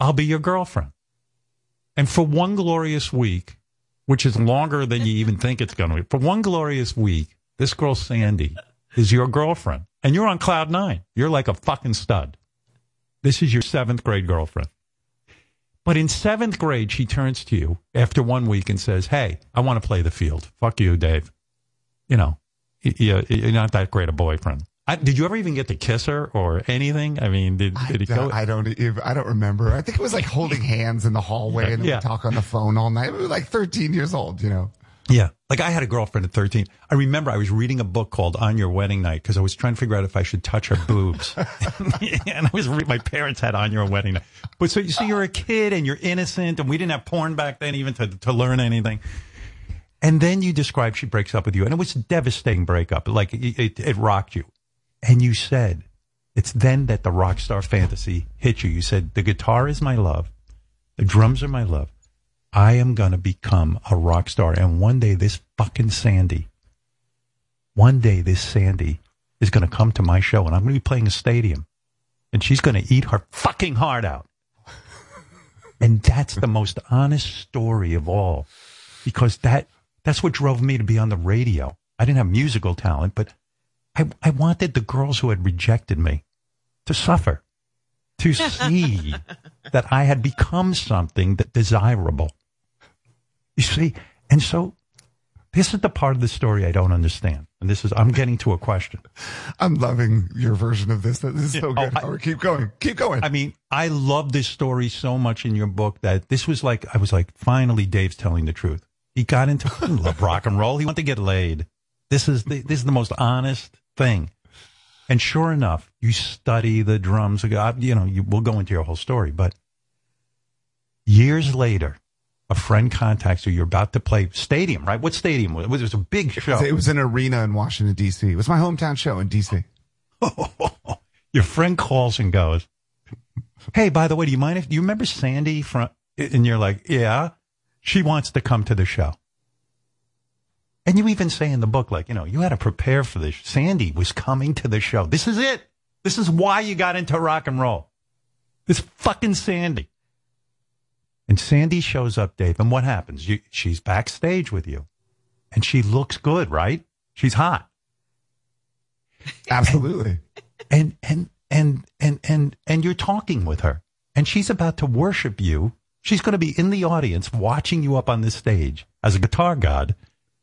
I'll be your girlfriend. And for one glorious week, which is longer than you even think it's going to be, for one glorious week, this girl, Sandy, is your girlfriend. And you're on cloud nine. You're like a fucking stud. This is your seventh grade girlfriend. But in seventh grade, she turns to you after one week and says, Hey, I want to play the field. Fuck you, Dave. You know, you're not that great a boyfriend. I, did you ever even get to kiss her or anything? I mean, did, did it go? I don't. even- I don't remember. I think it was like holding hands in the hallway and Yeah. we talk on the phone all night. We were like 13 years old, you know. Yeah. Like I had a girlfriend at 13. I remember I was reading a book called On Your Wedding Night because I was trying to figure out if I should touch her boobs. and I was re- my parents had On Your Wedding Night. But so you see, you're a kid and you're innocent and we didn't have porn back then even to, to learn anything. And then you describe she breaks up with you and it was a devastating breakup. Like it, it, it rocked you. And you said, it's then that the rock star fantasy hit you. You said, the guitar is my love. The drums are my love. I am going to become a rock star. And one day this fucking Sandy, one day this Sandy is going to come to my show and I'm going to be playing a stadium and she's going to eat her fucking heart out. And that's the most honest story of all because that, that's what drove me to be on the radio. I didn't have musical talent, but I, I wanted the girls who had rejected me to suffer, to see that I had become something that desirable. You see, and so this is the part of the story I don't understand. And this is, I'm getting to a question. I'm loving your version of this. This is so good. Oh, I- Howard. Keep going. Keep going. I mean, I love this story so much in your book that this was like, I was like, finally, Dave's telling the truth. He got into love rock and roll. He wanted to get laid. This is the, this is the most honest thing. And sure enough, you study the drums. You know, you, we'll go into your whole story, but years later, a friend contacts you. You're about to play stadium, right? What stadium was it? It was a big show. It was an arena in Washington, D.C. It was my hometown show in D.C. Your friend calls and goes, "Hey, by the way, do you mind if you remember Sandy from?" And you're like, "Yeah, she wants to come to the show." And you even say in the book, like, you know, you had to prepare for this. Sandy was coming to the show. This is it. This is why you got into rock and roll. This fucking Sandy. And Sandy shows up, Dave, and what happens? You, she's backstage with you, and she looks good, right? She's hot. Absolutely. and and and and and and you're talking with her and she's about to worship you she's going to be in the audience watching you up on this stage as a guitar god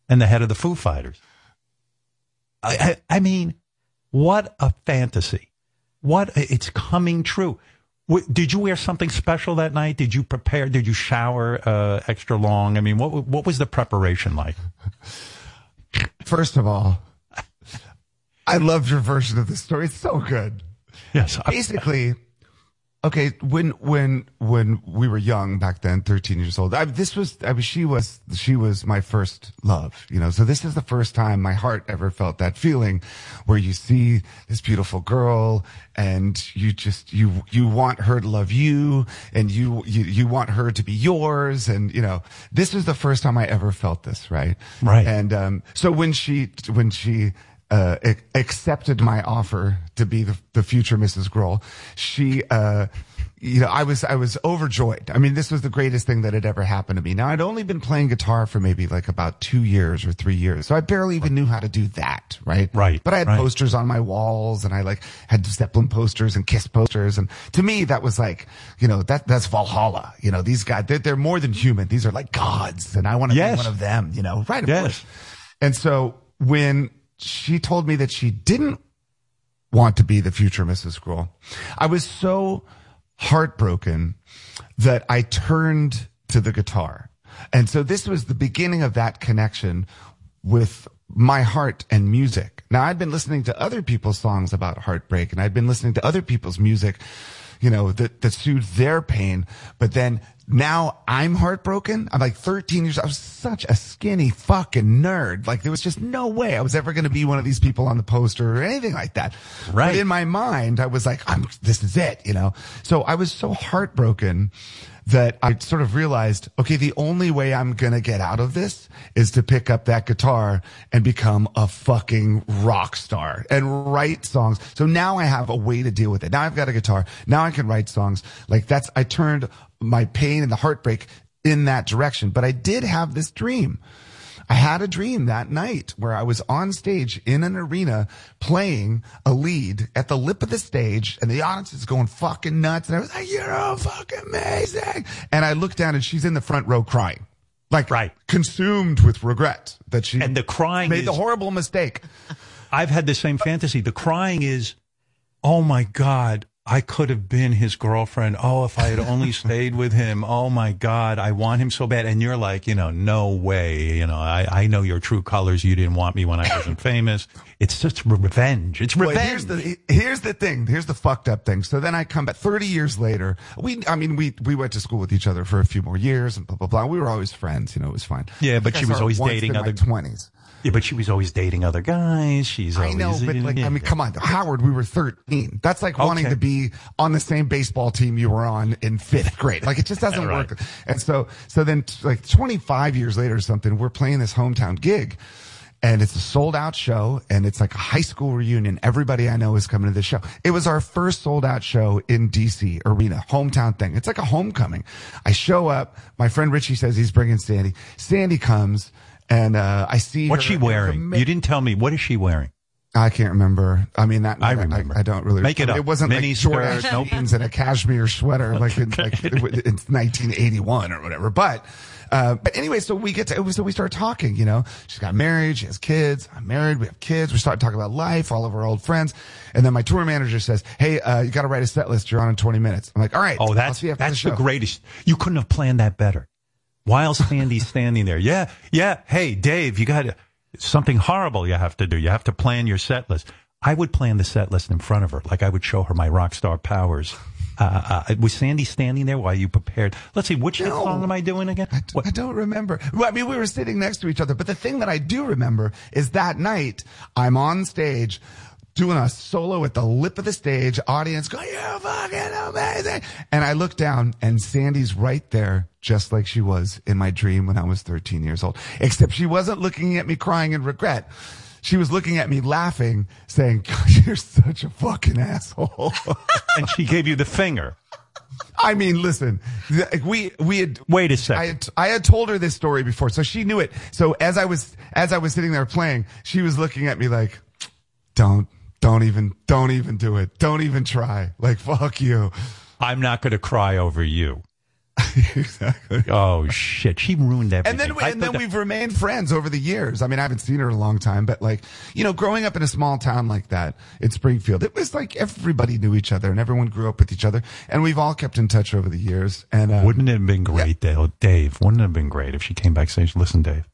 and the head of the foo fighters i i, I mean what a fantasy what a, it's coming true W- did you wear something special that night did you prepare did you shower uh, extra long i mean what what was the preparation like First of all, I loved your version of the story. It's so good. Yes. Basically, okay, when when when we were young back then, thirteen years old, I, this was I mean, she was she was my first love, you know. So this is the first time my heart ever felt that feeling, where you see this beautiful girl and you just you you want her to love you and you you you want her to be yours and you know this was the first time I ever felt this, right? Right. And um, so when she when she uh, accepted my offer to be the, the future Mrs. Grohl, she, uh, you know, I was, I was overjoyed. I mean, this was the greatest thing that had ever happened to me. Now I'd only been playing guitar for maybe like about two years or three years. So I barely even knew how to do that. Right. Right. But I had right. posters on my walls and I like had Zeppelin posters and Kiss posters. And to me, that was like, you know, that, that's Valhalla. You know, these guys, they're, they're more than human. These are like gods and I want to Yes. be one of them, you know, right. Of Yes. course. And so when she told me that she didn't want to be the future Mrs. Grohl, I was so heartbroken that I turned to the guitar. And so this was the beginning of that connection with my heart and music. Now I'd been listening to other people's songs about heartbreak and I'd been listening to other people's music, you know, that, that soothed their pain. But then now I'm heartbroken. I'm like 13 years. I was such a skinny fucking nerd. Like there was just no way I was ever going to be one of these people on the poster or anything like that. Right. But in my mind, I was like, I'm, this is it, you know? So I was so heartbroken that I sort of realized, okay, the only way I'm going to get out of this is to pick up that guitar and become a fucking rock star and write songs. So now I have a way to deal with it. Now I've got a guitar. Now I can write songs. Like that's, I turned my pain and the heartbreak in that direction. But I did have this dream. I had a dream that night where I was on stage in an arena playing a lead at the lip of the stage and the audience is going fucking nuts. And I was like, you're all fucking amazing. And I looked down and she's in the front row crying. Like, right. consumed with regret that she And the crying made is- the horrible mistake. I've had the same fantasy. The crying is, oh my God, I could have been his girlfriend. Oh, if I had only stayed with him. Oh my God, I want him so bad. And you're like, you know, no way. You know, I, I know your true colors. You didn't want me when I wasn't famous. It's just revenge. It's Well, revenge. here's the here's the thing. Here's the fucked up thing. So then I come back 30 years later. We, I mean, we we went to school with each other for a few more years and blah blah blah. We were always friends. You know, it was fine. Yeah, but she was always dating other 20s. Yeah, but she was always dating other guys. She's I know, but like, I mean, come on, Howard, we were 13. That's like wanting Okay. to be on the same baseball team you were on in fifth grade. Like, it just doesn't Right. work. And so, so then like 25 years later or something, we're playing this hometown gig and it's a sold out show and it's like a high school reunion. Everybody I know is coming to this show. It was our first sold out show in DC arena, hometown thing. It's like a homecoming. I show up. My friend Richie says he's bringing Sandy. Sandy comes and, uh, I see What's she wearing? You didn't tell me. What is she wearing? I can't remember. I mean, that I remember. I, don't really Make it up. It wasn't Mini like short skirt, nope. jeans and a cashmere sweater like in like it's 1981 or whatever. But uh, but anyway, so we get to so we start talking. You know, she's got married, she has kids. I'm married, we have kids. We start talking about life, all of our old friends, and then my tour manager says, "Hey, uh, you got to write a set list. You're on in 20 minutes." I'm like, "All right." Oh, that's see you after that's the, the, greatest. You couldn't have planned that better. While Sandy's standing there, yeah, yeah. Hey, Dave, you got something horrible you have to do. You have to plan your set list. I would plan the set list in front of her, like I would show her my rock star powers. Uh, uh, was Sandy standing there while you prepared? Let's see, which No. song am I doing again? I don't remember. Well, I mean, we were sitting next to each other, but the thing that I do remember is that night I'm on stage doing a solo at the lip of the stage, audience going, you're fucking amazing. And I look down and Sandy's right there, just like she was in my dream when I was 13 years old, except she wasn't looking at me crying in regret. She was looking at me laughing, saying, you're such a fucking asshole. and she gave you the finger. I mean, listen, we, we had, Wait a second. I had, I had told her this story before, so she knew it. So as I was, as I was sitting there playing, she was looking at me like, don't, don't even, don't even do it. Don't even try. Like, fuck you. I'm not going to cry over you. exactly. Oh shit, she ruined everything. And then, we, and then we've remained friends over the years. I mean, I haven't seen her in a long time, but like, you know, growing up in a small town like that in Springfield, it was like everybody knew each other and everyone grew up with each other. And we've all kept in touch over the years. And, uh, Wouldn't it have been great, Dale, Dave? Wouldn't it have been great if she came back said, "Listen, Dave,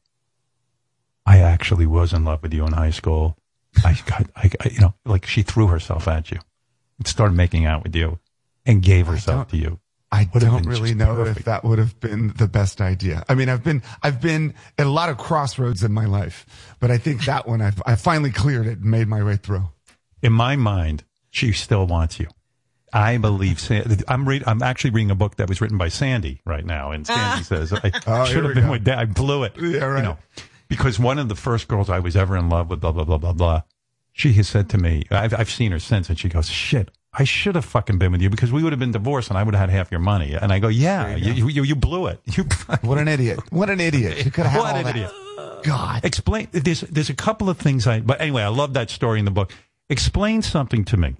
I actually was in love with you in high school. I got, I, I- you know, like she threw herself at you, and started making out with you, and gave herself to you." I Would don't really know perfect. if that would have been the best idea. I mean, I've been, I've been at a lot of crossroads in my life, but I think that one I've, I finally cleared it and made my way through. In my mind, she still wants you. I believe. I'm read. I'm actually reading a book that was written by Sandy right now, and Sandy ah. says I Oh, should have been go. with Dad. I blew it. Yeah, right. You know, because one of the first girls I was ever in love with, blah blah blah blah blah. She has said to me, I've I've seen her since, and she goes, "Shit, I should have fucking been with you because we would have been divorced, and I would have had half your money." And I go, "Yeah, you you, you blew it. You What an idiot. What an idiot. You could have had what an that. idiot." God. Explain. There's there's a couple of things I. But anyway, I love that story in the book. Explain something to me.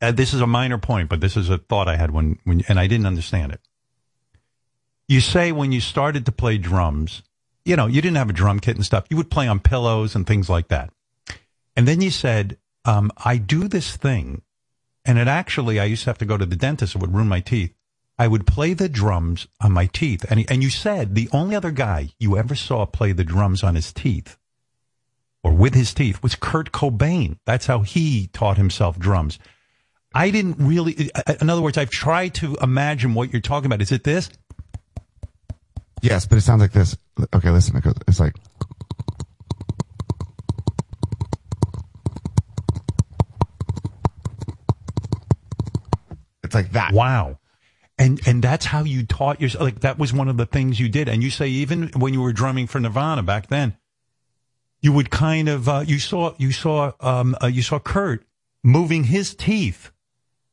Uh, this is a minor point, but this is a thought I had when when and I didn't understand it. You say when you started to play drums, you know, you didn't have a drum kit and stuff. You would play on pillows and things like that. And then you said, um, I do this thing, and it actually, I used to have to go to the dentist. It would ruin my teeth. I would play the drums on my teeth. And, and you said the only other guy you ever saw play the drums on his teeth or with his teeth was Kurt Cobain. That's how he taught himself drums. I didn't really. In other words, I've tried to imagine what you're talking about. Is it this? Yes, but it sounds like this. Okay, listen. It goes, it's like. It's like that. Wow. And and that's how you taught yourself. Like that was one of the things you did. And you say even when you were drumming for Nirvana back then, you would kind of uh, you saw you saw um uh, you saw Kurt moving his teeth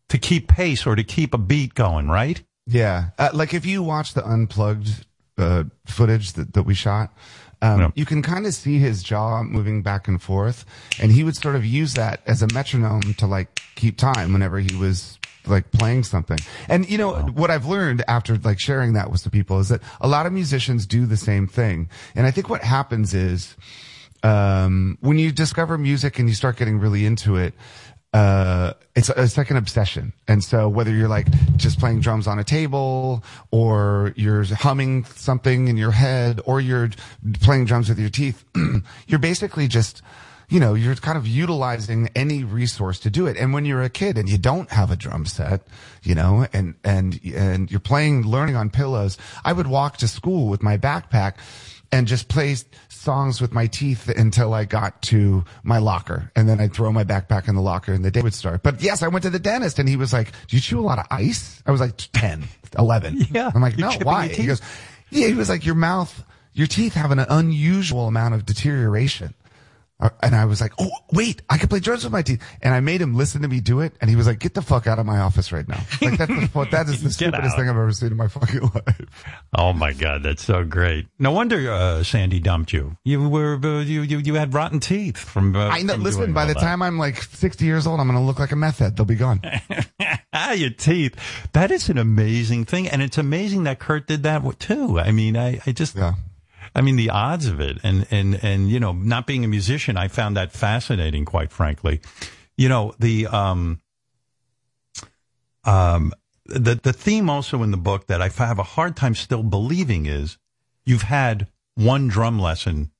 to keep pace or to keep a beat going, right? Yeah, uh, like if you watch the unplugged uh, footage that, that we shot, um, you can kind of see his jaw moving back and forth, and he would sort of use that as a metronome to like keep time whenever he was like playing something. And you know what I've learned after like sharing that with the people is that a lot of musicians do the same thing, and I think what happens is um, when you discover music and you start getting really into it, uh, it's, it's like an obsession. And so whether you're like just playing drums on a table or you're humming something in your head or you're playing drums with your teeth, you're basically just, you know, you're kind of utilizing any resource to do it. And when you're a kid and you don't have a drum set, you know, and, and, and you're playing, learning on pillows, I would walk to school with my backpack and just play songs with my teeth until I got to my locker. And then I'd throw my backpack in the locker and the day would start. But yes, I went to the dentist and he was like, do you chew a lot of ice? I was like 10, 11. Yeah. I'm like, no, why? He goes, yeah, he was like, your mouth, your teeth have an unusual amount of deterioration. Uh, And I was like, oh, wait, I can play drums with my teeth. And I made him listen to me do it. And he was like, get the fuck out of my office right now. Like that's the, that is the stupidest out. thing I've ever seen in my fucking life. Oh my God, that's so great. No wonder uh, Sandy dumped you. You were uh, you, you you had rotten teeth from. Uh, I know. from Listen, by the that. time I'm like 60 years old, I'm going to look like a meth head. They'll be gone. ah, your teeth. That is an amazing thing, and it's amazing that Kurt did that too. I mean, I I just. I mean, the odds of it, and and and you know, not being a musician, I found that fascinating. Quite frankly, you know, the um, um, the the theme also in the book that I have a hard time still believing is you've had one drum lesson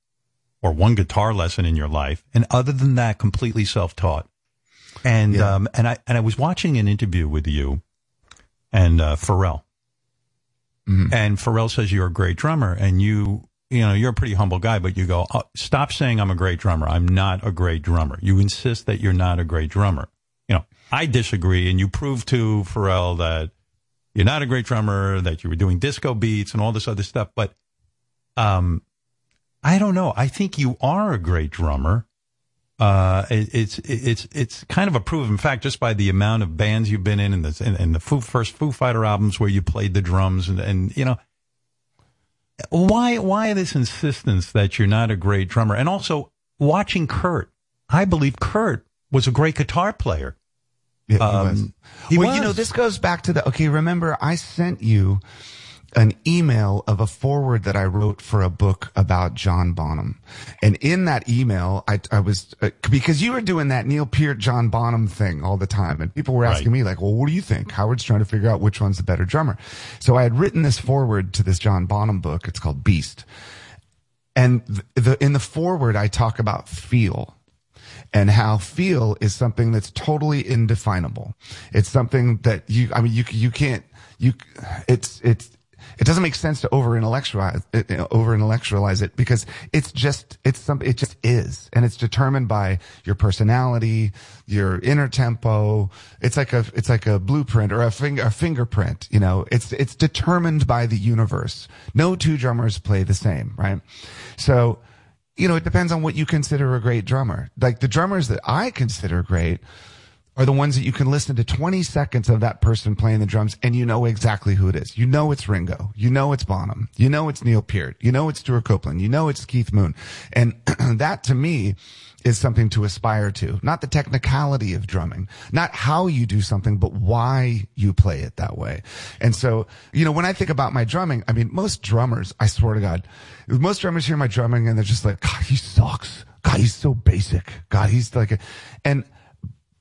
or one guitar lesson in your life, and other than that, completely self taught. And um, and I and I was watching an interview with you and uh, Pharrell, and Pharrell says you're a great drummer, and you you know you're a pretty humble guy, but you go oh, stop saying I'm a great drummer. I'm not a great drummer. You insist that you're not a great drummer. You know I disagree, and you prove to Pharrell that you're not a great drummer, that you were doing disco beats and all this other stuff. But um, I don't know. I think you are a great drummer. Uh, it, it's it's it's kind of a proven fact just by the amount of bands you've been in and the and, and the Foo, first Foo Fighter albums where you played the drums and and you know why why this insistence that you're not a great drummer and also watching Kurt. I believe Kurt was a great guitar player. Yeah, he Um, was. he well, you know, this goes back to the, okay, remember I sent you an email of a forward that I wrote for a book about John Bonham. And in that email, I, I was, uh, because you were doing that Neil Peart, John Bonham thing all the time. And people were asking me like, well, what do you think? Howard's trying to figure out which one's the better drummer. So I had written this forward to this John Bonham book. It's called Beast. And the, the, in the forward, I talk about feel and how feel is something that's totally indefinable. It's something that you, I mean, you, you can't, you, it's, it's, it doesn't make sense to over intellectualize it, uh, uh, over intellectualize it because it's just, it's something, it just is. And it's determined by your personality, your inner tempo. It's like a, it's like a blueprint or a finger, a fingerprint, you know, it's, it's determined by the universe. No two drummers play the same, right? So, you know, it depends on what you consider a great drummer. Like the drummers that I consider great are the ones that you can listen to 20 seconds of that person playing the drums and you know exactly who it is. You know it's Ringo. You know it's Bonham. You know it's Neil Peart. You know it's Stewart Copeland. You know it's Keith Moon. And that to me is something to aspire to. Not the technicality of drumming, not how you do something, but why you play it that way. And so, you know, when I think about my drumming, I mean, most drummers, I swear to God, most drummers hear my drumming and they're just like, God, he sucks. God, he's so basic. God, he's like a, and,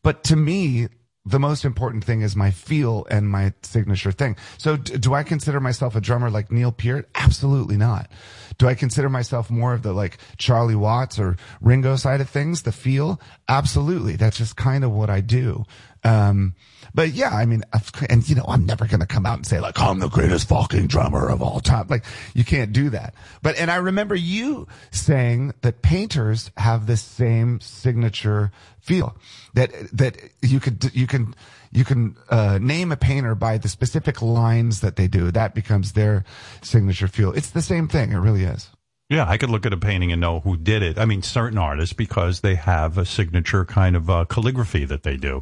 but to me, the most important thing is my feel and my signature thing. So d- do I consider myself a drummer like Neil Peart? Absolutely not. Do I consider myself more of the like Charlie Watts or Ringo side of things, the feel? Absolutely. That's just kind of what I do. Um, but yeah, I mean, and you know, I'm never going to come out and say like, I'm the greatest fucking drummer of all time. Like, you can't do that. But, and I remember you saying that painters have this same signature feel that, that you could, you can, you can, uh, name a painter by the specific lines that they do. That becomes their signature feel. It's the same thing. It really is. Yeah, I could look at a painting and know who did it. I mean, certain artists because they have a signature kind of uh, calligraphy that they do.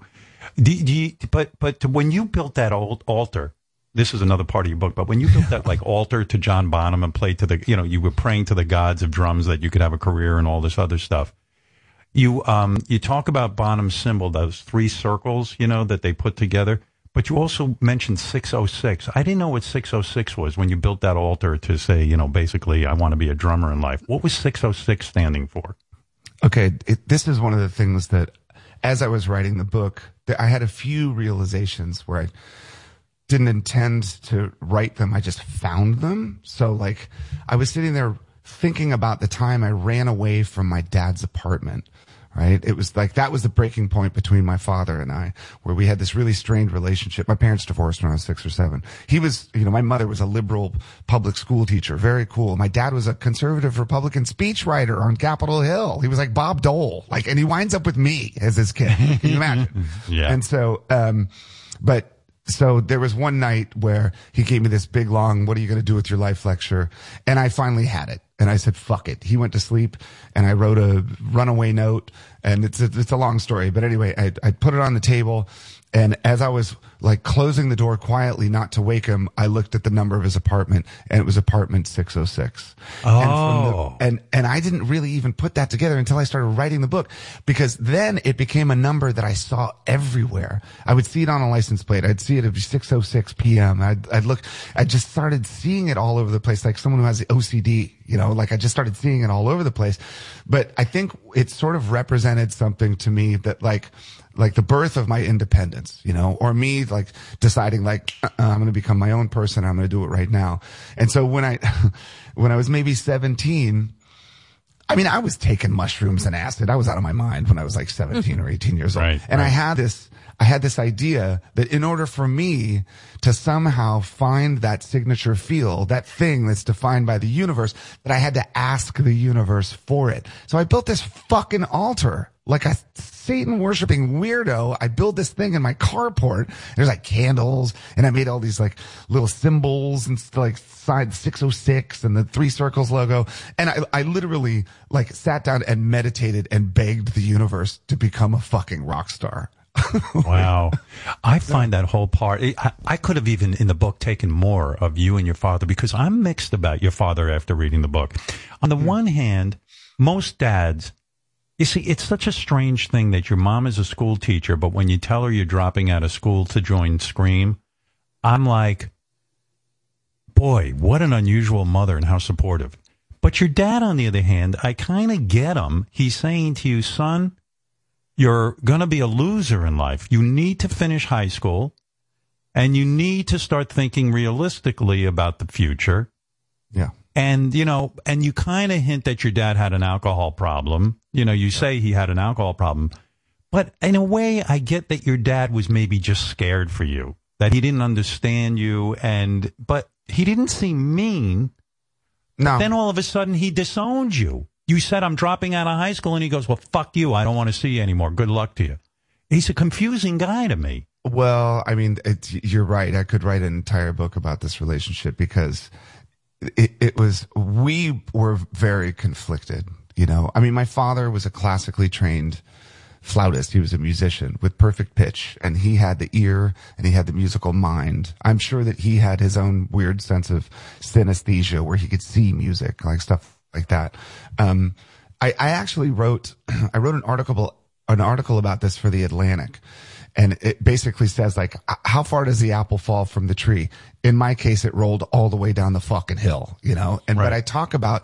Do, do you, but but when you built that old altar, this is another part of your book. But when you built that like altar to John Bonham and played to the, you know, you were praying to the gods of drums that you could have a career and all this other stuff. You um you talk about Bonham's symbol, those three circles, you know, that they put together. But you also mentioned 606. I didn't know what 606 was when you built that altar to say, you know, basically, I want to be a drummer in life. What was 606 standing for? Okay, it, this is one of the things that, as I was writing the book, I had a few realizations where I didn't intend to write them. I just found them. So, like, I was sitting there thinking about the time I ran away from my dad's apartment. Right. It was like that was the breaking point between my father and I, where we had this really strained relationship. My parents divorced when I was six or seven. He was, you know, my mother was a liberal public school teacher. Very cool. My dad was a conservative Republican speechwriter on Capitol Hill. He was like Bob Dole. Like, and he winds up with me as his kid. Can you imagine? Yeah. And so, um, but so there was one night where he gave me this big long, what are you going to do with your life lecture? And I finally had it. And I said, fuck it. He went to sleep and I wrote a runaway note and it's a, it's a long story. But anyway, I, I put it on the table. And as I was like closing the door quietly, not to wake him, I looked at the number of his apartment and it was apartment 606. And, from Oh. the, and, and I didn't really even put that together until I started writing the book because then it became a number that I saw everywhere. I would see it on a license plate. I'd see it at 606 PM. I'd, I'd look, I just started seeing it all over the place, like someone who has OCD, you know, like I just started seeing it all over the place. But I think it sort of represented something to me that like, like the birth of my independence, you know, or me like deciding like uh, I'm going to become my own person. I'm going to do it right now. And so when I, when I was maybe 17, I mean, I was taking mushrooms and acid. I was out of my mind when I was like 17 or 18 years old. Right, and I had this, I had this idea that in order for me to somehow find that signature feel, that thing that's defined by the universe, that I had to ask the universe for it. So I built this fucking altar. Like a Satan worshiping weirdo, I built this thing in my carport. There's like candles and I made all these like little symbols and like side 606 and the three circles logo. And I, I literally like sat down and meditated and begged the universe to become a fucking rock star. wow. I find that whole part, I, I could have even in the book taken more of you and your father because I'm mixed about your father after reading the book. On the hmm. one hand, most dads, you see, it's such a strange thing that your mom is a school teacher, but when you tell her you're dropping out of school to join Scream, I'm like, boy, what an unusual mother and how supportive. But your dad, on the other hand, I kind of get him. He's saying to you, son, you're going to be a loser in life. You need to finish high school and you need to start thinking realistically about the future. Yeah. And, you know, and you kind of hint that your dad had an alcohol problem. You know, you say he had an alcohol problem. But in a way, I get that your dad was maybe just scared for you, that he didn't understand you. And, but he didn't seem mean. No. Then all of a sudden he disowned you. You said, I'm dropping out of high school. And he goes, well, fuck you. I don't want to see you anymore. Good luck to you. He's a confusing guy to me. Well, I mean, it, you're right. I could write an entire book about this relationship because it, it was, we were very conflicted, you know. I mean, my father was a classically trained flautist. He was a musician with perfect pitch and he had the ear and he had the musical mind. I'm sure that he had his own weird sense of synesthesia where he could see music, like stuff like that. Um, I, I actually wrote, I wrote an article, an article about this for the Atlantic. And it basically says like, uh, how far does the apple fall from the tree? In my case, it rolled all the way down the fucking hill, you know? And, but I talk about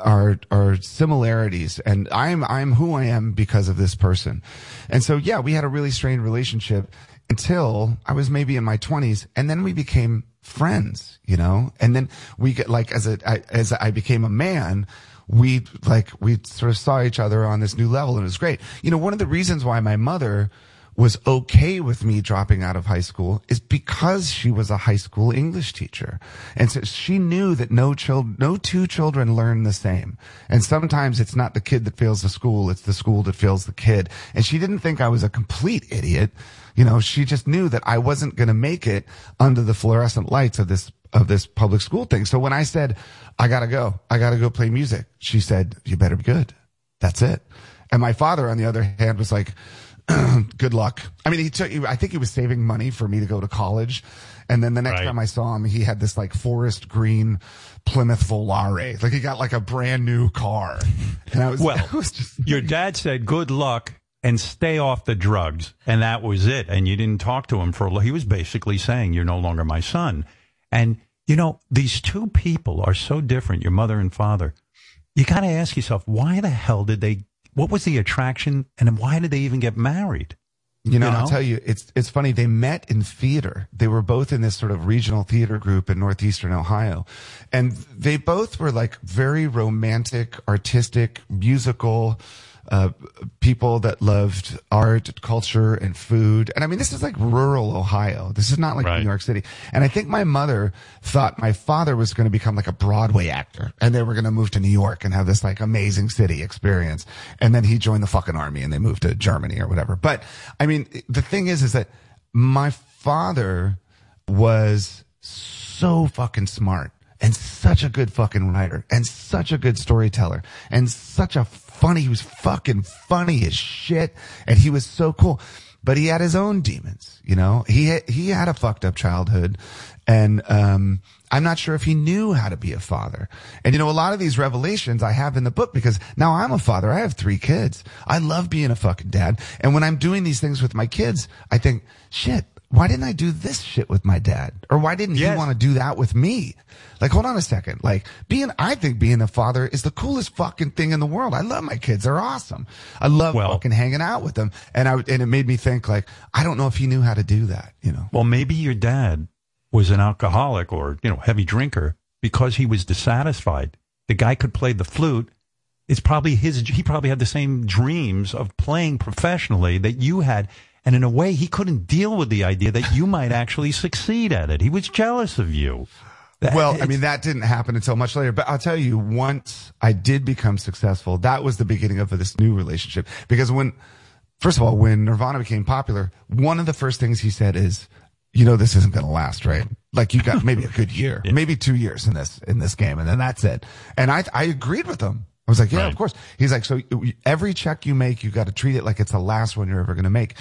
our, our similarities and I'm, I'm who I am because of this person. And so, yeah, we had a really strained relationship until I was maybe in my twenties and then we became friends, you know? And then we get like, as a, I, as I became a man, we like, we sort of saw each other on this new level and it was great. You know, one of the reasons why my mother was okay with me dropping out of high school is because she was a high school English teacher. And so she knew that no child, no two children learn the same. And sometimes it's not the kid that fails the school, it's the school that fails the kid. And she didn't think I was a complete idiot. You know, she just knew that I wasn't going to make it under the fluorescent lights of this of this public school thing. So when I said, I gotta go, I gotta go play music, she said, you better be good. That's it. And my father, on the other hand, was like, good luck. I mean, he took, I think he was saving money for me to go to college. And then the next Right. time I saw him, he had this like forest green Plymouth Volare. Like he got like a brand new car. And I was, Well, I was just, your dad said, "Good luck." And stay off the drugs, and that was it. And you didn't talk to him for a. He was basically saying, "You're no longer my son." And you know, these two people are so different. Your mother and father. You got to ask yourself, why the hell did they? What was the attraction, and why did they even get married? You know, You know? I'll tell you, it's it's funny. They met in theater. They were both in this sort of regional theater group in northeastern Ohio, and they both were like very romantic, artistic, musical uh, people that loved art, culture, and food. And I mean, this is like rural Ohio. This is not like New York City. And I think my mother thought my father was going to become like a Broadway actor, and they were going to move to New York and have this like amazing city experience. And then he joined the fucking army, and they moved to Germany or whatever. But I mean, the thing is, is that my father was so fucking smart and such a good fucking writer and such a good storyteller and such a funny, he was fucking funny as shit and he was so cool. But he had his own demons, you know, he, had- he had a fucked up childhood and, um, I'm not sure if he knew how to be a father. And you know, a lot of these revelations I have in the book because now I'm a father. I have three kids. I love being a fucking dad. And when I'm doing these things with my kids, I think, shit, why didn't I do this shit with my dad? Or why didn't he want to do that with me? Like, hold on a second. Like, being, I think being a father is the coolest fucking thing in the world. I love my kids. They're awesome. I love fucking hanging out with them. And I, and it made me think like, I don't know if he knew how to do that, you know? Well, maybe your dad was an alcoholic or, you know, heavy drinker because he was dissatisfied. The guy could play the flute. It's probably his, he probably had the same dreams of playing professionally that you had. And in a way, he couldn't deal with the idea that you might actually succeed at it. He was jealous of you. That- well, I mean, that didn't happen until much later, but I'll tell you, once I did become successful, that was the beginning of this new relationship. Because when, first of all, when Nirvana became popular, one of the first things he said is, you know, this isn't going to last, right? Like you got maybe a good year, maybe two years in this, in this game. And then that's it. And I, I agreed with him. I was like, yeah, of course. He's like, so every check you make, you got to treat it like it's the last one you're ever going to make.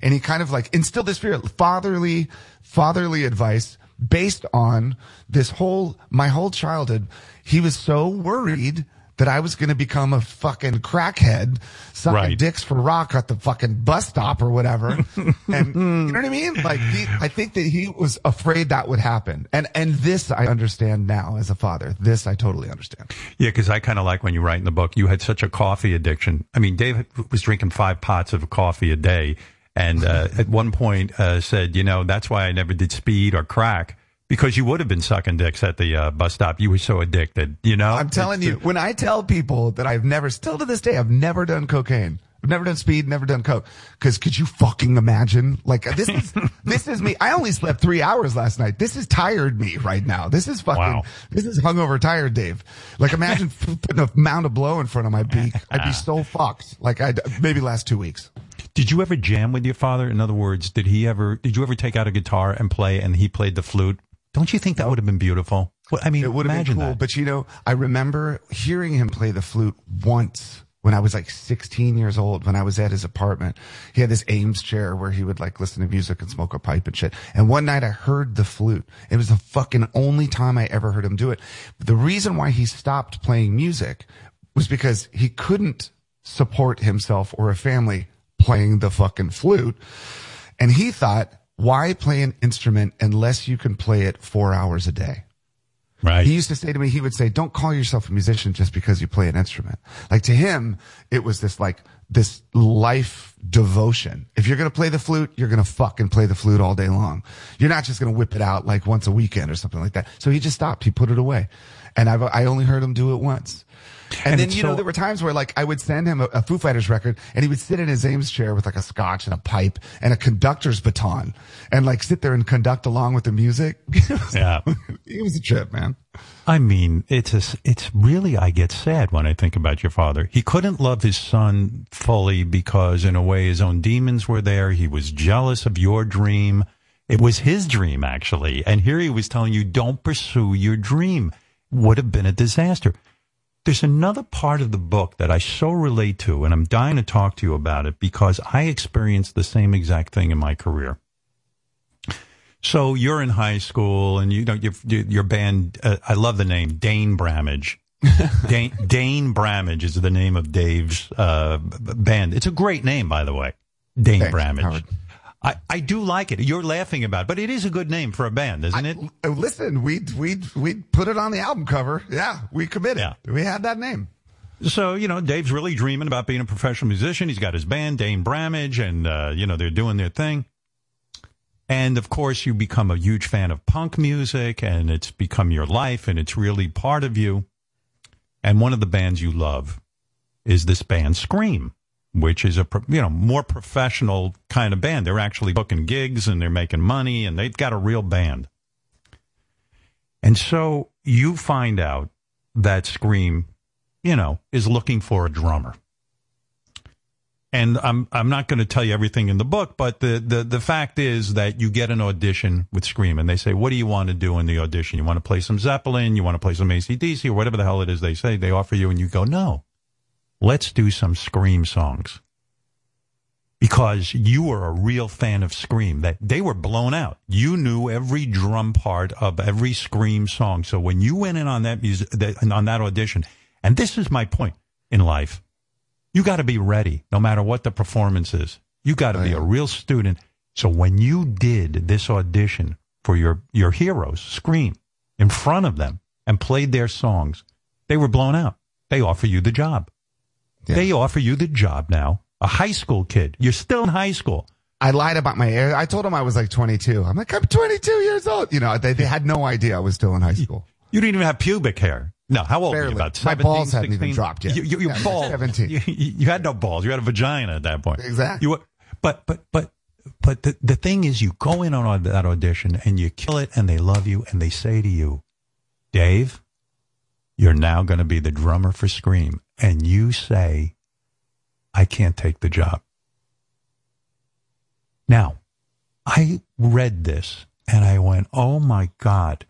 And he kind of like instilled this spirit, fatherly, fatherly advice based on this whole, my whole childhood. He was so worried that I was going to become a fucking crackhead, sucking Right. dicks for rock at the fucking bus stop or whatever. and you know what I mean? Like, he, I think that he was afraid that would happen. And, and this I understand now as a father. This I totally understand. Yeah, because I kind of like when you write in the book, you had such a coffee addiction. I mean, Dave was drinking five pots of coffee a day, and uh, at one point uh, said, you know, that's why I never did speed or crack because you would have been sucking dicks at the uh, bus stop. You were so addicted, you know. I'm telling you, when I tell people that I've never, still to this day, I've never done cocaine. I've never done speed, never done coke. Cause could you fucking imagine? Like this is, this is me. I only slept three hours last night. This is tired me right now. This is fucking, Wow. this is hungover tired Dave. Like imagine putting a mound of blow in front of my beak. I'd be so fucked. Like I, maybe last two weeks. Did you ever jam with your father? In other words, did he ever? Did you ever take out a guitar and play, and he played the flute? Don't you think that would have been beautiful? Well, I mean, it would have been cool. that. But you know, I remember hearing him play the flute once when I was like 16 years old, when I was at his apartment. He had this Eames chair where he would like listen to music and smoke a pipe and shit. And one night I heard the flute. It was the fucking only time I ever heard him do it. The reason why he stopped playing music was because he couldn't support himself or a family playing the fucking flute. And he thought, why play an instrument unless you can play it four hours a day? Right. He used to say to me, he would say, don't call yourself a musician just because you play an instrument. Like to him, it was this like this life devotion. If you're going to play the flute, you're going to fucking play the flute all day long. You're not just going to whip it out like once a weekend or something like that. So he just stopped. He put it away. And I've, I only heard him do it once. And, And then, you know, there were times where like I would send him a, a Foo Fighters record and he would sit in his Eames chair with like a scotch and a pipe and a conductor's baton and like sit there and conduct along with the music. Yeah. it was a trip, man. I mean, it's a, it's really, I get sad when I think about your father. He couldn't love his son fully because in a way his own demons were there. He was jealous of your dream. It was his dream actually. And here he was telling you, don't pursue your dream. Would have been a disaster. There's another part of the book that I so relate to, and I'm dying to talk to you about it because I experienced the same exact thing in my career. So you're in high school, and you know your your band. Uh, I love the name Dain Bramage. Dane, Dain Bramage is the name of Dave's uh, band. It's a great name, by the way. Dane Thanks, Bramage. Howard. I, I do like it. You're laughing about it, but it is a good name for a band, isn't it? Uh, Listen, we we we put it on the album cover. Yeah, we committed. Yeah. We had that name. So, you know, Dave's really dreaming about being a professional musician. He's got his band, Dain Bramage, and, uh, you know, they're doing their thing. And of course, you become a huge fan of punk music and it's become your life and it's really part of you. And one of the bands you love is this band Scream, which is a, you know, more professional kind of band. They're actually booking gigs and they're making money and they've got a real band. And so you find out that Scream, you know, is looking for a drummer. And I'm I'm not going to tell you everything in the book, but the, the the fact is that you get an audition with Scream, and they say, "What do you want to do in the audition? You want to play some Zeppelin? You want to play some ACDC or whatever the hell it is they say?" They offer you, and you go, "No, let's do some Scream songs." Because you were a real fan of Scream, that they were blown out. You knew every drum part of every Scream song. So when you went in on that music, that, on that audition, and this is my point in life, you got to be ready no matter what the performance is. You got to be a real student. So when you did this audition for your, your heroes, Scream, in front of them and played their songs, they were blown out. They offer you the job. They offer you the job now. A high school kid. You're still in high school. I lied about my age. I told them I was like 22. I'm like, I'm 22 years old. You know, they, they had no idea I was still in high school. You didn't even have pubic hair. No, how old were Barely. you? About My 17, balls hadn't even dropped yet. You, you, you Yeah, bald. 17. You, you had no balls. You had a vagina at that point. Exactly. You were, but but but but the the thing is, you go in on that audition and you kill it, and they love you, and they say to you, Dave, you're now going to be the drummer for Scream, and you say, I can't take the job. Now, I read this and I went, oh my God.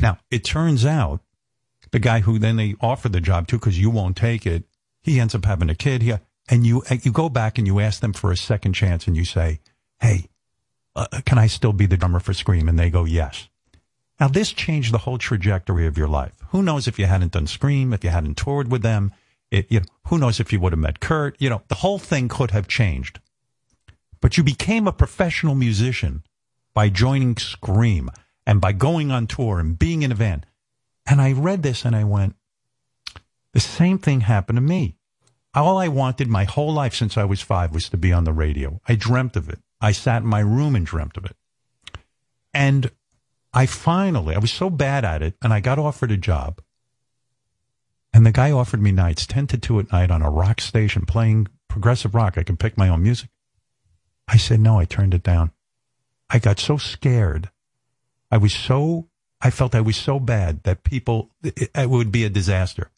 Now, it turns out the guy who then they offer the job to because you won't take it, he ends up having a kid. He, and you, you go back and you ask them for a second chance and you say, hey, uh, can I still be the drummer for Scream? And they go, yes. Now, this changed the whole trajectory of your life. Who knows if you hadn't done Scream, if you hadn't toured with them, it, you know, who knows if you would have met Kurt? You know, the whole thing could have changed. But you became a professional musician by joining Scream and by going on tour and being in a band. And I read this and I went, the same thing happened to me. All I wanted my whole life since I was five was to be on the radio. I dreamt of it. I sat in my room and dreamt of it. And I finally, I was so bad at it and I got offered a job. And the guy offered me nights, 10 to 2 at night on a rock station playing progressive rock. I could pick my own music. I said no, I turned it down. I got so scared. I was so, I felt I was so bad that people, it, it would be a disaster.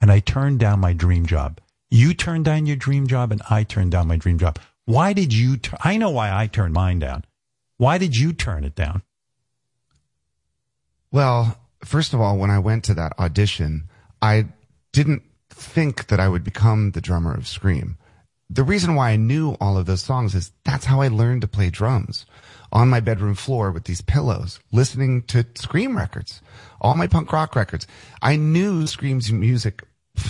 And I turned down my dream job. You turned down your dream job and I turned down my dream job. Why did you, tur- I know why I turned mine down. Why did you turn it down? Well, first of all, when I went to that audition, I didn't think that I would become the drummer of Scream. The reason why I knew all of those songs is that's how I learned to play drums on my bedroom floor with these pillows, listening to Scream records, all my punk rock records. I knew Scream's music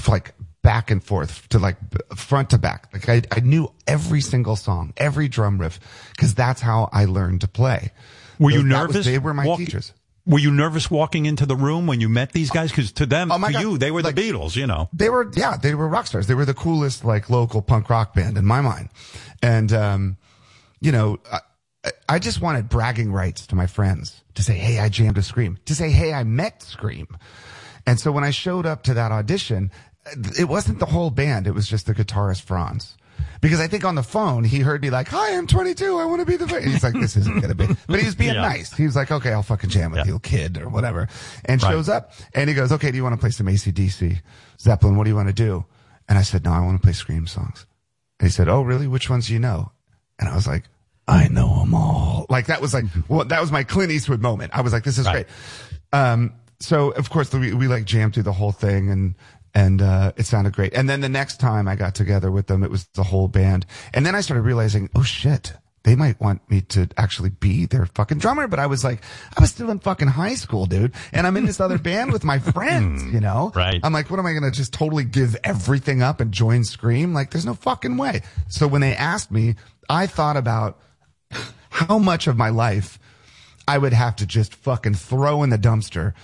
like back and forth to like front to back. Like I, I knew every single song, every drum riff, because that's how I learned to play. Were you Those- was- nervous? they were my walk- teachers. Were you nervous walking into the room when you met these guys? Because to them, Oh to God. you, they were the Beatles. You know. They were, yeah, they were rock stars. They were the coolest, like, local punk rock band in my mind. And, um, you know, I, I just wanted bragging rights to my friends to say, hey, I jammed a Scream, to say, hey, I met Scream. And so when I showed up to that audition, it wasn't the whole band. It was just the guitarist Franz. Because I think on the phone, he heard me like, hi, I'm 22. I want to be the, he's like, this isn't going to be, but he was being Yeah. nice. He was like, okay, I'll fucking jam with you, kid, or whatever. And Right. shows up and he goes, okay, do you want to play some ACDC? Zeppelin, what do you want to do? And I said, no, I want to play Scream songs. And he said, oh, really? Which ones do you know? And I was like, I know them all. Like that was like, well, that was my Clint Eastwood moment. I was like, this is great. Um, so of course we, we like jammed through the whole thing and, and, uh, it sounded great. And then the next time I got together with them, it was the whole band. And then I started realizing, oh shit, they might want me to actually be their fucking drummer. But I was like, I was still in fucking high school, dude. And I'm in this other band with my friends, you know? Right. I'm like, what am I going to just totally give everything up and join Scream? Like, there's no fucking way. So when they asked me, I thought about how much of my life I would have to just fucking throw in the dumpster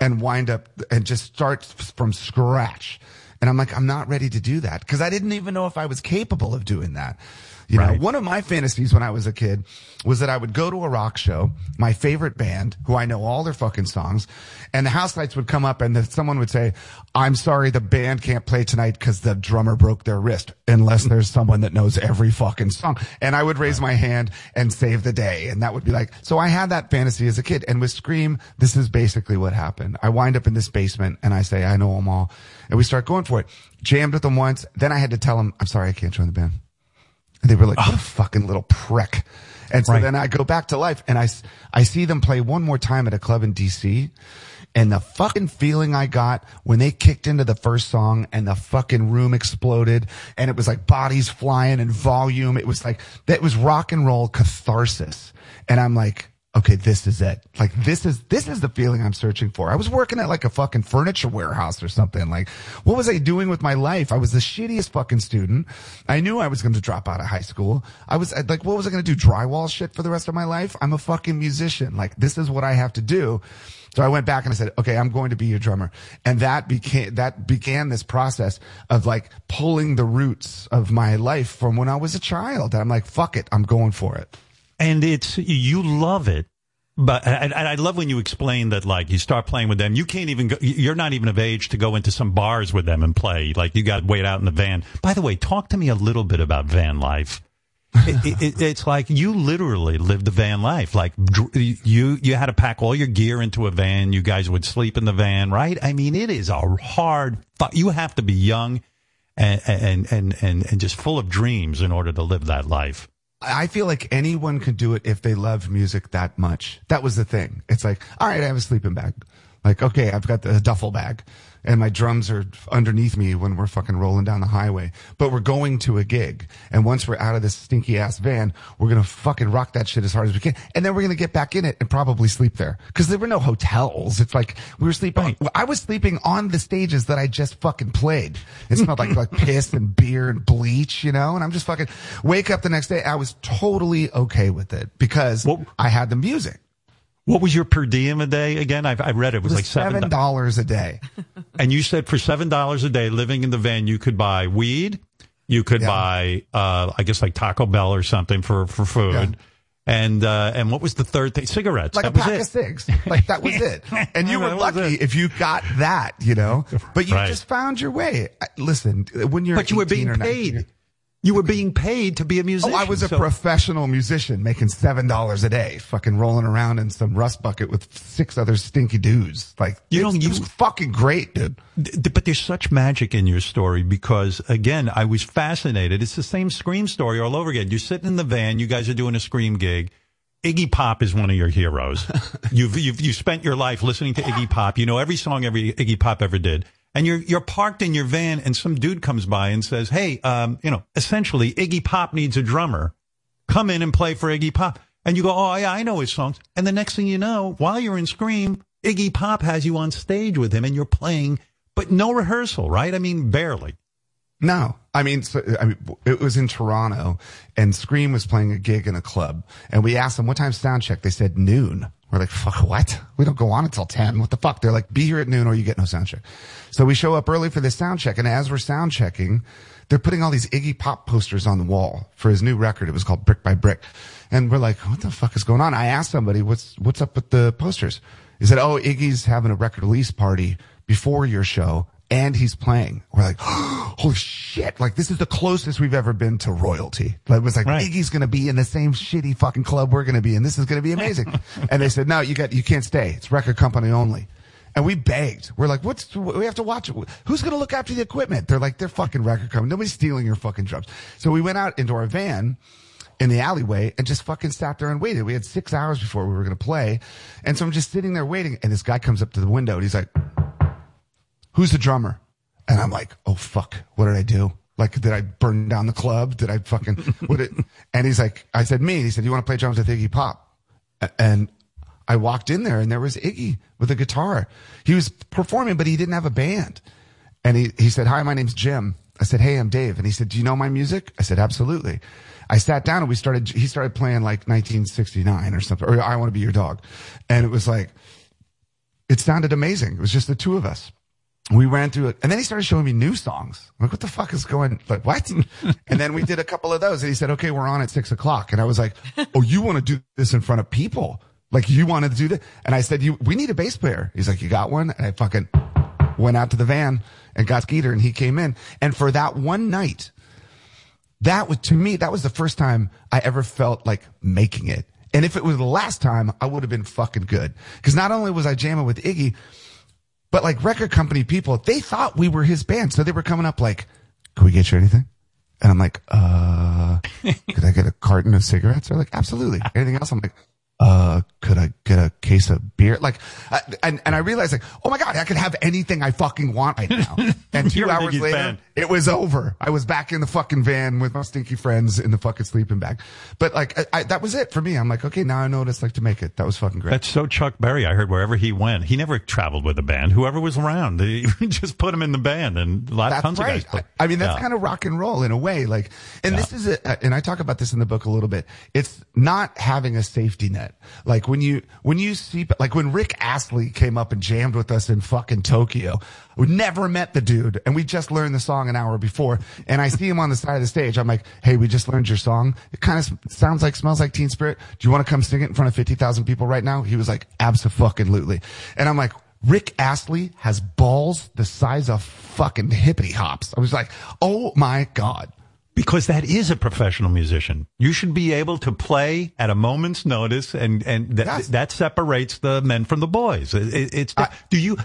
and wind up and just start from scratch. And I'm like, I'm not ready to do that because I didn't even know if I was capable of doing that. You know, one of my fantasies when I was a kid was that I would go to a rock show, my favorite band, who I know all their fucking songs, and the house lights would come up and then someone would say, I'm sorry, the band can't play tonight because the drummer broke their wrist, unless there's someone that knows every fucking song. And I would raise my hand and save the day. And that would be like, so I had that fantasy as a kid. And with Scream, this is basically what happened. I wind up in this basement and I say, I know them all. And we start going for it. Jammed with them once. Then I had to tell them, I'm sorry, I can't join the band. And they were like, what a fucking little prick. And so Right. then I go back to life and I, I see them play one more time at a club in DC. And the fucking feeling I got when they kicked into the first song and the fucking room exploded and it was like bodies flying and volume. It was like, that was rock and roll catharsis. And I'm like, okay, this is it. Like this is, this is the feeling I'm searching for. I was working at like a fucking furniture warehouse or something. Like, what was I doing with my life? I was the shittiest fucking student. I knew I was going to drop out of high school. I was like, what was I going to do? Drywall shit for the rest of my life? I'm a fucking musician. Like, this is what I have to do. So I went back and I said, okay, I'm going to be your drummer. And that became, that began this process of like pulling the roots of my life from when I was a child. I'm like, fuck it. I'm going for it. And it's you love it but and I love when you explain that like you start playing with them. You can't even go you're not even of age to go into some bars with them and play. Like you got to wait out in the van. By the way talk to me a little bit about van life. It, it, it's like you literally lived the van life. Like you you had to pack all your gear into a van. You guys would sleep in the van right? I mean it is a hard fu- you have to be young and and and and, and just full of dreams in order to live that life I feel like anyone could do it if they love music that much. That was the thing. It's like, all right, I have a sleeping bag. Like, okay, I've got the duffel bag and my drums are underneath me when we're fucking rolling down the highway, but we're going to a gig. And once we're out of this stinky ass van, we're going to fucking rock that shit as hard as we can. And then we're going to get back in it and probably sleep there. Cause there were no hotels. It's like we were sleeping, I was sleeping on the stages that I just fucking played. It smelled like, like piss and beer and bleach, you know? And I'm just fucking wake up the next day. I was totally okay with it because I had the music. What was your per diem a day again? I've, I read it, it was, It was like seven dollars a day. And you said for seven dollars a day, living in the van, you could buy weed, you could buy, uh, I guess like Taco Bell or something for for food, and uh, and what was the third thing? Cigarettes. Like that a was pack it. of cigs. Like that was it. And you were lucky if you got that, you know. But you Right. just found your way. Listen, when you're But you were being or 19 paid. You were being paid to be a musician. Oh, I was a so- professional musician making seven dollars a day, fucking rolling around in some rust bucket with six other stinky dudes. Like You don't it was fucking great, dude. But there's such magic in your story because, again, I was fascinated. It's the same Scream story all over again. You're sitting in the van. You guys are doing a Scream gig. Iggy Pop is one of your heroes. you've, you've, you spent your life listening to Iggy Pop. You know every song every Iggy Pop ever did. And you're, you're parked in your van and some dude comes by and says, Hey, um, you know, essentially Iggy Pop needs a drummer. Come in and play for Iggy Pop. And you go, Oh yeah, I know his songs. And the next thing you know, while you're in Scream, Iggy Pop has you on stage with him and you're playing, but no rehearsal, right? I mean, barely. No, I mean, so, I mean, it was in Toronto, and Scream was playing a gig in a club, and we asked them what time sound check. They said noon. We're like, fuck, what? We don't go on until 10. What the fuck? They're like, be here at noon or you get no sound check. So we show up early for this sound check. And as we're sound checking, they're putting all these Iggy Pop posters on the wall for his new record. It was called Brick by Brick. And we're like, what the fuck is going on? I asked somebody, what's, what's up with the posters? He said, oh, Iggy's having a record release party before your show and he's playing. We're like, holy shit. Like this is the closest we've ever been to royalty. Like, it was like, Iggy's going to be in the same shitty fucking club we're going to be in. This is going to be amazing. and they said, no, you got, you can't stay. It's record company only. And we begged. We're like, what's, we have to watch it. Who's going to look after the equipment? They're like, they're fucking record company. Nobody's stealing your fucking drums. So we went out into our van in the alleyway and just fucking sat there and waited. We had six hours before we were going to play. And so I'm just sitting there waiting. And this guy comes up to the window and he's like, who's the drummer? And I'm like, oh fuck, what did I do? Like, did I burn down the club? Did I fucking, what it, and he's like, I said, me. And he said, you want to play drums with Iggy Pop? And I walked in there and there was Iggy with a guitar. He was performing, but he didn't have a band. And he, he said, hi, my name's Jim. I said, hey, I'm Dave. And he said, do you know my music? I said, absolutely. I sat down and we started, he started playing like 1969 or something, or I want to be your dog. And it was like, it sounded amazing. It was just the two of us. We ran through it. And then he started showing me new songs. I'm like, what the fuck is going, like, what? and then we did a couple of those and he said, okay, we're on at six o'clock. And I was like, oh, you want to do this in front of people? Like you want to do that? And I said, you, we need a bass player. He's like, you got one? And I fucking went out to the van and got Skeeter and he came in. And for that one night, that was, to me, that was the first time I ever felt like making it. And if it was the last time, I would have been fucking good. Cause not only was I jamming with Iggy, but like record company people, they thought we were his band. So they were coming up like, can we get you anything? And I'm like, uh, could I get a carton of cigarettes? They're like, absolutely. Anything else? I'm like, uh, could I get a case of beer? Like, uh, and, and I realized like, oh my God, I could have anything I fucking want right now. And 2 hours later, fan. It was over. I was back in the fucking van with my stinky friends in the fucking sleeping bag. But like, I, I, that was it for me. I'm like, okay, now I know what it's like to make it. That was fucking great. That's so Chuck Berry. I heard wherever he went, he never traveled with a band. Whoever was around, they just put him in the band, and a lot That's tons right. of guys. Put, I mean, that's Yeah. kind of rock and roll in a way. Like, and this is a, and I talk about this in the book a little bit. It's not having a safety net. Like when you, when you see, like when Rick Astley came up and jammed with us in fucking Tokyo, we never met the dude and we just learned the song an hour before. And I see him on the side of the stage. I'm like, Hey, we just learned your song. It kind of sounds like, smells like Teen Spirit. Do you want to come sing it in front of 50,000 people right now? He was like, absolutely. And I'm like, Rick Astley has balls the size of fucking hippity hops. I was like, oh my God. Because that is a professional musician. You should be able to play at a moment's notice, and and that that separates the men from the boys. It- it- it's do you?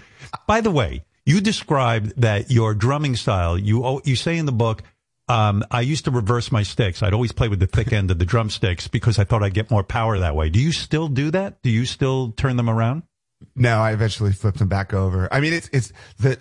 By the way, you described that your drumming style. You oh, you say in the book. Um, I used to reverse my sticks. I'd always play with the thick end of the drumsticks because I thought I'd get more power that way. Do you still do that? Do you still turn them around? No, I eventually flipped them back over. I mean, it's, it's the,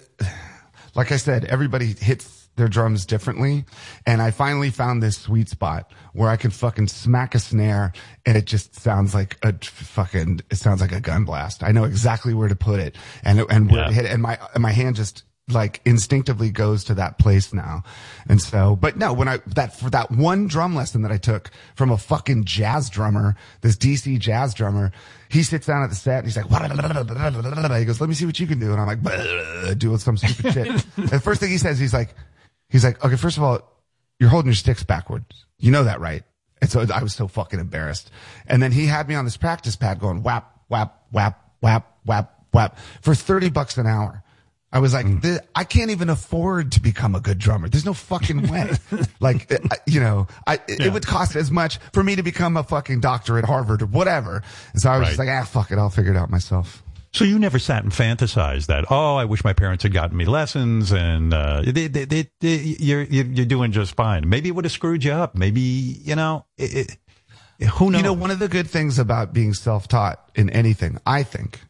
like I said, everybody hits their drums differently. And I finally found this sweet spot where I can fucking smack a snare and it just sounds like a fucking, it sounds like a gun blast. I know exactly where to put it and, and where Yeah. to hit it. And my, and my hand just, like instinctively goes to that place now. And so, but no, when I, that, for that one drum lesson that I took from a fucking jazz drummer, this DC jazz drummer, he sits down at the set and he's like, he goes, let me see what you can do. And I'm like, do some stupid shit. and the first thing he says, he's like, he's like, okay, first of all, you're holding your sticks backwards. You know that, right? And so I was so fucking embarrassed. And then he had me on this practice pad going whap, whap, whap, whap, whap, whap for 30 bucks an hour. I was like, "Th- I can't even afford to become a good drummer. There's no fucking way. like, you know, I, it- it would cost as much for me to become a fucking doctor at Harvard or whatever. And so I was just like, ah, fuck it. I'll figure it out myself. So you never sat and fantasized that? Oh, I wish my parents had gotten me lessons, and uh, they, they, they, you're you're doing just fine. Maybe it would have screwed you up. Maybe you know. It, it, who knows? You know, one of the good things about being self-taught in anything, I think,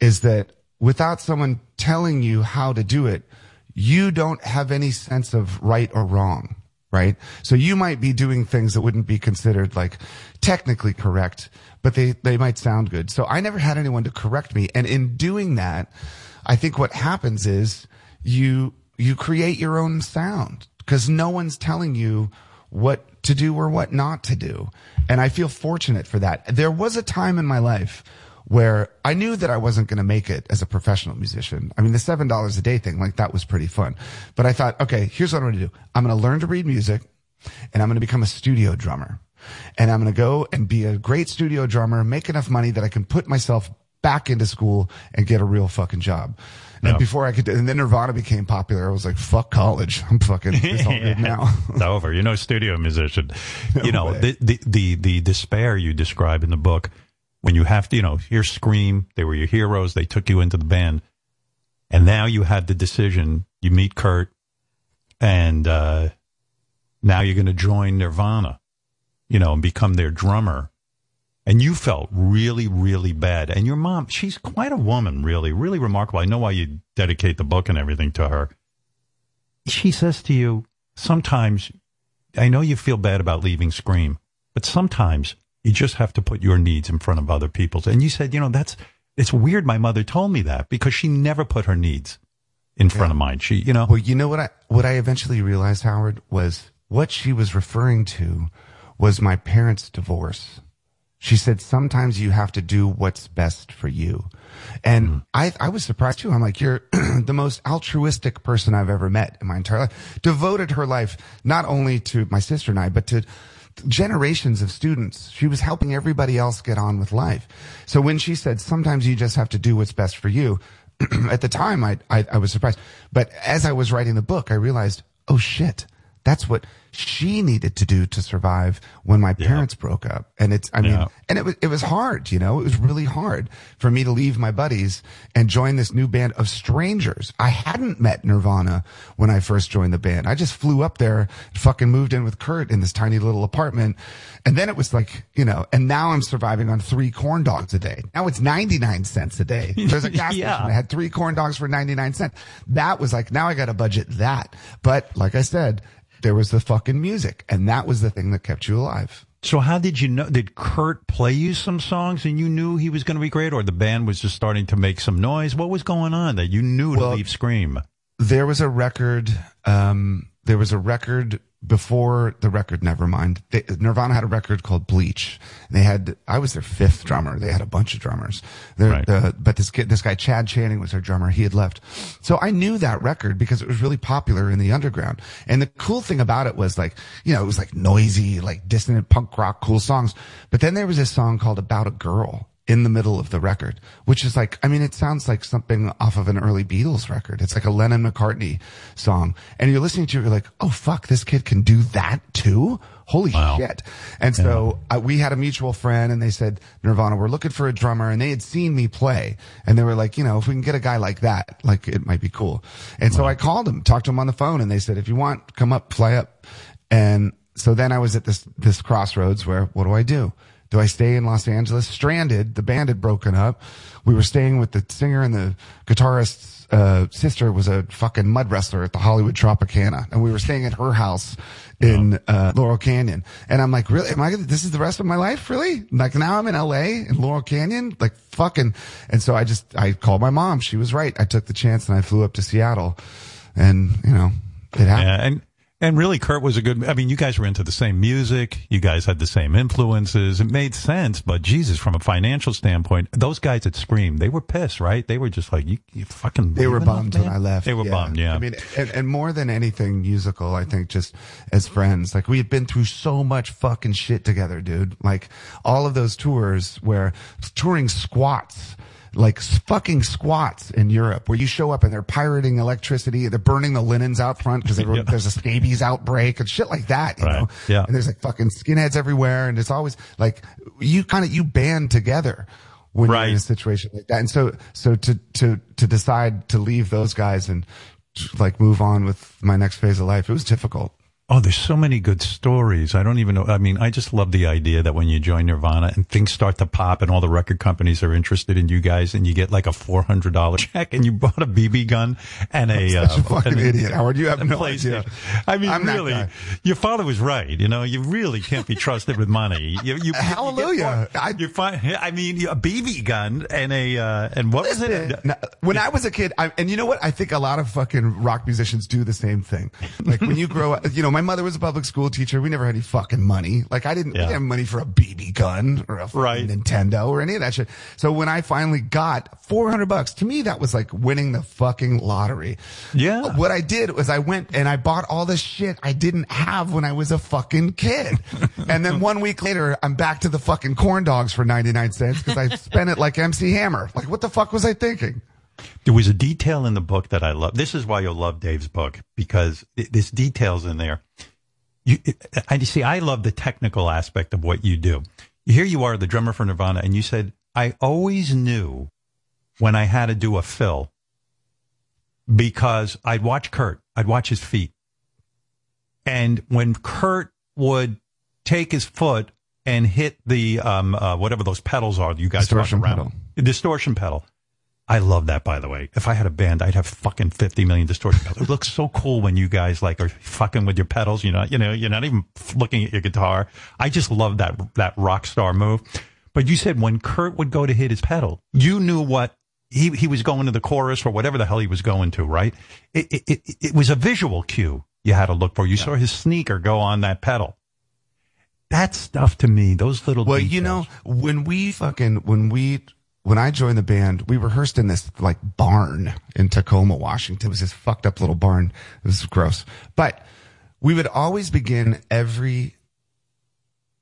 is that without someone telling you how to do it, you don't have any sense of right or wrong, right? So you might be doing things that wouldn't be considered like technically correct, but they, they might sound good. So I never had anyone to correct me. And in doing that, I think what happens is you, you create your own sound because no one's telling you what to do or what not to do. And I feel fortunate for that. There was a time in my life where I knew that I wasn't going to make it as a professional musician. I mean, the $7 a day thing, like that was pretty fun. But I thought, okay, here's what I'm going to do. I'm going to learn to read music and I'm going to become a studio drummer. And I'm going to go and be a great studio drummer, make enough money that I can put myself back into school and get a real fucking job. And Yeah. before I could, and then Nirvana became popular. I was like, fuck college. I'm fucking, it's all good now. it's over. You're no studio musician. you know, the, the, the, the despair you describe in the book when you have to, you know, hear Scream, they were your heroes, they took you into the band. And now you had the decision, you meet Kurt, and uh, now you're going to join Nirvana, you know, and become their drummer. And you felt really, really bad. And your mom, she's quite a woman, really, really remarkable. I know why you dedicate the book and everything to her. She says to you, sometimes, I know you feel bad about leaving Scream, but sometimes you just have to put your needs in front of other people's. And you said, you know, that's, it's weird my mother told me that because she never put her needs in front of mine. She, you know. Well, you know what I what I eventually realized, Howard, was what she was referring to was my parents' divorce. She said sometimes you have to do what's best for you. And mm-hmm. I I was surprised too. I'm like, you're the most altruistic person I've ever met in my entire life. Devoted her life not only to my sister and I, but to generations of students. She was helping everybody else get on with life. So when she said, sometimes you just have to do what's best for you, at the time I, I, I was surprised. But as I was writing the book, I realized, oh shit, that's what she needed to do to survive when my parents broke up. And it's, I mean, Yeah. and it was, it was hard, you know, it was really hard for me to leave my buddies and join this new band of strangers. I hadn't met Nirvana when I first joined the band. I just flew up there, fucking moved in with Kurt in this tiny little apartment. And then it was like, you know, and now I'm surviving on three corn dogs a day. Now it's 99 cents a day. There's a gas Yeah. station that had three corn dogs for 99 cents. That was like, now I got to budget that. But like I said, there was the fucking music and that was the thing that kept you alive. So how did you know? Did Kurt play you some songs and you knew he was going to be great, or the band was just starting to make some noise? What was going on that you knew to leave Scream? there was a record um there was a record before the record nevermind they, nirvana had a record called bleach. They had i was their fifth drummer. They had a bunch of drummers. Right. the, but this kid this guy chad channing was their drummer. He had left. So i knew that record because it was really popular in the underground. And the cool thing about it was like you know it was like noisy like dissonant punk rock cool songs. But then there was this song called about a girl in the middle of the record, which is like, I mean, it sounds like something off of an early Beatles record. It's like a Lennon McCartney song. And you're listening to it, you're like, oh fuck, this kid can do that too? Holy shit. And so uh, we had a mutual friend and they said, Nirvana, we're looking for a drummer. And they had seen me play. And they were like, you know, if we can get a guy like that, like it might be cool. And so I called him, talked to him on the phone and they said, if you want, come up, fly up. And so then I was at this, this crossroads where, what do I do? Do I stay in Los Angeles? Stranded. The band had broken up. We were staying with the singer and the guitarist's uh, sister was a fucking mud wrestler at the Hollywood Tropicana, and we were staying at her house in uh, Laurel Canyon. And I'm like, really? Am I? Gonna, this is the rest of my life, really? Like now I'm in L.A. in Laurel Canyon, like fucking. And so I just I called my mom. She was right. I took the chance and I flew up to Seattle, and you know it happened. Yeah, and and really, Kurt was a good. I mean, you guys were into the same music. You guys had the same influences. It made sense. But Jesus, from a financial standpoint, those guys at Scream, they were pissed, right? They were just like, you, you fucking. They were bummed when? I left. They were bummed. Yeah. I mean, and, and more than anything musical, I think just as friends, like we had been through so much fucking shit together, dude. Like all of those tours where touring squats, like fucking squats in Europe where you show up and they're pirating electricity. They're burning the linens out front because Yeah. there's a scabies outbreak and shit like that, you Right. know? Yeah. And there's like fucking skinheads everywhere. And it's always like you kind of, you band together when you're in a situation like that. And so, so to, to, to decide to leave those guys and like move on with my next phase of life, it was difficult. Oh, there's so many good stories. I don't even know. I mean, I just love the idea that when you join Nirvana and things start to pop and all the record companies are interested in you guys and you get like a $400 check and you bought a BB gun and a, such a uh, fucking and idiot, Howard. You have no idea. I mean, I'm really, your father was right. You know, you really can't be trusted with money. You, you, Hallelujah. You, find, I mean, a BB gun and a, uh, and what was it? Now, when I was a kid, I, and you know what? I think a lot of fucking rock musicians do the same thing. Like when you grow up, you know, my mother was a public school teacher. We never had any fucking money. Like I didn't, we didn't have money for a BB gun or a fucking Nintendo or any of that shit. So when I finally got 400 bucks, to me, that was like winning the fucking lottery. Yeah. What I did was I went and I bought all the shit I didn't have when I was a fucking kid. and then one week later, I'm back to the fucking corn dogs for 99 cents because I spent it like MC Hammer. Like what the fuck was I thinking? There was a detail in the book that I love. This is why you'll love Dave's book because this details in there. You, I see. I love the technical aspect of what you do. Here you are, the drummer for Nirvana, and you said, "I always knew when I had to do a fill because I'd watch Kurt. I'd watch his feet, and when Kurt would take his foot and hit the um, uh, whatever those pedals are, you guys Distortion around. pedal. Distortion pedal. I love that, by the way. If I had a band, I'd have fucking 50 million distortion pedals. It looks so cool when you guys like are fucking with your pedals. You're not, you know, you're not even looking at your guitar. I just love that, that rock star move. But you said when Kurt would go to hit his pedal, you knew what he, he was going to the chorus or whatever the hell he was going to, right? It, it, it, it was a visual cue you had to look for. You saw his sneaker go on that pedal. That stuff to me, those little Well, you know, when we fucking, when we, when I joined the band, we rehearsed in this like barn in Tacoma, Washington. It was this fucked up little barn. It was gross. But we would always begin every,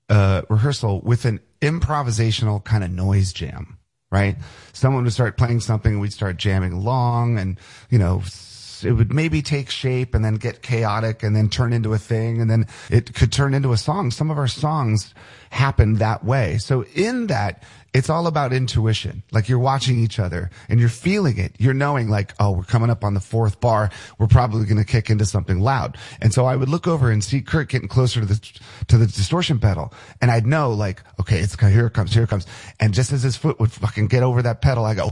uh, rehearsal with an improvisational kind of noise jam, right? Someone would start playing something and we'd start jamming along and, you know, it would maybe take shape and then get chaotic and then turn into a thing and then it could turn into a song. Some of our songs happened that way. So in that, it's all about intuition. Like you're watching each other and you're feeling it. You're knowing like, oh, we're coming up on the fourth bar. We're probably going to kick into something loud. And so I would look over and see Kurt getting closer to the, to the distortion pedal. And I'd know like, okay, it's here it comes, here it comes. And just as his foot would fucking get over that pedal, I go,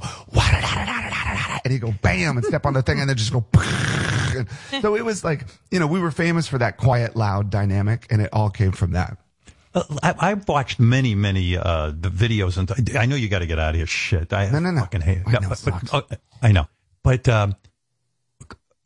and he'd go bam and step on the thing and then just go. so it was like, you know, we were famous for that quiet, loud dynamic and it all came from that. Uh, I, I've watched many, many uh, the videos, and I know you got to get out of here. Shit, I no, no, no. fucking hate it. I know, but- but- uh, I know, but um,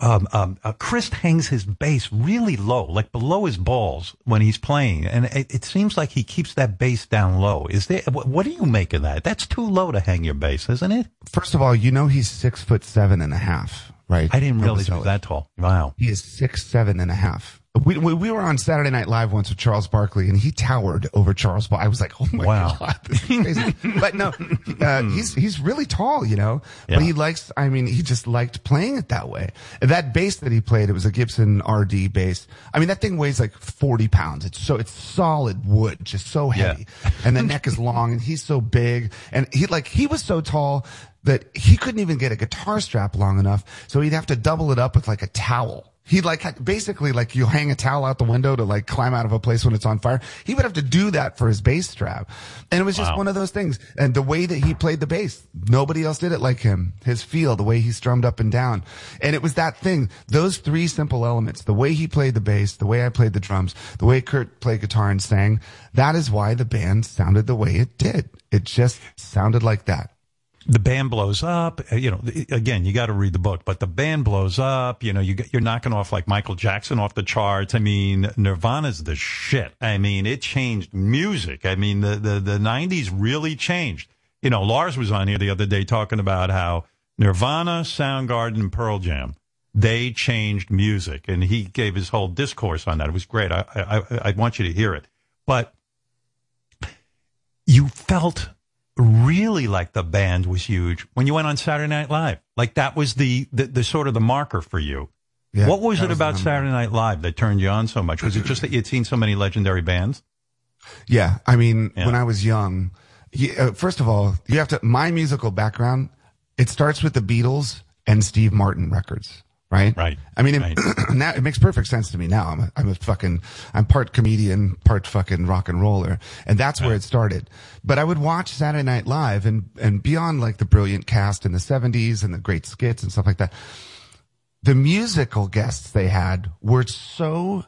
um, um, uh, Chris hangs his bass really low, like below his balls when he's playing, and it, it seems like he keeps that bass down low. Is there? What, what do you make of that? That's too low to hang your bass, isn't it? First of all, you know he's six foot seven and a half, right? I didn't realize he was that tall. Wow. He is six seven and a half. We, we we were on Saturday Night Live once with Charles Barkley, and he towered over Charles. Bar- I was like, oh my Wow. god, this is crazy. but no, uh, he's he's really tall, you know. Yeah. But he likes. I mean, he just liked playing it that way. That bass that he played, it was a Gibson RD bass. I mean, that thing weighs like forty pounds. It's so it's solid wood, just so heavy, and the neck is long, and he's so big, and he like he was so tall that he couldn't even get a guitar strap long enough, so he'd have to double it up with like a towel. He'd like had- basically like you hang a towel out the window to like climb out of a place when it's on fire. He would have to do that for his bass strap. And it was just Wow. one of those things. And the way that he played the bass, nobody else did it like him. His feel, the way he strummed up and down. And it was that thing. Those three simple elements, the way he played the bass, the way I played the drums, the way Kurt played guitar and sang, that is why the band sounded the way it did. It just sounded like that. The band blows up. uh, You know, again, you got to read the book, but the band blows up. You know, you get, you're knocking off like Michael Jackson off the charts. I mean, Nirvana's the shit. I mean, it changed music. I mean, the, the, the 90s really changed. You know, Lars was on here the other day talking about how Nirvana, Soundgarden, Pearl Jam, they changed music. And he gave his whole discourse on that. It was great. I, I, I want you to hear it. But you felt really like the band was huge when you went on Saturday Night Live. Like that was the the, the sort of the marker for you. Yeah, what was it was about. Saturday Night Live that turned you on so much? Was it just that you'd seen so many legendary bands? Yeah, I mean, Yeah. when I was young, you, uh, first of all, you have to. My musical background, it starts with the Beatles and Steve Martin records, right? Right. I mean, it, now it makes perfect sense to me. Now I'm a, I'm a fucking I'm part comedian, part fucking rock and roller, and that's where it started. But I would watch Saturday Night Live, and and beyond like the brilliant cast in the '70s and the great skits and stuff like that, the musical guests they had were so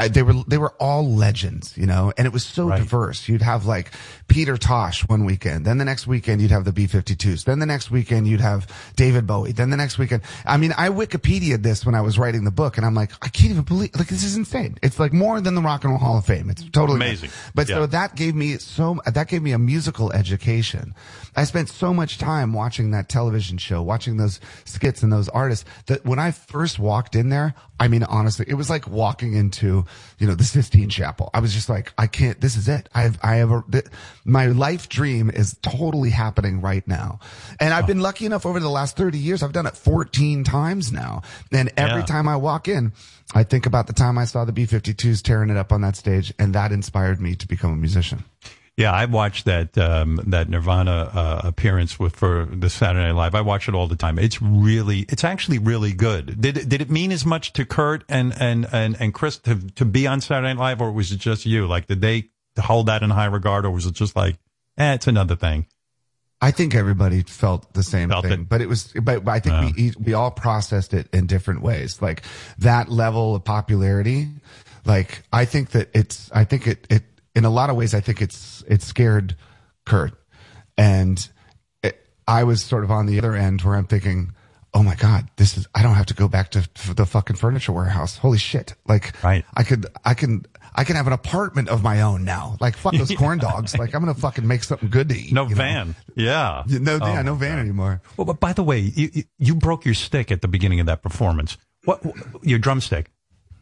I, they were they were all legends, you know, and it was so diverse. You'd have like Peter Tosh one weekend, then the next weekend you'd have the B52s, then the next weekend you'd have David Bowie, then the next weekend. I mean, I Wikipedia this when I was writing the book, and I'm like, I can't even believe like this is insane. It's like more than the Rock and Roll Hall of Fame. It's totally Amazing. But Yeah. so that gave me so that gave me a musical education. I spent so much time watching that television show, watching those skits and those artists that when I first walked in there, I mean honestly, it was like walking into, you know, the Sistine Chapel. I was just like, I can't this is it. I've I have a th- my life dream is totally happening right now. And I've been lucky enough over the last 30 years, I've done it 14 times now. And every Yeah. time I walk in, I think about the time I saw the B-52s tearing it up on that stage and that inspired me to become a musician. Yeah, I watched that um, that Nirvana uh, appearance with for the Saturday Night Live. I watch it all the time. It's really, it's actually really good. Did it, did it mean as much to Kurt and and and, and Chris to to be on Saturday Night Live, or was it just you? Like, did they hold that in high regard, or was it just like, eh, it's another thing? I think everybody felt the same Felt thing, it. but it was, but, I think Yeah. we we all processed it in different ways. Like that level of popularity, like I think that it's, I think it, it, in a lot of ways, I think it's, it scared Kurt. And it, I was sort of on the other end where I'm thinking, oh my God, this is, I don't have to go back to f- the fucking furniture warehouse. Holy shit. Like, I could, I can, I can have an apartment of my own now. Like, fuck those corn dogs. Like, I'm going to fucking make something good to eat. No you know? van. Yeah. No, Oh, yeah, no van God. anymore. Well, but by the way, you, you you broke your stick at the beginning of that performance. What your drumstick?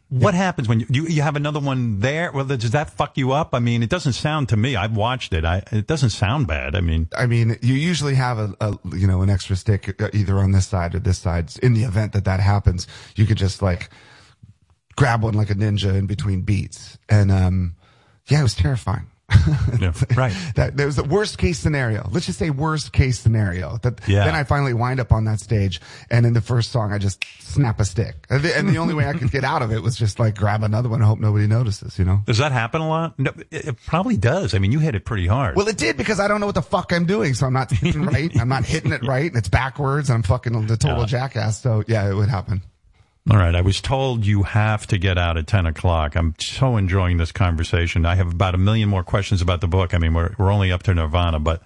What happens when you, you you have another one there? Well, does that fuck you up? I mean, it doesn't sound to me. I've watched it. I it doesn't sound bad. I mean, I mean, you usually have a, a you know an extra stick uh, either on this side or this side. In the event that that happens, you could just like grab one like a ninja in between beats, and um, yeah, it was terrifying. right. That, that was the worst case scenario. Let's just say worst case scenario. That Yeah. then I finally wind up on that stage, and in the first song, I just snap a stick, and the, and the only way I could get out of it was just like grab another one and hope nobody notices. You know. does that happen a lot? No, it, it probably does. I mean, you hit it pretty hard. Well, it did because I don't know what the fuck I'm doing. So I'm not hitting right. I'm not hitting it right, and it's backwards. And I'm fucking the total jackass. So yeah, it would happen. All right. I was told you have to get out at 10 o'clock. I'm so enjoying this conversation. I have about a million more questions about the book. I mean, we're, we're only up to Nirvana, but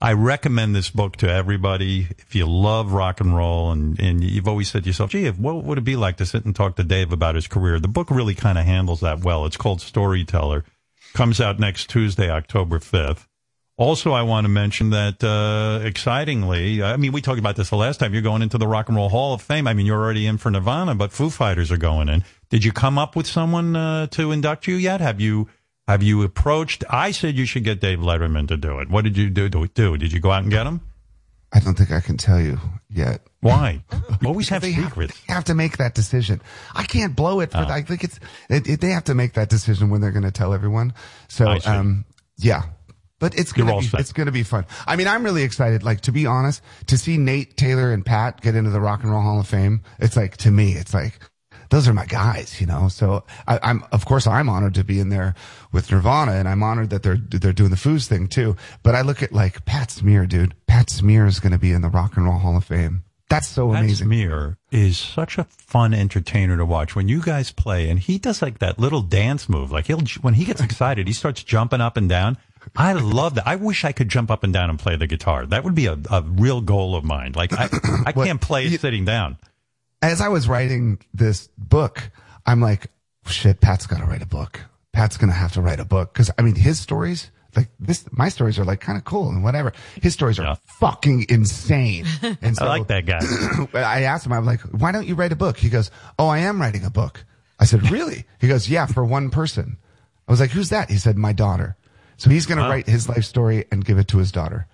I recommend this book to everybody. If you love rock and roll and, and you've always said to yourself, gee, what would it be like to sit and talk to Dave about his career? The book really kind of handles that well. It's called Storyteller. Comes out next Tuesday, October 5th. Also, I want to mention that, uh, excitingly, I mean, we talked about this the last time. You're going into the Rock and Roll Hall of Fame. I mean, you're already in for Nirvana, but Foo Fighters are going in. Did you come up with someone, uh, to induct you yet? Have you, have you approached? I said you should get Dave Letterman to do it. What did you do? do, do? Did you go out and get him? I don't think I can tell you yet. Why? Always have They secrets. They have to make that decision. I can't blow it for. Oh. I think it's. It, it, they have to make that decision when they're going to tell everyone. So, um, yeah. But it's gonna be, set. it's gonna be fun. I mean, I'm really excited. Like to be honest, to see Nate Taylor and Pat get into the Rock and Roll Hall of Fame, it's like to me, it's like those are my guys, you know. So I, I'm, of course, I'm honored to be in there with Nirvana, and I'm honored that they're they're doing the Foos thing too. But I look at like Pat Smear, dude. Pat Smear is going to be in the Rock and Roll Hall of Fame. That's so Pat amazing. Smear is such a fun entertainer to watch. When you guys play, and he does like that little dance move, like he'll when he gets excited, he starts jumping up and down. I love that. I wish I could jump up and down and play the guitar. That would be a, a real goal of mine. Like I, I can't play it sitting down. as I was writing this book, I'm like, shit, Pat's got to write a book. Pat's going to have to write a book. Cause I mean, his stories, like this, my stories are like kind of cool and whatever. His stories are fucking insane. And so I like that guy. I asked him, I'm like, why don't you write a book? He goes, oh, I am writing a book. I said, really? He goes, yeah, for one person. I was like, who's that? He said, my daughter. So he's going to Wow. write his life story and give it to his daughter.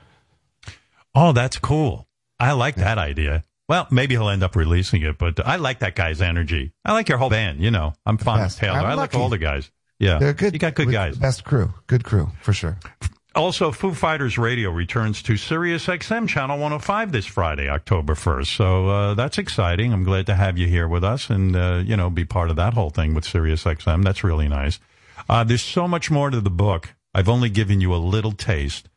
Oh, that's cool. I like that idea. Well, maybe he'll end up releasing it, but I like that guy's energy. I like your whole band. You know, I'm fond of. Taylor. I'm I like lucky. all the guys. Yeah, They're good. You got good guys. Best crew. Good crew for sure. Also, Foo Fighters Radio returns to Sirius XM Channel 105 this Friday, October 1st. So uh, that's exciting. I'm glad to have you here with us and, uh, you know, be part of that whole thing with Sirius XM. That's really nice. Uh, there's so much more to the book. I've only given you a little taste.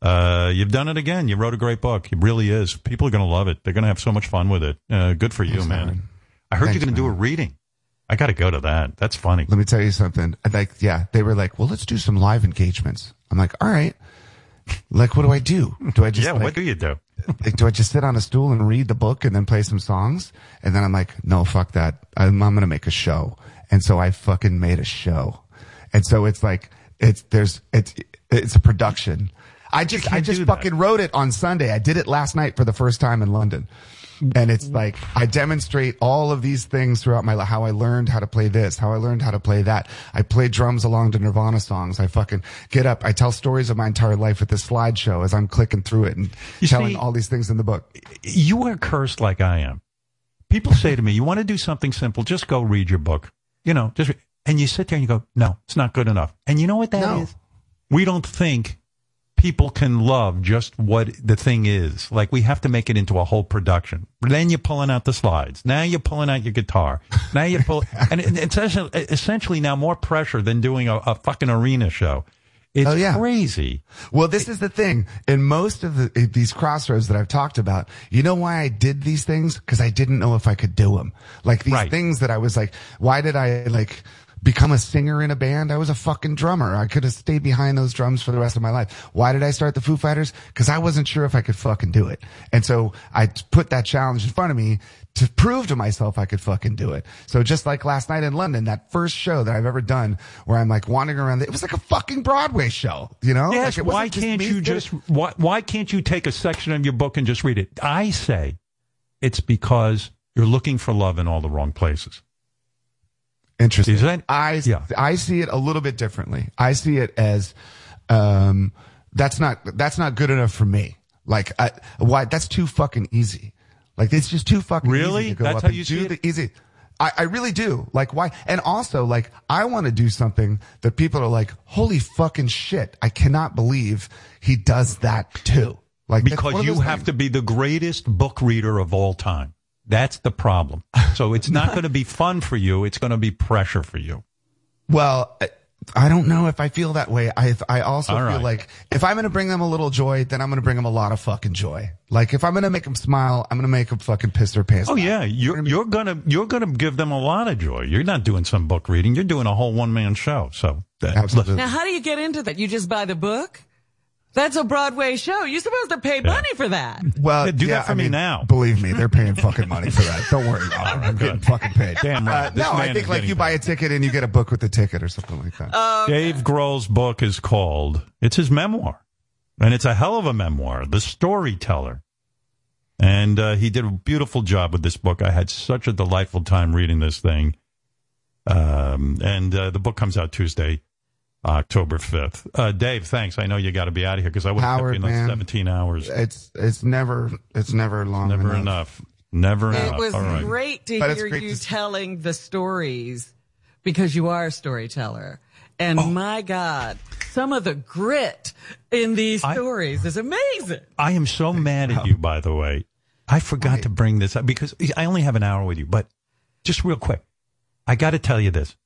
Uh, you've done it again. You wrote a great book. It really is. People are going to love it. They're going to have so much fun with it. Uh, good for you, Thanks, man. man. I heard Thanks, you're going to do a reading. I got to go to that. That's funny. Let me tell you something. Like, yeah, they were like, well, let's do some live engagements. I'm like, all right. Like, what do I do? Do I just yeah, like, what do you do? like, do I just sit on a stool and read the book and then play some songs? And then I'm like, no, fuck that. I'm, I'm going to make a show. And so I fucking made a show. And so it's like, it's, there's, it's, it's a production. I just, I just fucking wrote it on Sunday. I did it last night for the first time in London. And it's like, I demonstrate all of these things throughout my life, how I learned how to play this, how I learned how to play that. I play drums along to Nirvana songs. I fucking get up. I tell stories of my entire life with this slideshow as I'm clicking through it and You telling see- all these things in the book. You are cursed like I am. People say to me, "You want to do something simple? Just go read your book." You know, just re-" and you sit there and you go, "No, it's not good enough." And you know what that is? No. We don't think people can love just what the thing is. Like we have to make it into a whole production. Then you're pulling out the slides. Now you're pulling out your guitar. Now you pull, and it's essentially- essentially now more pressure than doing a, a fucking arena show. It's Oh, yeah. crazy. Well, this is the thing. In most of the, these crossroads that I've talked about, you know why I did these things? Cause I didn't know if I could do them. Like these Right. things that I was like, why did I like become a singer in a band? I was a fucking drummer. I could have stayed behind those drums for the rest of my life. Why did I start the Foo Fighters? Cause I wasn't sure if I could fucking do it. And so I put that challenge in front of me to prove to myself I could fucking do it. So just like last night in London, that first show that I've ever done where I'm like wandering around, it was like a fucking Broadway show, you know? Yes. Like, why wasn't just can't you just why why can't you take a section of your book and just read it? I say it's because you're looking for love in all the wrong places. Interesting. I Yeah. I see it a little bit differently. I see it as um that's not that's not good enough for me. Like I, why that's too fucking easy. Like it's just too fucking Really? easy to go That's up how and you do the easy. I, I really do. Like why? And also like I want to do something that people are like, holy fucking shit! I cannot believe he does that too. Like because you have things. to be the greatest book reader of all time. That's the problem. So it's not going to be fun for you. It's going to be pressure for you. Well, I- I don't know if I feel that way. I I also All feel right. like if I'm going to bring them a little joy, then I'm going to bring them a lot of fucking joy. Like if I'm going to make them smile, I'm going to make them fucking piss their pants. Oh off. yeah, you're you're gonna you're gonna give them a lot of joy. You're not doing some book reading. You're doing a whole one man show. So that, Absolutely. Now, how do you get into that? You just buy the book? That's a Broadway show. You're supposed to pay money for that. Well, Yeah, do yeah, that for I me mean, now. Believe me, they're paying fucking money for that. Don't worry about it. I'm getting fucking paid. Damn right. Uh, no, I think like getting you buy a ticket and you get a book with the ticket or something like that. Dave Grohl's book is called. It's his memoir, and it's a hell of a memoir. The Storyteller, and uh, he did a beautiful job with this book. I had such a delightful time reading this thing. Um, and uh, the book comes out Tuesday, October fifth. Uh, Dave, thanks. I know you got to be out of here because I would have kept Howard, you another seventeen hours. It's it's never it's never long Never enough. enough. Never It enough. It was All right. great to But hear great you to telling the stories because you are a storyteller. And Oh. my God, some of the grit in these I- stories is amazing. I am so mad at you, by the way. I forgot to bring this up because I only have an hour with you, but just real quick, I got to tell you this.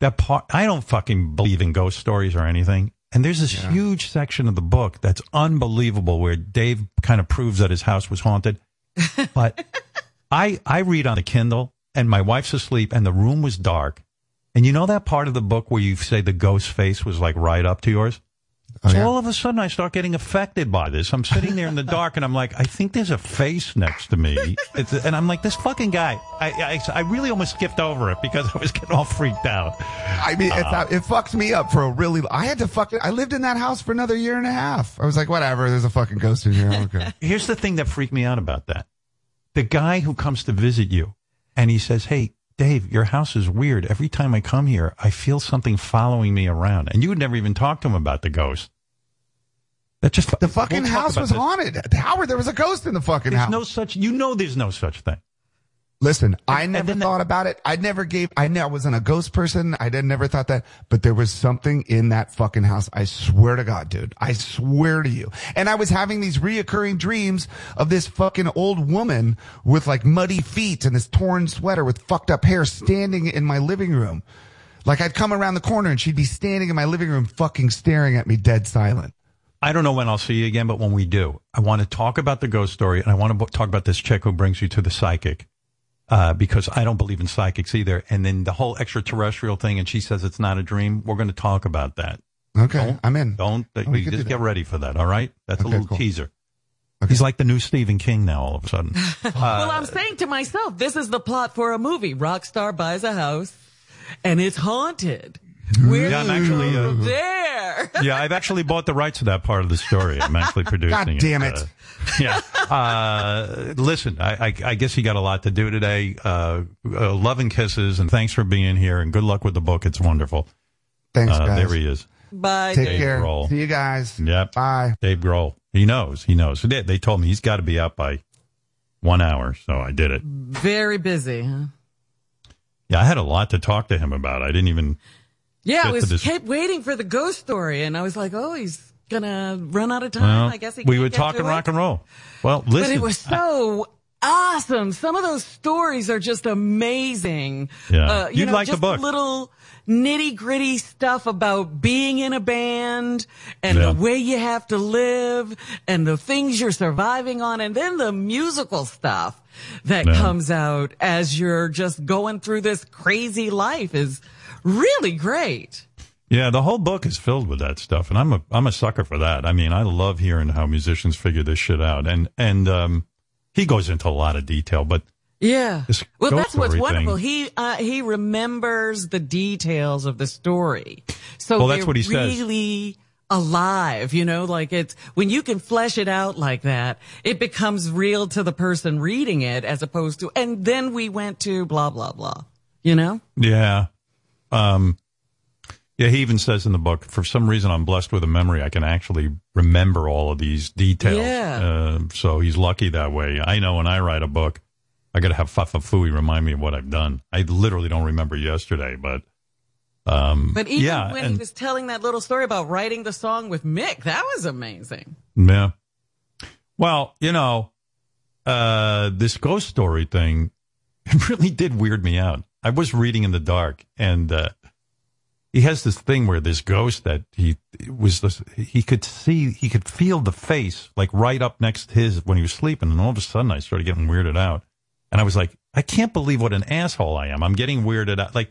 That part, I don't fucking believe in ghost stories or anything. And there's this huge section of the book that's unbelievable where Dave kind of proves that his house was haunted. But I, I read on a Kindle and my wife's asleep and the room was dark. And you know that part of the book where you say the ghost face was like right up to yours? Oh, so yeah? all of a sudden I start getting affected by this. I'm sitting there in the dark and I'm like, I think there's a face next to me. It's, and I'm like, this fucking guy. I, I, I really almost skipped over it because I was getting all freaked out. I mean, it's, Uh, it fucks me up for a really. I had to fuck. I lived in that house for another year and a half. I was like, whatever. There's a fucking ghost in here. Okay. Here's the thing that freaked me out about that. The guy who comes to visit you and he says, Hey, Dave, your house is weird. Every time I come here, I feel something following me around. And you would never even talk to him about the ghost. That just The fucking we'll house was this. haunted. Howard, there was a ghost in the fucking house. There's house. no such, you know, there's no such thing. Listen, I never then the- thought about it. I never gave, I, ne- I wasn't a ghost person. I did, never thought that, but there was something in that fucking house. I swear to God, dude. I swear to you. And I was having these reoccurring dreams of this fucking old woman with like muddy feet and this torn sweater with fucked up hair standing in my living room. Like I'd come around the corner and she'd be standing in my living room fucking staring at me dead silent. I don't know when I'll see you again, but when we do, I want to talk about the ghost story and I want to bo- talk about this chick who brings you to the psychic. Uh, because I don't believe in psychics either. And then the whole extraterrestrial thing, and she says it's not a dream. We're going to talk about that. Okay, Don't- I'm in. Don't we we could do just get ready for that. All right, that's a little cool. teaser. He's like the new Stephen King now. All of a sudden, well, I'm saying to myself, this is the plot for a movie. Rockstar buys a house and it's haunted. We're Yeah, I'm actually, uh, there. yeah, I've actually bought the rights to that part of the story. I'm actually producing. It. God damn it. Uh, yeah. Uh, listen, I, I, I guess you got a lot to do today. Uh, uh, love and kisses, and thanks for being here, and good luck with the book. It's wonderful. Thanks, Uh, guys. There he is. Bye. Take Dave care. Grohl. See you guys. Yep. Bye. Dave Grohl. He knows. He knows. They, they told me he's got to be out by one hour, so I did it. Very busy. Huh? Yeah, I had a lot to talk to him about. I didn't even. Yeah, I was kept waiting for the ghost story, and I was like, oh, he's gonna run out of time. Well, I guess he we were talking rock and roll. Well, listen, But it was so awesome. Some of those stories are just amazing. Yeah. Uh, you You'd know, like the just book. little nitty gritty stuff about being in a band and Yeah. the way you have to live and the things you're surviving on and then the musical stuff that Yeah. comes out as you're just going through this crazy life is really great. Yeah, the whole book is filled with that stuff, and I'm a I'm a sucker for that. I mean, I love hearing how musicians figure this shit out, and and um, he goes into a lot of detail, but Yeah. Well, that's what's wonderful. He uh, he remembers the details of the story, so Well, that's what he says. really alive. You know, like it's when you can flesh it out like that, it becomes real to the person reading it, as opposed to. And then we went to blah blah blah. You know. yeah, um, yeah. He even says in the book, for some reason, I'm blessed with a memory. I can actually remember all of these details. Yeah. Uh, so he's lucky that way. I know when I write a book, I got to have Fafafui remind me of what I've done. I literally don't remember yesterday, but. Um, But even yeah, when and- he was telling that little story about writing the song with Mick, that was amazing. Yeah. Well, you know, uh, this ghost story thing, it really did weird me out. I was reading in the dark and, uh, he has this thing where this ghost that he was this, he could see, he could feel the face like right up next to his when he was sleeping. And all of a sudden I started getting weirded out. And I was like, I can't believe what an asshole I am. I'm getting weirded out. Like,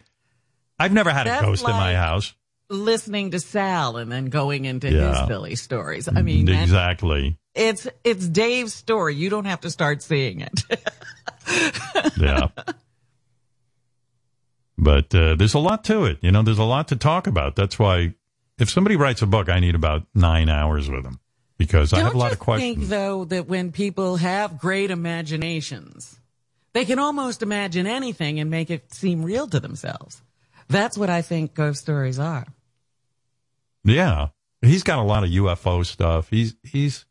I've never had a That's ghost in my house. Listening to Sal and then going into Yeah. his silly stories. I mean, exactly. It's it's Dave's story. You don't have to start seeing it. yeah. But uh, there's a lot to it. You know, there's a lot to talk about. That's why if somebody writes a book, I need about nine hours with them because I don't have a lot of questions. think though that when people have great imaginations, they can almost imagine anything and make it seem real to themselves. That's what I think ghost stories are. Yeah. He's got a lot of UFO stuff. He's he's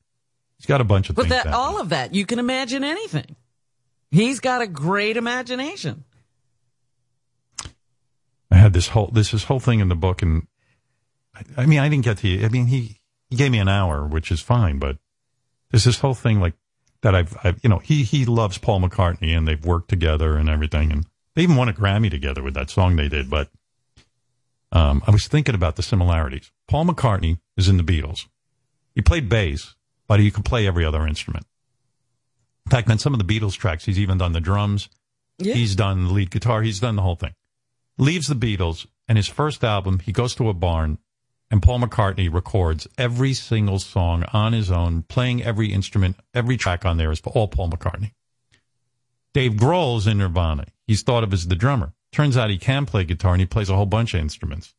he's got a bunch of But things. that all of that, you can imagine anything. He's got a great imagination. I had this whole this this whole thing in the book, and I, I mean, I didn't get to. I mean, he he gave me an hour, which is fine, but there's this whole thing like that. I've, I've you know he he loves Paul McCartney, and they've worked together and everything, and they even won a Grammy together with that song they did. But um, I was thinking about the similarities. Paul McCartney is in the Beatles. He played bass, but he could play every other instrument. In fact, on some of the Beatles tracks, he's even done the drums. Yeah. He's done the lead guitar. He's done the whole thing. Leaves the Beatles, and his first album, he goes to a barn, and Paul McCartney records every single song on his own, playing every instrument. Every track on there is for all Paul McCartney. Dave Grohl's in Nirvana. He's thought of as the drummer. Turns out he can play guitar, and he plays a whole bunch of instruments.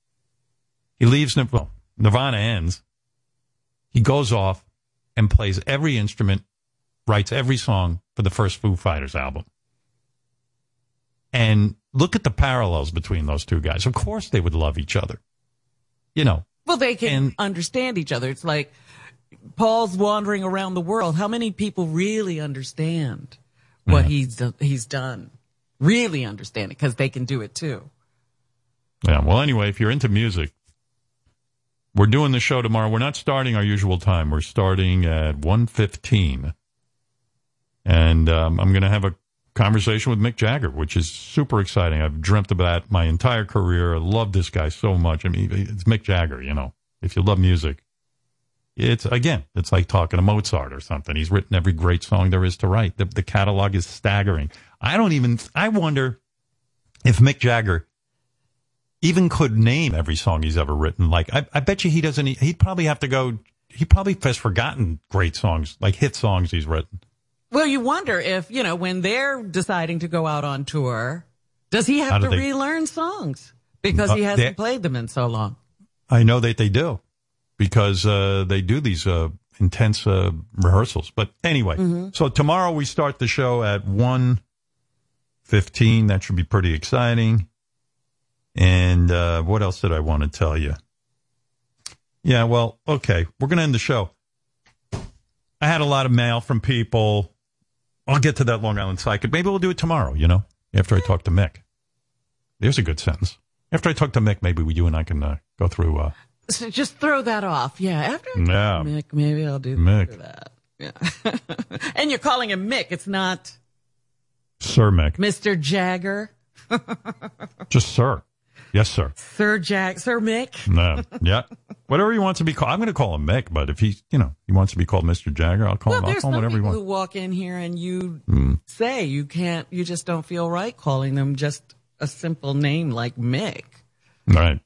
He leaves Nir- well, Nirvana ends. He goes off and plays every instrument, writes every song for the first Foo Fighters album. And look at the parallels between those two guys. Of course they would love each other. You know, Well, they can understand each other. It's like Paul's wandering around the world. How many people really understand what he's he's done? Really understand it because they can do it too. Yeah. Well, anyway, if you're into music, we're doing the show tomorrow. We're not starting our usual time. We're starting at 1.15. And um, I'm going to have a conversation with Mick Jagger, which is super exciting. I've dreamt about that my entire career. I love this guy so much. I mean, it's Mick Jagger, you know. If you love music, It's again, it's like talking to Mozart or something. He's written every great song there is to write. The, the catalog is staggering. I don't even. I wonder if Mick Jagger even could name every song he's ever written. Like, I, I bet you he doesn't. He'd probably have to go. He probably has forgotten great songs, like hit songs he's written. Well, you wonder if, you know, when they're deciding to go out on tour, does he have to they- relearn songs because he Uh, hasn't they- played them in so long? I know that they do because uh, they do these uh, intense uh, rehearsals. But anyway, Mm-hmm. so tomorrow we start the show at one fifteen. That should be pretty exciting. And uh, what else did I want to tell you? Yeah, well, okay, we're going to end the show. I had a lot of mail from people. I'll get to that Long Island Psychic. Maybe we'll do it tomorrow. You know, after I talk to Mick. There's a good sentence. After I talk to Mick, maybe we, you and I can uh, go through. Uh, So just throw that off. Yeah. After I Yeah. Mick, maybe I'll do Mick. that. Yeah. and you're calling him Mick. It's not Sir Mick. Mr. Jagger. Just Sir. Yes, sir. Sir Jack, Sir Mick. No. Yeah. Whatever he wants to be called. I'm going to call him Mick, but if he, you know, he wants to be called Mr. Jagger, I'll call Well, him. I'll call him whatever he people wants. who walk in here and you Mm. say you can't, you just don't feel right calling them just a simple name like Mick. All right.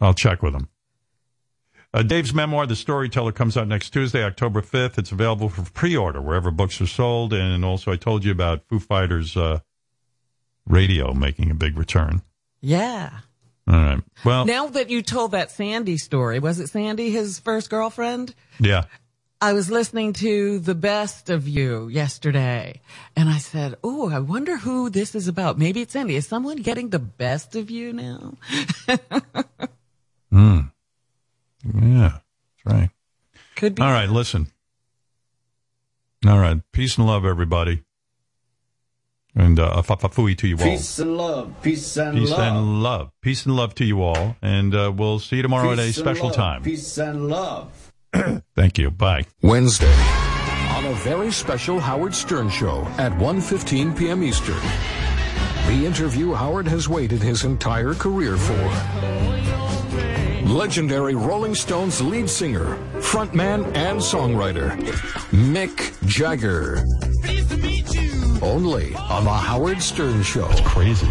I'll check with him. Uh, Dave's memoir, The Storyteller, comes out next Tuesday, October 5th. It's available for pre-order wherever books are sold. And also, I told you about Foo Fighters uh, radio making a big return. Yeah. All right. Well, now that you told that Sandy story, was it Sandy, his first girlfriend? yeah. I was listening to The Best of You yesterday and I said, Oh, I wonder who this is about. Maybe it's Sandy. Is someone getting the best of you now? Hmm. Yeah. That's right. Could be. All right. Listen. All right. Peace and love, everybody. And uh, a fafafui to you all. Peace and love. Peace and Peace love. and love. Peace and love to you all. And uh, we'll see you tomorrow at a special love. time. Peace and love. Thank you. Bye. Wednesday on a very special Howard Stern show at 1:15 p.m. Eastern. The interview Howard has waited his entire career for. Legendary Rolling Stones lead singer, frontman, and songwriter, Mick Jagger. Only on the Howard Stern Show. That's crazy.